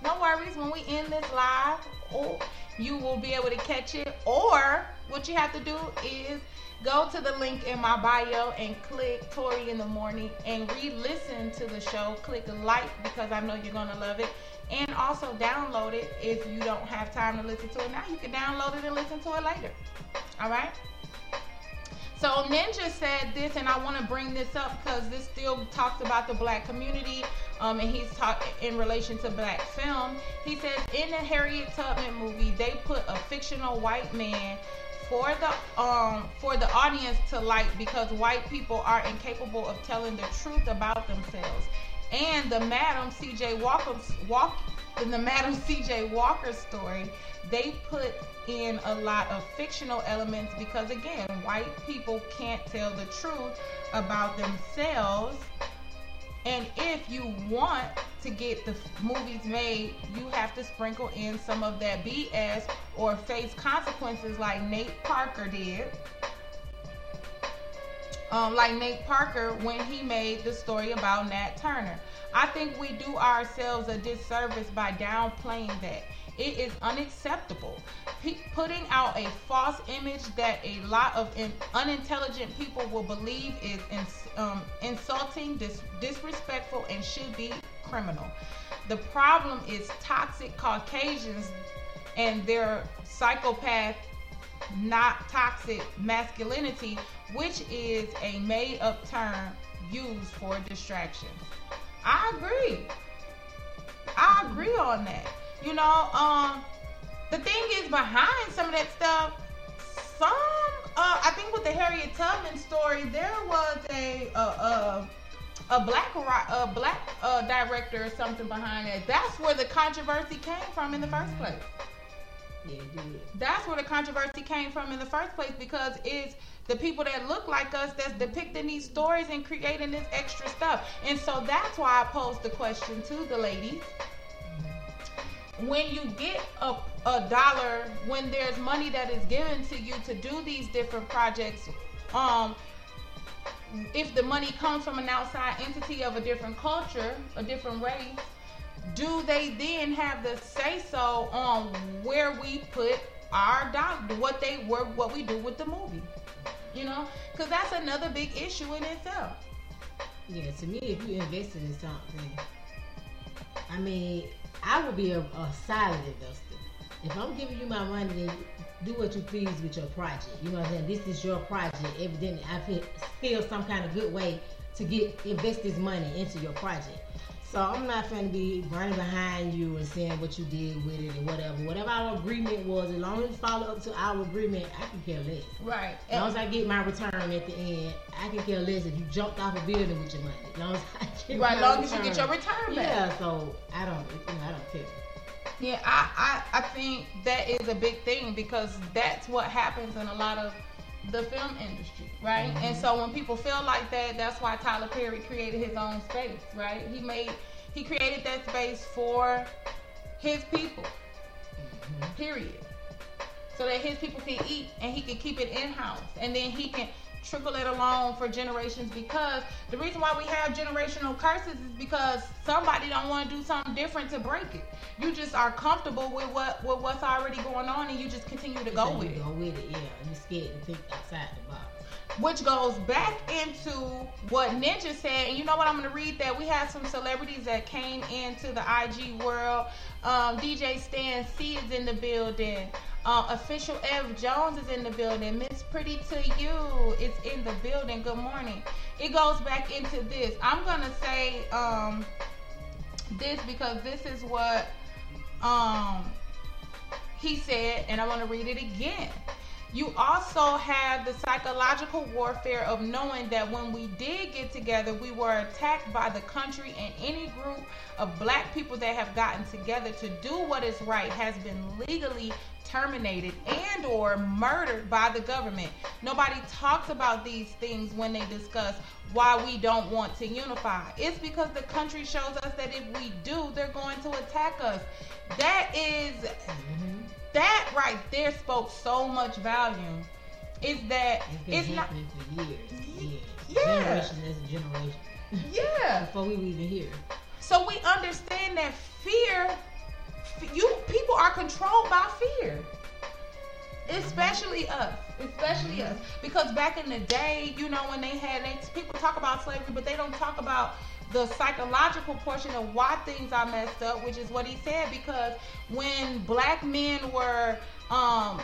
no worries. When we end this live, oh, you will be able to catch it. Or what you have to do is go to the link in my bio and click Tori in the morning and re-listen to the show. Click like because I know you're gonna love it. And also download it if you don't have time to listen to it now. You can download it and listen to it later. All right. So Ninja said this, and I want to bring this up because this still talks about the black community, um, and he's talking in relation to black film. He says in the Harriet Tubman movie, they put a fictional white man for the um for the audience to like because white people are incapable of telling the truth about themselves. And the Madam C.J. Walker walk in the Madam C.J. Walker story, they put in a lot of fictional elements because again, white people can't tell the truth about themselves. And if you want to get the movies made, you have to sprinkle in some of that BS or face consequences like Nate Parker did. Um, like Nate Parker when he made the story about Nat Turner. I think we do ourselves a disservice by downplaying that. It is unacceptable. P- putting out a false image that a lot of in- unintelligent people will believe is ins- um, insulting, dis- disrespectful, and should be criminal. The problem is toxic Caucasians and their psychopath, not toxic masculinity, which is a made up term used for distraction. I agree. I agree on that. You know, um, the thing is behind some of that stuff, some, uh, I think with the Harriet Tubman story, there was a, a, a, a black, a black uh, director or something behind it. That's where the controversy came from in the first place. Yeah. That's where the controversy came from in the first place because it's the people that look like us that's depicting these stories and creating this extra stuff. And so that's why I posed the question to the ladies. When you get a, a dollar, when there's money that is given to you to do these different projects, um, if the money comes from an outside entity of a different culture, a different race, do they then have the say so on where we put our dollar, what they were, what we do with the movie? You know, because that's another big issue in itself. Yeah, to me, if you invested in something, I mean, I would be a, a silent investor. If I'm giving you my money, do what you please with your project. You know what I'm saying? This is your project. Evidently, I feel some kind of good way to get invest this money into your project. So I'm not to be running behind you and saying what you did with it and whatever. Whatever our agreement was, as long as you follow up to our agreement, I can care less. Right. As long as I get my return at the end, I can care less if you jumped off a building with your money. As long as I get Right, long as you get your return back. Yeah, so I don't, you know, I don't care. Yeah, I, I, I think that is a big thing because that's what happens in a lot of the film industry, right? Mm-hmm. And so when people feel like that, that's why Tyler Perry created his own space, right? He made he created that space for his people. Mm-hmm. Period. So that his people can eat and he can keep it in house. And then he can trickle it along for generations because the reason why we have generational curses is because somebody don't want to do something different to break it. You just are comfortable with what with what's already going on and you just continue to go with it. Go with it, yeah. You're scared to think outside the box. Which goes back into what Ninja said, and you know what? I'm gonna read that. We had some celebrities that came into the IG world. Um, DJ Stan C is in the building. Uh, official Ev Jones is in the building. Miss Pretty to You is in the building. Good morning. It goes back into this. I'm gonna say um, this because this is what um, he said, and I want to read it again. You also have the psychological warfare of knowing that when we did get together, we were attacked by the country and any group of black people that have gotten together to do what is right has been legally terminated and or murdered by the government. Nobody talks about these things when they discuss why we don't want to unify. It's because the country shows us that if we do, they're going to attack us. That is that right there spoke so much volume. Is that It's it's not for years. years. Yeah. Generation as generation. Yeah. Before we were even here. So we understand that fear, you people are controlled by fear. Especially us, especially mm-hmm. us, because back in the day, you know, when they had they, people talk about slavery, but they don't talk about the psychological portion of why things are messed up, which is what he said. Because when black men were, um,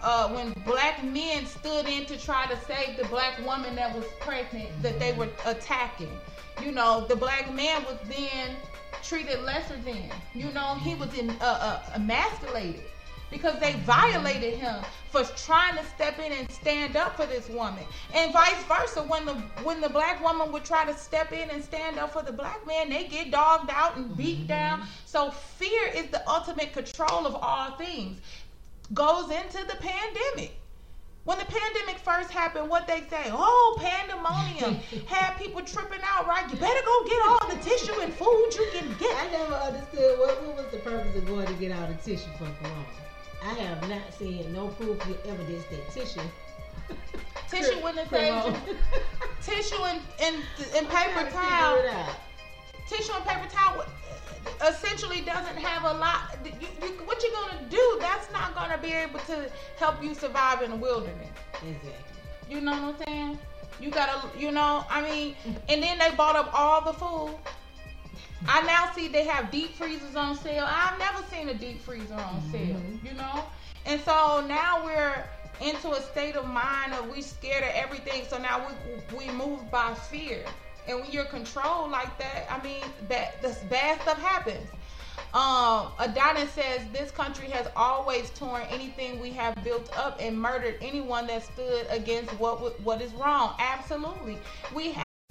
uh, when black men stood in to try to save the black woman that was pregnant, that they were attacking, you know, the black man was then treated lesser than. You know, he was in, uh, uh, emasculated because they violated him for trying to step in and stand up for this woman, and vice versa. When the when the black woman would try to step in and stand up for the black man, they get dogged out and beat mm-hmm. down. So fear is the ultimate control of all things. Goes into the pandemic. When the pandemic first happened, what they say? Oh, pandemonium had people tripping out. Right, you better go get all the tissue and food you can get. I never understood what, what was the purpose of going to get all the tissue for corona. I have not seen no proof of evidence that tissue. Tissue in the same tissue and and, and paper towel. figure it out. Tissue and paper towel uh, essentially doesn't have a lot. You, you, what you're gonna do? That's not gonna be able to help you survive in the wilderness. Exactly. You know what I'm saying? You gotta, you know, I mean, and then they bought up all the food. I now see they have deep freezers on sale. I've never seen a deep freezer on sale, you know? And so now we're into a state of mind of we scared of everything. So now we we move by fear. And when you're controlled like that, I mean, that this bad stuff happens. Um, Adonis says this country has always torn anything we have built up and murdered anyone that stood against what what is wrong. Absolutely, we have.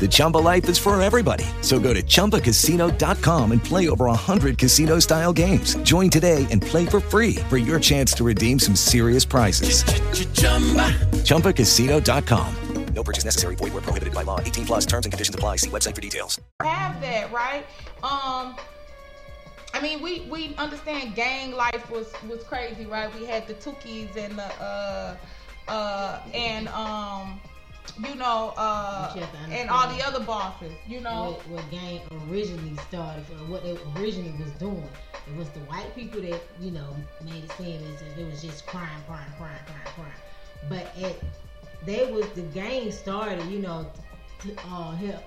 The Chumba life is for everybody. So go to ChumbaCasino.com and play over 100 casino style games. Join today and play for free for your chance to redeem some serious prizes. ChumbaCasino.com. No purchase necessary. Void where prohibited by law. 18 plus terms and conditions apply. See website for details. have that, right? Um, I mean, we we understand gang life was was crazy, right? We had the Tookies and the uh uh and um you know uh You have to and all the other bosses, you know. what, what gang originally started, or what they originally was doing. It was the white people that you know made it seem as if it was just crime, crime, crime, crime, crime. But it, they was the gang started, you know, to uh, help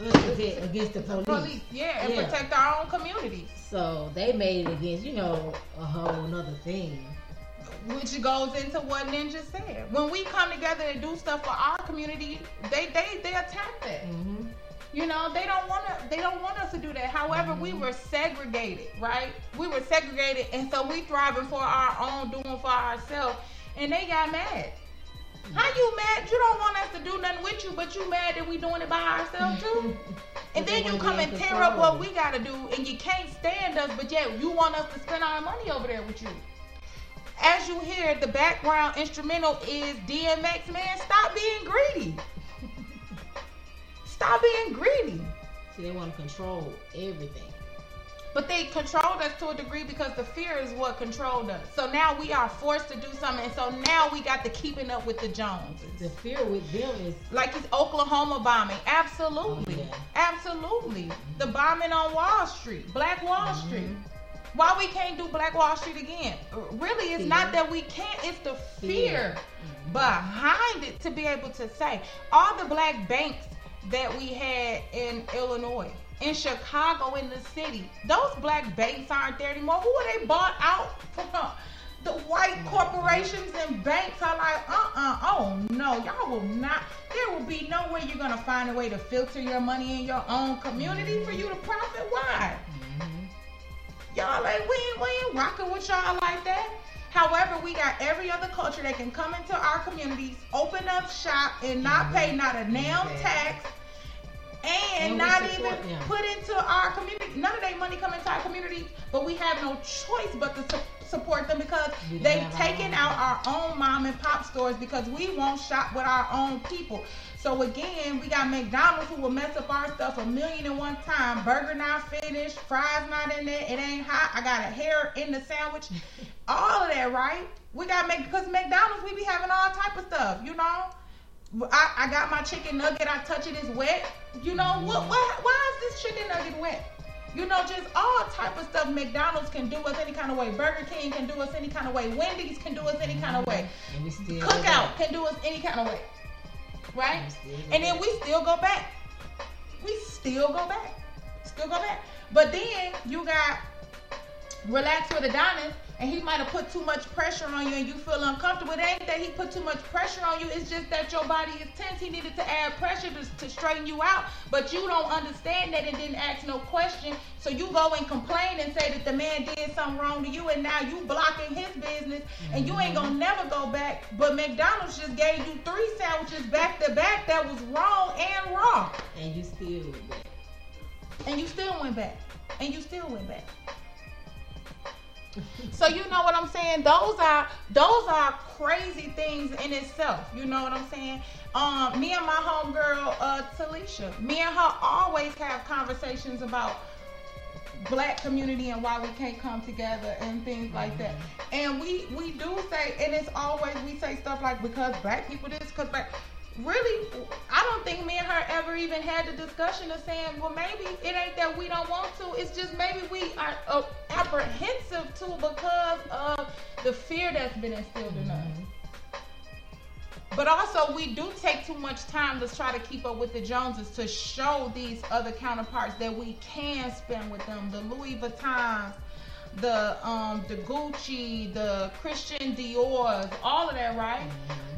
us protect against the police. Police, yeah, and protect our own communities. So they made it against, you know, a whole nother thing. Which goes into what Ninja said. When we come together and do stuff for our community, they they they attack that. You know, they don't want to. They don't want us to do that. However, we were segregated, right? We were segregated, and so we thriving for our own, doing for ourselves, and they got mad. How you mad? You don't want us to do nothing with you, but you mad that we doing it by ourselves too. and then you come and tear up what we gotta do, and you can't stand us, but yet you want us to spend our money over there with you. As you hear, the background instrumental is DMX. Man, stop being greedy. Stop being greedy. See, they want to control everything. But they controlled us to a degree because the fear is what controlled us. So now we are forced to do something, and so now we got the keeping up with the Joneses. The fear with them is Like it's Oklahoma bombing. Absolutely. Oh, yeah. Absolutely. The bombing on Wall Street, Black Wall Mm-hmm. Street. Why we can't do Black Wall Street again? Really, it's not that we can't, it's the fear Mm-hmm. behind it to be able to say. All the black banks that we had in Illinois, in Chicago, in the city, those black banks aren't there anymore. Who are they bought out from? The white corporations and banks are like, uh-uh, oh no, y'all will not. There will be no way you're gonna find a way to filter your money in your own community for you to profit. Why? Y'all like we ain't we ain't rocking with y'all like that. However, we got every other culture that can come into our communities, open up shop, and not mm-hmm. pay not a mm-hmm. nail tax, and, And not even them. put into our community. None of their money come into our community, but we have no choice but to su- support them because they've have our taken out our own mom and pop stores because we won't shop with our own people. So again, we got McDonald's who will mess up our stuff a million and one time. Burger not finished, fries not in there, it ain't hot. I got a hair in the sandwich. all of that, right? We got make because McDonald's we be having all type of stuff, you know. I, I got my chicken nugget. I touch it, it's wet. You know what? Why, why is this chicken nugget wet? You know, just all type of stuff. McDonald's can do us any kind of way. Burger King can do us any kind of way. Wendy's can do us any kind of way. we Cookout can do us any kind of way. Right? And then we still go back. We still go back. Still go back. But then you got relax with Adonis, and he might have put too much pressure on you, and you feel uncomfortable. It ain't that he put too much pressure on you. It's just that your body is tense. He needed to add pressure to, to straighten you out, but you don't understand that and didn't ask no question. So you go and complain and say that the man did something wrong to you, and now you blocking his business, and you ain't gonna never go back. But McDonald's just gave you three sandwiches back to back that was wrong and raw, And you still went back. and you still went back, and you still went back. So you know what I'm saying? Those are those are crazy things in itself. You know what I'm saying? Um, me and my homegirl uh, Talisha, me and her always have conversations about black community and why we can't come together and things like that. And we we do say, and it's always we say stuff like because black people this, because black. Really, I don't think me and her ever even had the discussion of saying, well, maybe it ain't that we don't want to. It's just maybe we are uh, apprehensive to because of the fear that's been instilled in us. But also, we do take too much time to try to keep up with the Joneses to show these other counterparts that we can spend with them. The Louis Vuittons, the um, the Gucci, the Christian Dior's, all of that, right?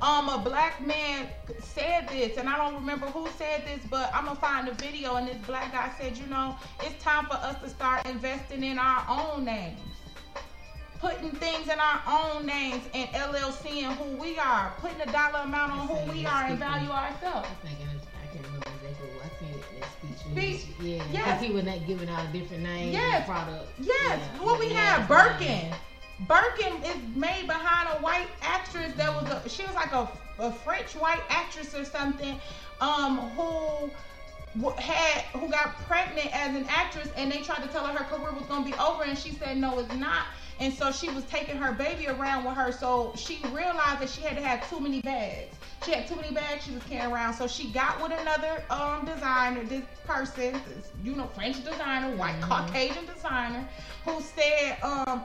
Um, a black man said this, and I don't remember who said this, but I'm gonna find the video. And this black guy said, you know, it's time for us to start investing in our own names putting things in our own names and LLC and who we are, putting a dollar amount on who we are and value ourselves. Speech. Yeah, Yes. because he was not giving out different names Yes. and products. Yes, Yeah. what we Yeah, have, Birkin. Birkin is made behind a white actress that was a, she was like a, a French white actress or something, um, who had who got pregnant as an actress, and they tried to tell her her career was gonna be over, and she said no, it's not. And so she was taking her baby around with her, so she realized that she had to have too many bags. She had too many bags she was carrying around, so she got with another um designer, this person, this, you know, French designer, white Caucasian designer, who said um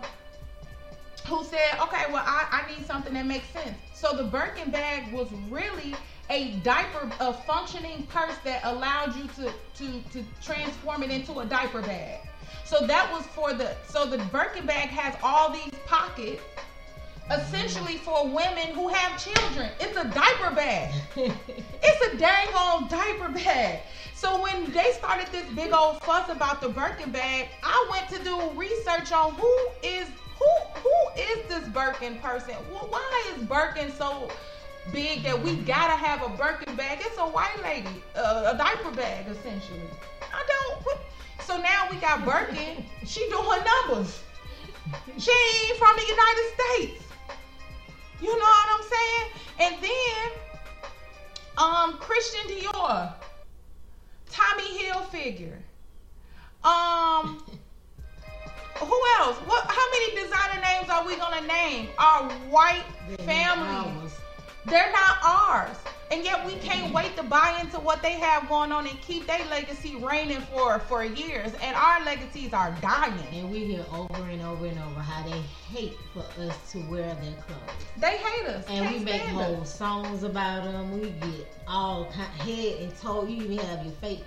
who said, okay, well, I, I need something that makes sense. So the Birkin bag was really a diaper, a functioning purse that allowed you to, to, to transform it into a diaper bag. So that was for the, so the Birkin bag has all these pockets essentially for women who have children. It's a diaper bag. it's a dang old diaper bag. So when they started this big old fuss about the Birkin bag, I went to do research on who is who who is this Birkin person? Why is Birkin so big that we gotta have a Birkin bag? It's a white lady, uh, a diaper bag essentially. I don't. What? So now we got Birkin. she doing numbers. She ain't from the United States. You know what I'm saying? And then, um, Christian Dior, Tommy Hilfiger, um, who else? What? How many designer names are we gonna name? Our white family. They're not ours. And yet we can't wait to buy into what they have going on and keep their legacy reigning for for years. And our legacies are dying. And we hear over and over and over how they hate for us to wear their clothes. They hate us. And Can't we make whole us. songs about them. We get all kind head and toe. You even have your fake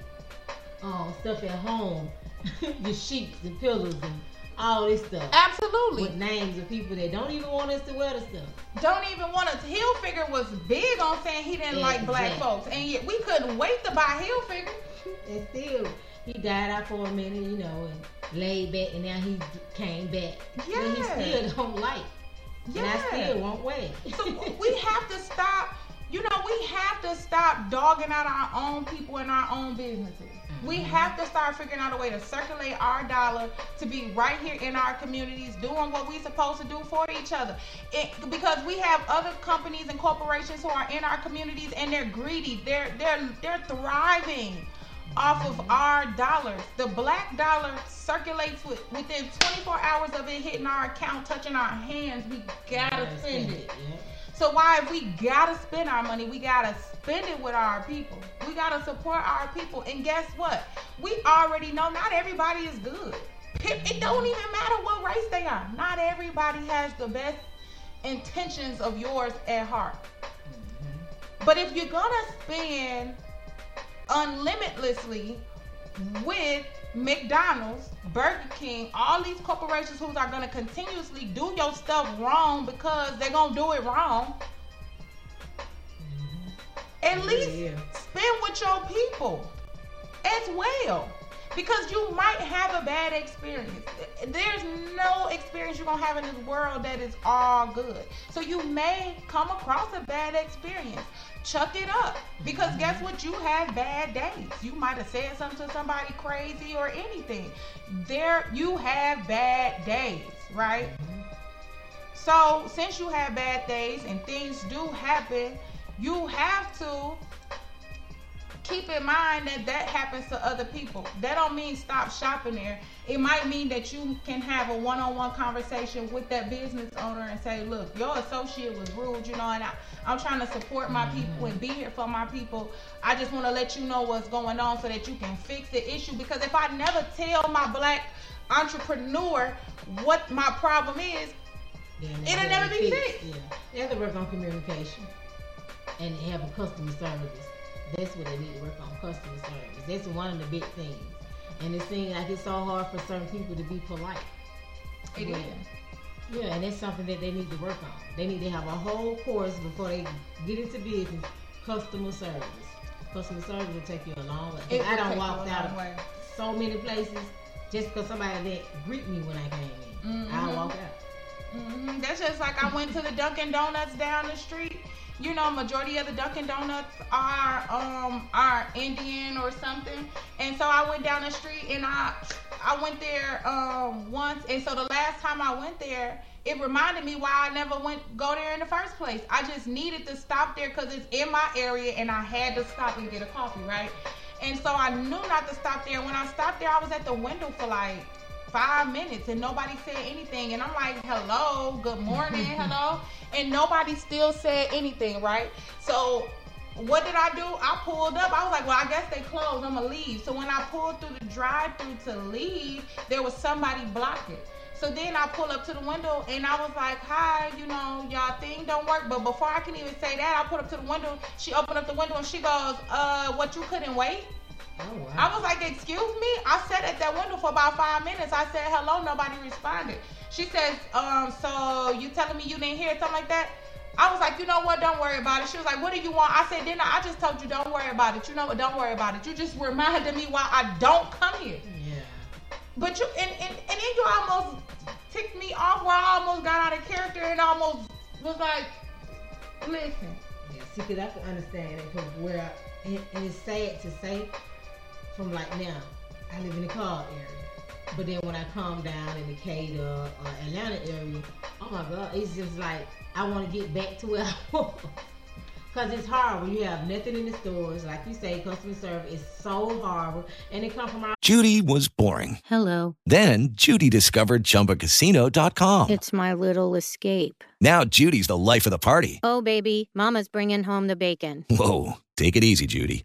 um, stuff at home, your sheets and pillows and all this stuff. Absolutely. With names of people that don't even want us to wear the stuff. Don't even want to. Hilfiger was big on saying he didn't like black Exactly. folks, and yet we couldn't wait to buy Hilfiger. And still, he died out for a minute, you know, and laid back, and now he came back. Yeah. And he still don't like. Yeah. And I still won't wear. it. So we have to stop. You know, we have to stop dogging out our own people and our own businesses. Mm-hmm. We have to start figuring out a way to circulate our dollar to be right here in our communities, doing what we're supposed to do for each other. It, because we have other companies and corporations who are in our communities and they're greedy. They're they're they're thriving off of our dollars. The black dollar circulates with, within 24 hours of it hitting our account, touching our hands. We gotta Gotta spend spend it. it, yeah. So why if we gotta spend our money, we gotta spend it with our people. We gotta support our people. And guess what? We already know not everybody is good. It it don't even matter what race they are. Not everybody has the best intentions of yours at heart. Mm-hmm. But if you're gonna spend unlimitlessly with McDonald's, Burger King, all these corporations who are gonna continuously do your stuff wrong because they're gonna do it wrong. At least spend with your people as well. Because you might have a bad experience. There's no experience you're gonna have in this world that is all good. So you may come across a bad experience. Chuck it up. Because guess what? You have bad days. You might have said something to somebody crazy or anything. There you have bad days, right? So since you have bad days and things do happen, you have to keep in mind that that happens to other people. That don't mean stop shopping there. It might mean that you can have a one-on-one conversation with that business owner and say, "Look, your associate was rude, you know, and I, I'm trying to support my people mm-hmm. and be here for my people. I just want to let you know what's going on so that you can fix the issue. Because if I never tell my black entrepreneur what my problem is, it'll never be fixed. Yeah, they have to work on communication and have a customer service. That's what they need to work on, customer service. That's one of the big things. And it seems like it's so hard for certain people to be polite. It yeah. is. Yeah, and that's something that they need to work on. They need to have a whole course before they get into business. Customer service. Customer service will take you a long way. I don't walk out long way. so many places just because somebody didn't greet me when I came in. I Mhm. walk out. hmm That's just like I went to the Dunkin' Donuts down the street. You know, majority of the Dunkin' Donuts are um are Indian or something, and so I went down the street and I I went there um once, and so the last time I went there, it reminded me why I never went go there in the first place. I just needed to stop there because it's in my area, and I had to stop and get a coffee, right? And so I knew not to stop there. When I stopped there, I was at the window for like five minutes and nobody said anything. And I'm like, hello, good morning, hello. And nobody still said anything, right? So what did I do? I pulled up. I was like, well, I guess they closed. I'm gonna leave. So when I pulled through the drive-through to leave, there was somebody blocking. So then I pull up to the window and I was like, hi, you know, y'all thing don't work. But before I can even say that, I put up to the window. She opened up the window and she goes, uh, what you couldn't wait? Oh, I was like, excuse me? I sat at that window for about five minutes. I said, hello, nobody responded. She says, um, so you telling me you didn't hear it, something like that? I was like, you know what? Don't worry about it. She was like, what do you want? I said, I? I just told you don't worry about it. You know what? Don't worry about it. You just reminded me why I don't come here. Yeah. But you and, and, and then you almost ticked me off where I almost got out of character and almost was like, listen. Yeah, see, because I can understand it because where, I, and, and it's sad to say, from like now, I live in the car area. But then when I come down in the Decatur or Atlanta area, oh my God, it's just like I want to get back to where I was. Because it's hard when you have nothing in the stores. Like you say, customer service is so horrible. And it come from our Judy was boring. Hello. Then Judy discovered ChumbaCasino.com. It's my little escape. Now Judy's the life of the party. Oh, baby, Mama's bringing home the bacon. Whoa, take it easy, Judy.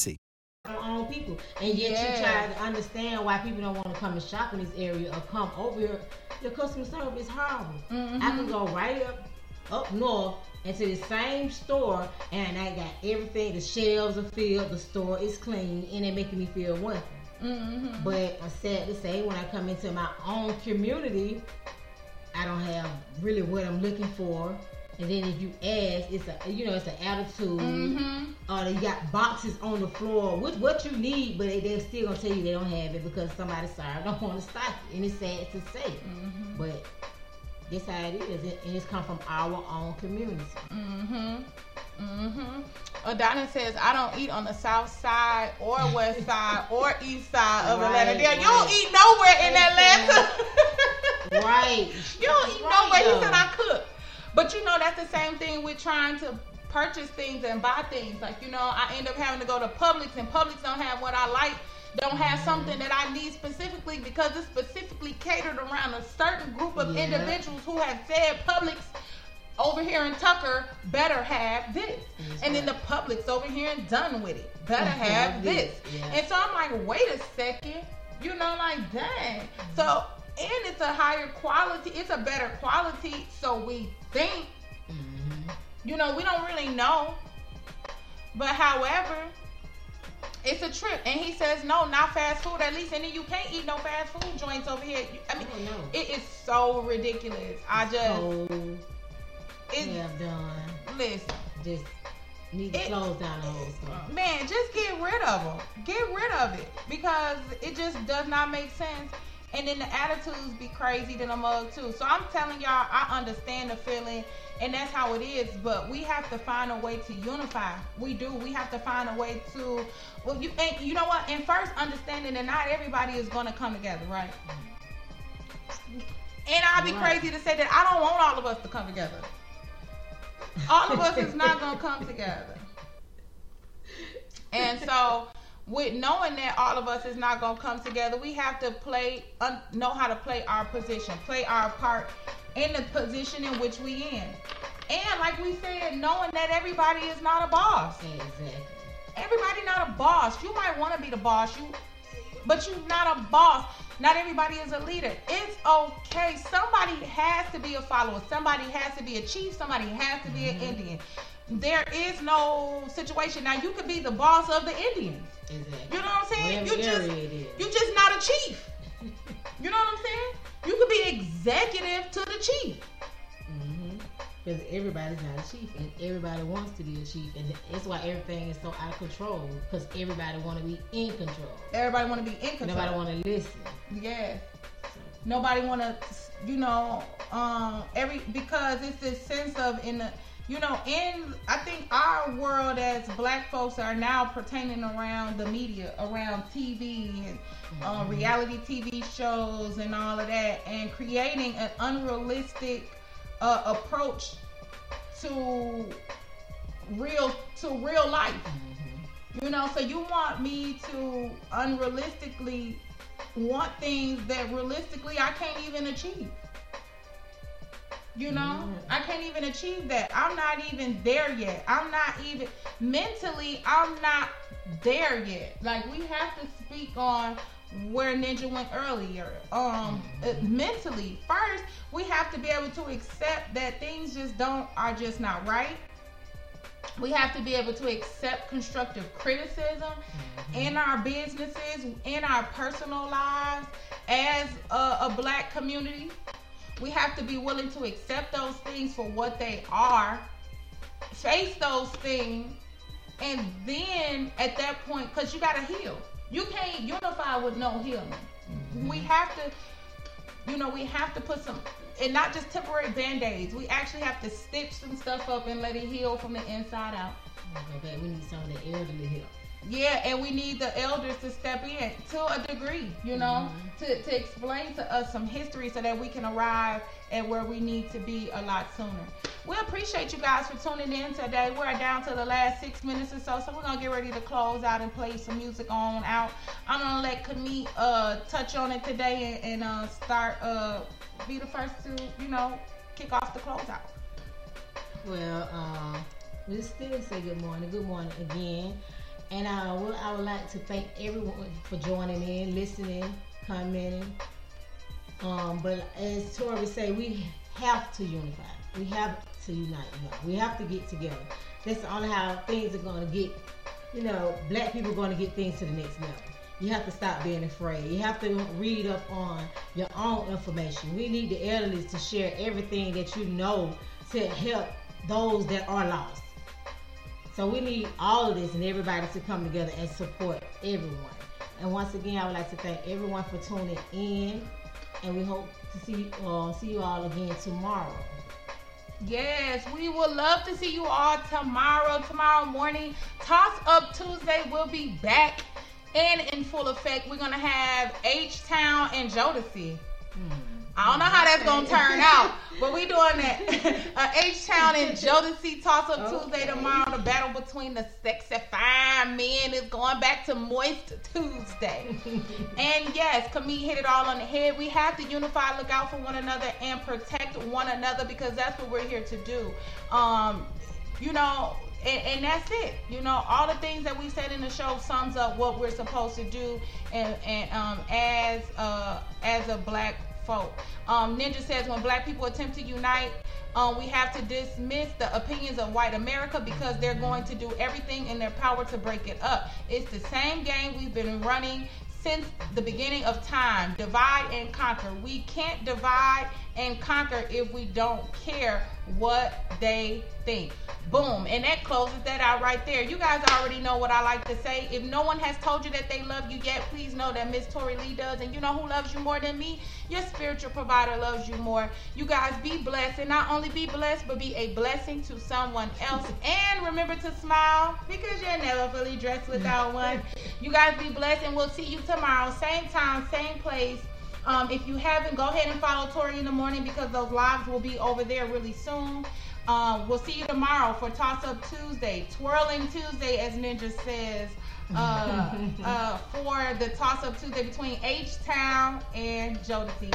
Own people. And yet Yeah. you try to understand why people don't want to come and shop in this area or come over here. Your customer service is horrible. Mm-hmm. I can go right up up north into the same store and I got everything. The shelves are filled, the store is clean, and it making me feel wonderful. Mm-hmm. But I'm sad to say, when I come into my own community, I don't have really what I'm looking for. And then if you ask, it's a you know it's an attitude, Mhm. or they got boxes on the floor with what you need, but they, they're still gonna tell you they don't have it because somebody sorry don't want to stock it, and it's sad to say. Mm-hmm. But This how it is, and it's come from our own community. Mm-hmm. Mm-hmm. Adonis says, I don't eat on the south side or west side or east side of Atlanta. Right, you don't eat nowhere in Atlanta. right. You don't eat Right, nowhere. He said I cook. But you know, that's the same thing with trying to purchase things and buy things. Like, you know, I end up having to go to Publix and Publix don't have what I like. Don't have something that I need specifically because it's specifically catered around a certain group of Yeah. individuals who have said Publix over here in Tucker better have this. and then the Publix over here and done with it. Better have this, yeah. And so I'm like, wait a second. You know, like, dang. So, and it's a higher quality, it's a better quality, so we think. Mm-hmm. You know, we don't really know. But however, it's a trip. And he says, no, not fast food at least. And then you can't eat no fast food joints over here. I mean, oh, it is so ridiculous. I just. So, it, have done. Listen. Just need to It- close down the whole store. Man, just get rid of them. Get rid of it because it just does not make sense. And then the attitudes be crazy than a mug too. So I'm telling y'all, I understand the feeling, and that's how it is. But we have to find a way to unify. We do. We have to find a way to. Well, you and you know what? And first, understanding that not everybody is going to come together, right? And I'd be Right. crazy to say that I don't want all of us to come together. All of us is not going to come together. And so, with knowing that all of us is not gonna come together, we have to play, un, know how to play our position, play our part in the position in which we in. And like we said, knowing that everybody is not a boss. Exactly. Everybody not a boss. You might want to be the boss, you, but you're not a boss. Not everybody is a leader. It's okay. Somebody has to be a follower. Somebody has to be a chief. Somebody has to be an mm-hmm. Indian. There is no situation. Now you could be the boss of the Indians. Exactly. You know what I'm saying? Whatever you just area it is. you just not a chief. You know what I'm saying? You could be executive to the chief. Because everybody's not a chief, and everybody wants to be a chief, and that's why everything is so out of control. Because everybody want to be in control. Everybody want to be in control. Nobody want to listen. Yes. Nobody want to, you know, um, every because it's this sense of in the, you know, in I think our world as Black folks are now pertaining around the media, around TV and uh, reality TV shows and all of that, and creating an unrealistic uh, approach to real to real life. You know, so you want me to unrealistically want things that realistically I can't even achieve. You know, I can't even achieve that. I'm not even there yet. I'm not even mentally, I'm not there yet. Like we have to speak on where Ninja went earlier. Um, uh, mentally, first we have to be able to accept that things just don't are just not right. We have to be able to accept constructive criticism in our businesses, in our personal lives, as a, a black community. We have to be willing to accept those things for what they are, face those things, and then at that point, because you got to heal. You can't unify with no healing. Mm-hmm. We have to, you know, we have to put some, and not just temporary band aids. We actually have to stitch some stuff up and let it heal from the inside out. Oh okay, we need some of the elderly help. Yeah, and we need the elders to step in to a degree, you know, to, to explain to us some history so that we can arrive at where we need to be a lot sooner. We appreciate you guys for tuning in today. We're down to the last six minutes or so, so we're gonna get ready to close out and play some music on out. I'm gonna let Camille uh touch on it today and, and uh start uh be the first to, you know, kick off the closeout. Well, um, we still say good morning. Good morning again. And uh, well, I would like to thank everyone for joining in, listening, commenting. Um, but as Tori say, we have to unify. We have to unite. We have to get together. That's only how things are going to get. You know, black people are going to get things to the next level. You have to stop being afraid. You have to read up on your own information. We need the elderly to share everything that you know to help those that are lost. So we need all of this and everybody to come together and support everyone. And once again, I would like to thank everyone for tuning in. and we hope to see uh, see you all again tomorrow. Yes, we would love to see you all tomorrow. Tomorrow morning, Toss Up Tuesday will be back and in full effect. We're gonna have H Town and Jodeci. I don't know how that's gonna turn out, but we doing that. uh, H Town and Jodeci Toss Up Tuesday tomorrow. The battle between the sexy fine men is going back to Moist Tuesday. and yes, Camille hit it all on the head. We have to unify, look out for one another, and protect one another because that's what we're here to do. Um, you know, and, and that's it. You know, all the things that we said in the show sums up what we're supposed to do, and and um, as uh, as a black folk. Um, Ninja says when black people attempt to unite. Um, we have to dismiss the opinions of white America because they're going to do everything in their power to break it up. It's the same game we've been running since the beginning of time divide and conquer. We can't divide and conquer if we don't care what they think. Boom. And that closes that out right there. You guys already know what I like to say. If no one has told you that they love you yet, please know that Miss Tori Lee does. And you know who loves you more than me? Your spiritual provider loves you more. You guys be blessed. And not only be blessed, but be a blessing to someone else. And remember to smile because you're never fully dressed without one. You guys be blessed. And we'll see you tomorrow. Same time, same place. Um, if you haven't, go ahead and follow Tori in the morning because those lives will be over there really soon. Um, we'll see you tomorrow for Toss Up Tuesday, Twirling Tuesday, as Ninja says, uh, uh, for the Toss Up Tuesday between H Town and Jodeci.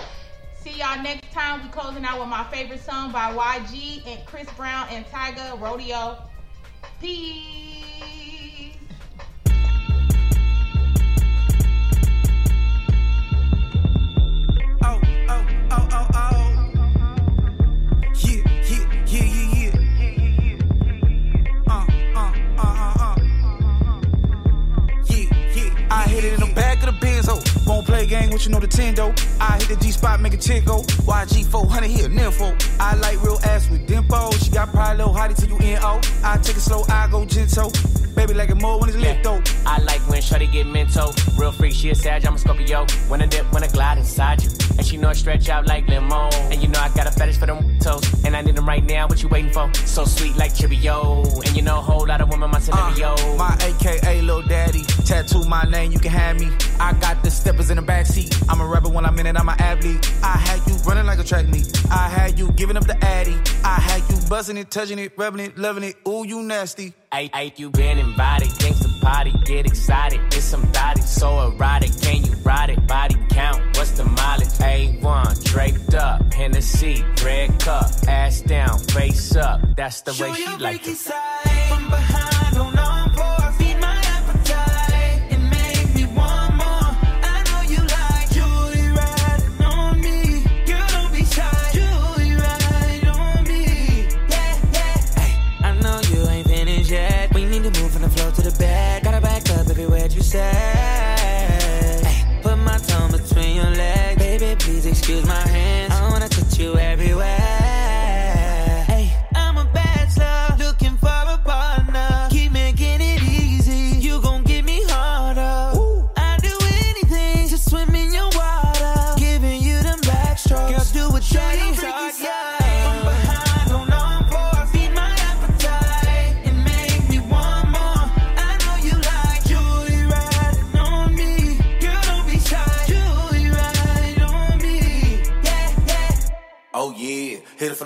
See y'all next time. We closing out with my favorite song by YG and Chris Brown and Tyga, Rodeo. Peace. Oh, oh, oh. Yeah, yeah, yeah, yeah, yeah. Uh, uh, uh, uh, uh. Yeah, yeah. I hit it in the back of the Benz, oh. Won't play game with you, know the Tendo. I hit the G spot, make a chick go. YG 400 here, nympho. I like real ass with dimpo. She got pride, little hottie till you N-O. I take it slow, I go gentle. Baby like it more when it's lit though. I like when Shorty get mental. Real freak, she a Sag, I'm a Scorpio. When I dip, when I glide inside you. And she know I stretch out like limo. And you know I got a fetish for them toes. And I need them right now, what you waiting for? So sweet like Cheerio. And you know a whole lot of women, my scenario. Uh, my AKA Lil Daddy. Tattoo my name, you can have me. I got the steppers in the backseat. I'm a rebel when I'm in it, I'm an athlete. I had you running like a track meet. I had you giving up the addy. I had you buzzing it, touching it, rubbing it, loving it. Ooh, you nasty. Hey, hey, you been invited, gangsta party, get excited. It's some body so erotic, can you ride it? Body count, what's the mileage? A1, draped up, Hennessy, red cup, ass down, face up. That's the way she like it. From behind you put my tongue between your legs, baby. Please excuse my hands.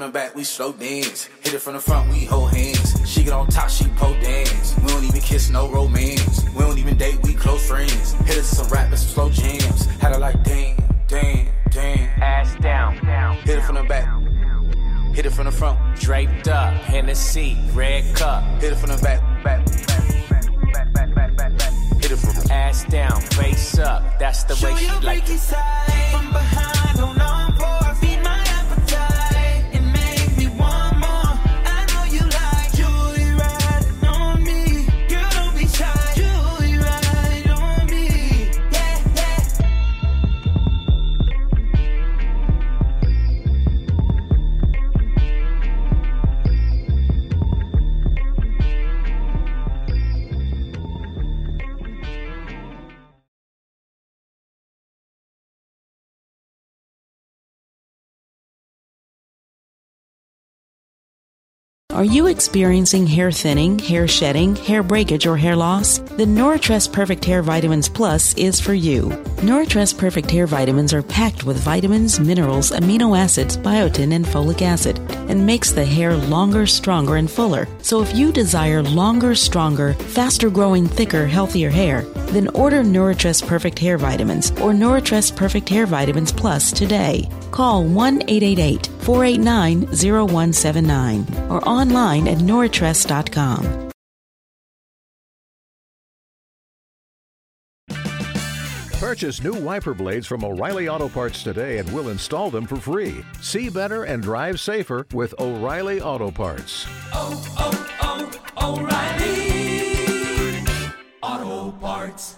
From the back, we slow dance. Hit it from the front, we hold hands. She get on top, she po dance. We don't even kiss, no romance. We don't even date, we close friends. Hit it to some rap and some slow jams. Had her like damn, damn, damn. Ass down, down. Hit it from the back, hit it from the front. Draped up, Hennessy, red cup. Hit it from the back, back, back, back, back, back, back. Hit it from Ass down, face up. That's the way she like it. From behind Are you experiencing hair thinning, hair shedding, hair breakage, or hair loss? Then Nouritress Perfect Hair Vitamins Plus is for you. Nouritress Perfect Hair Vitamins are packed with vitamins, minerals, amino acids, biotin, and folic acid, and makes the hair longer, stronger, and fuller. So if you desire longer, stronger, faster growing, thicker, healthier hair, then order Nouritress Perfect Hair Vitamins or Nouritress Perfect Hair Vitamins Plus today. Call 1 888 489 0179 or online at nouritress.com. Purchase new wiper blades from O'Reilly Auto Parts today and we'll install them for free. See better and drive safer with O'Reilly Auto Parts. oh, oh, oh O'Reilly Auto Parts.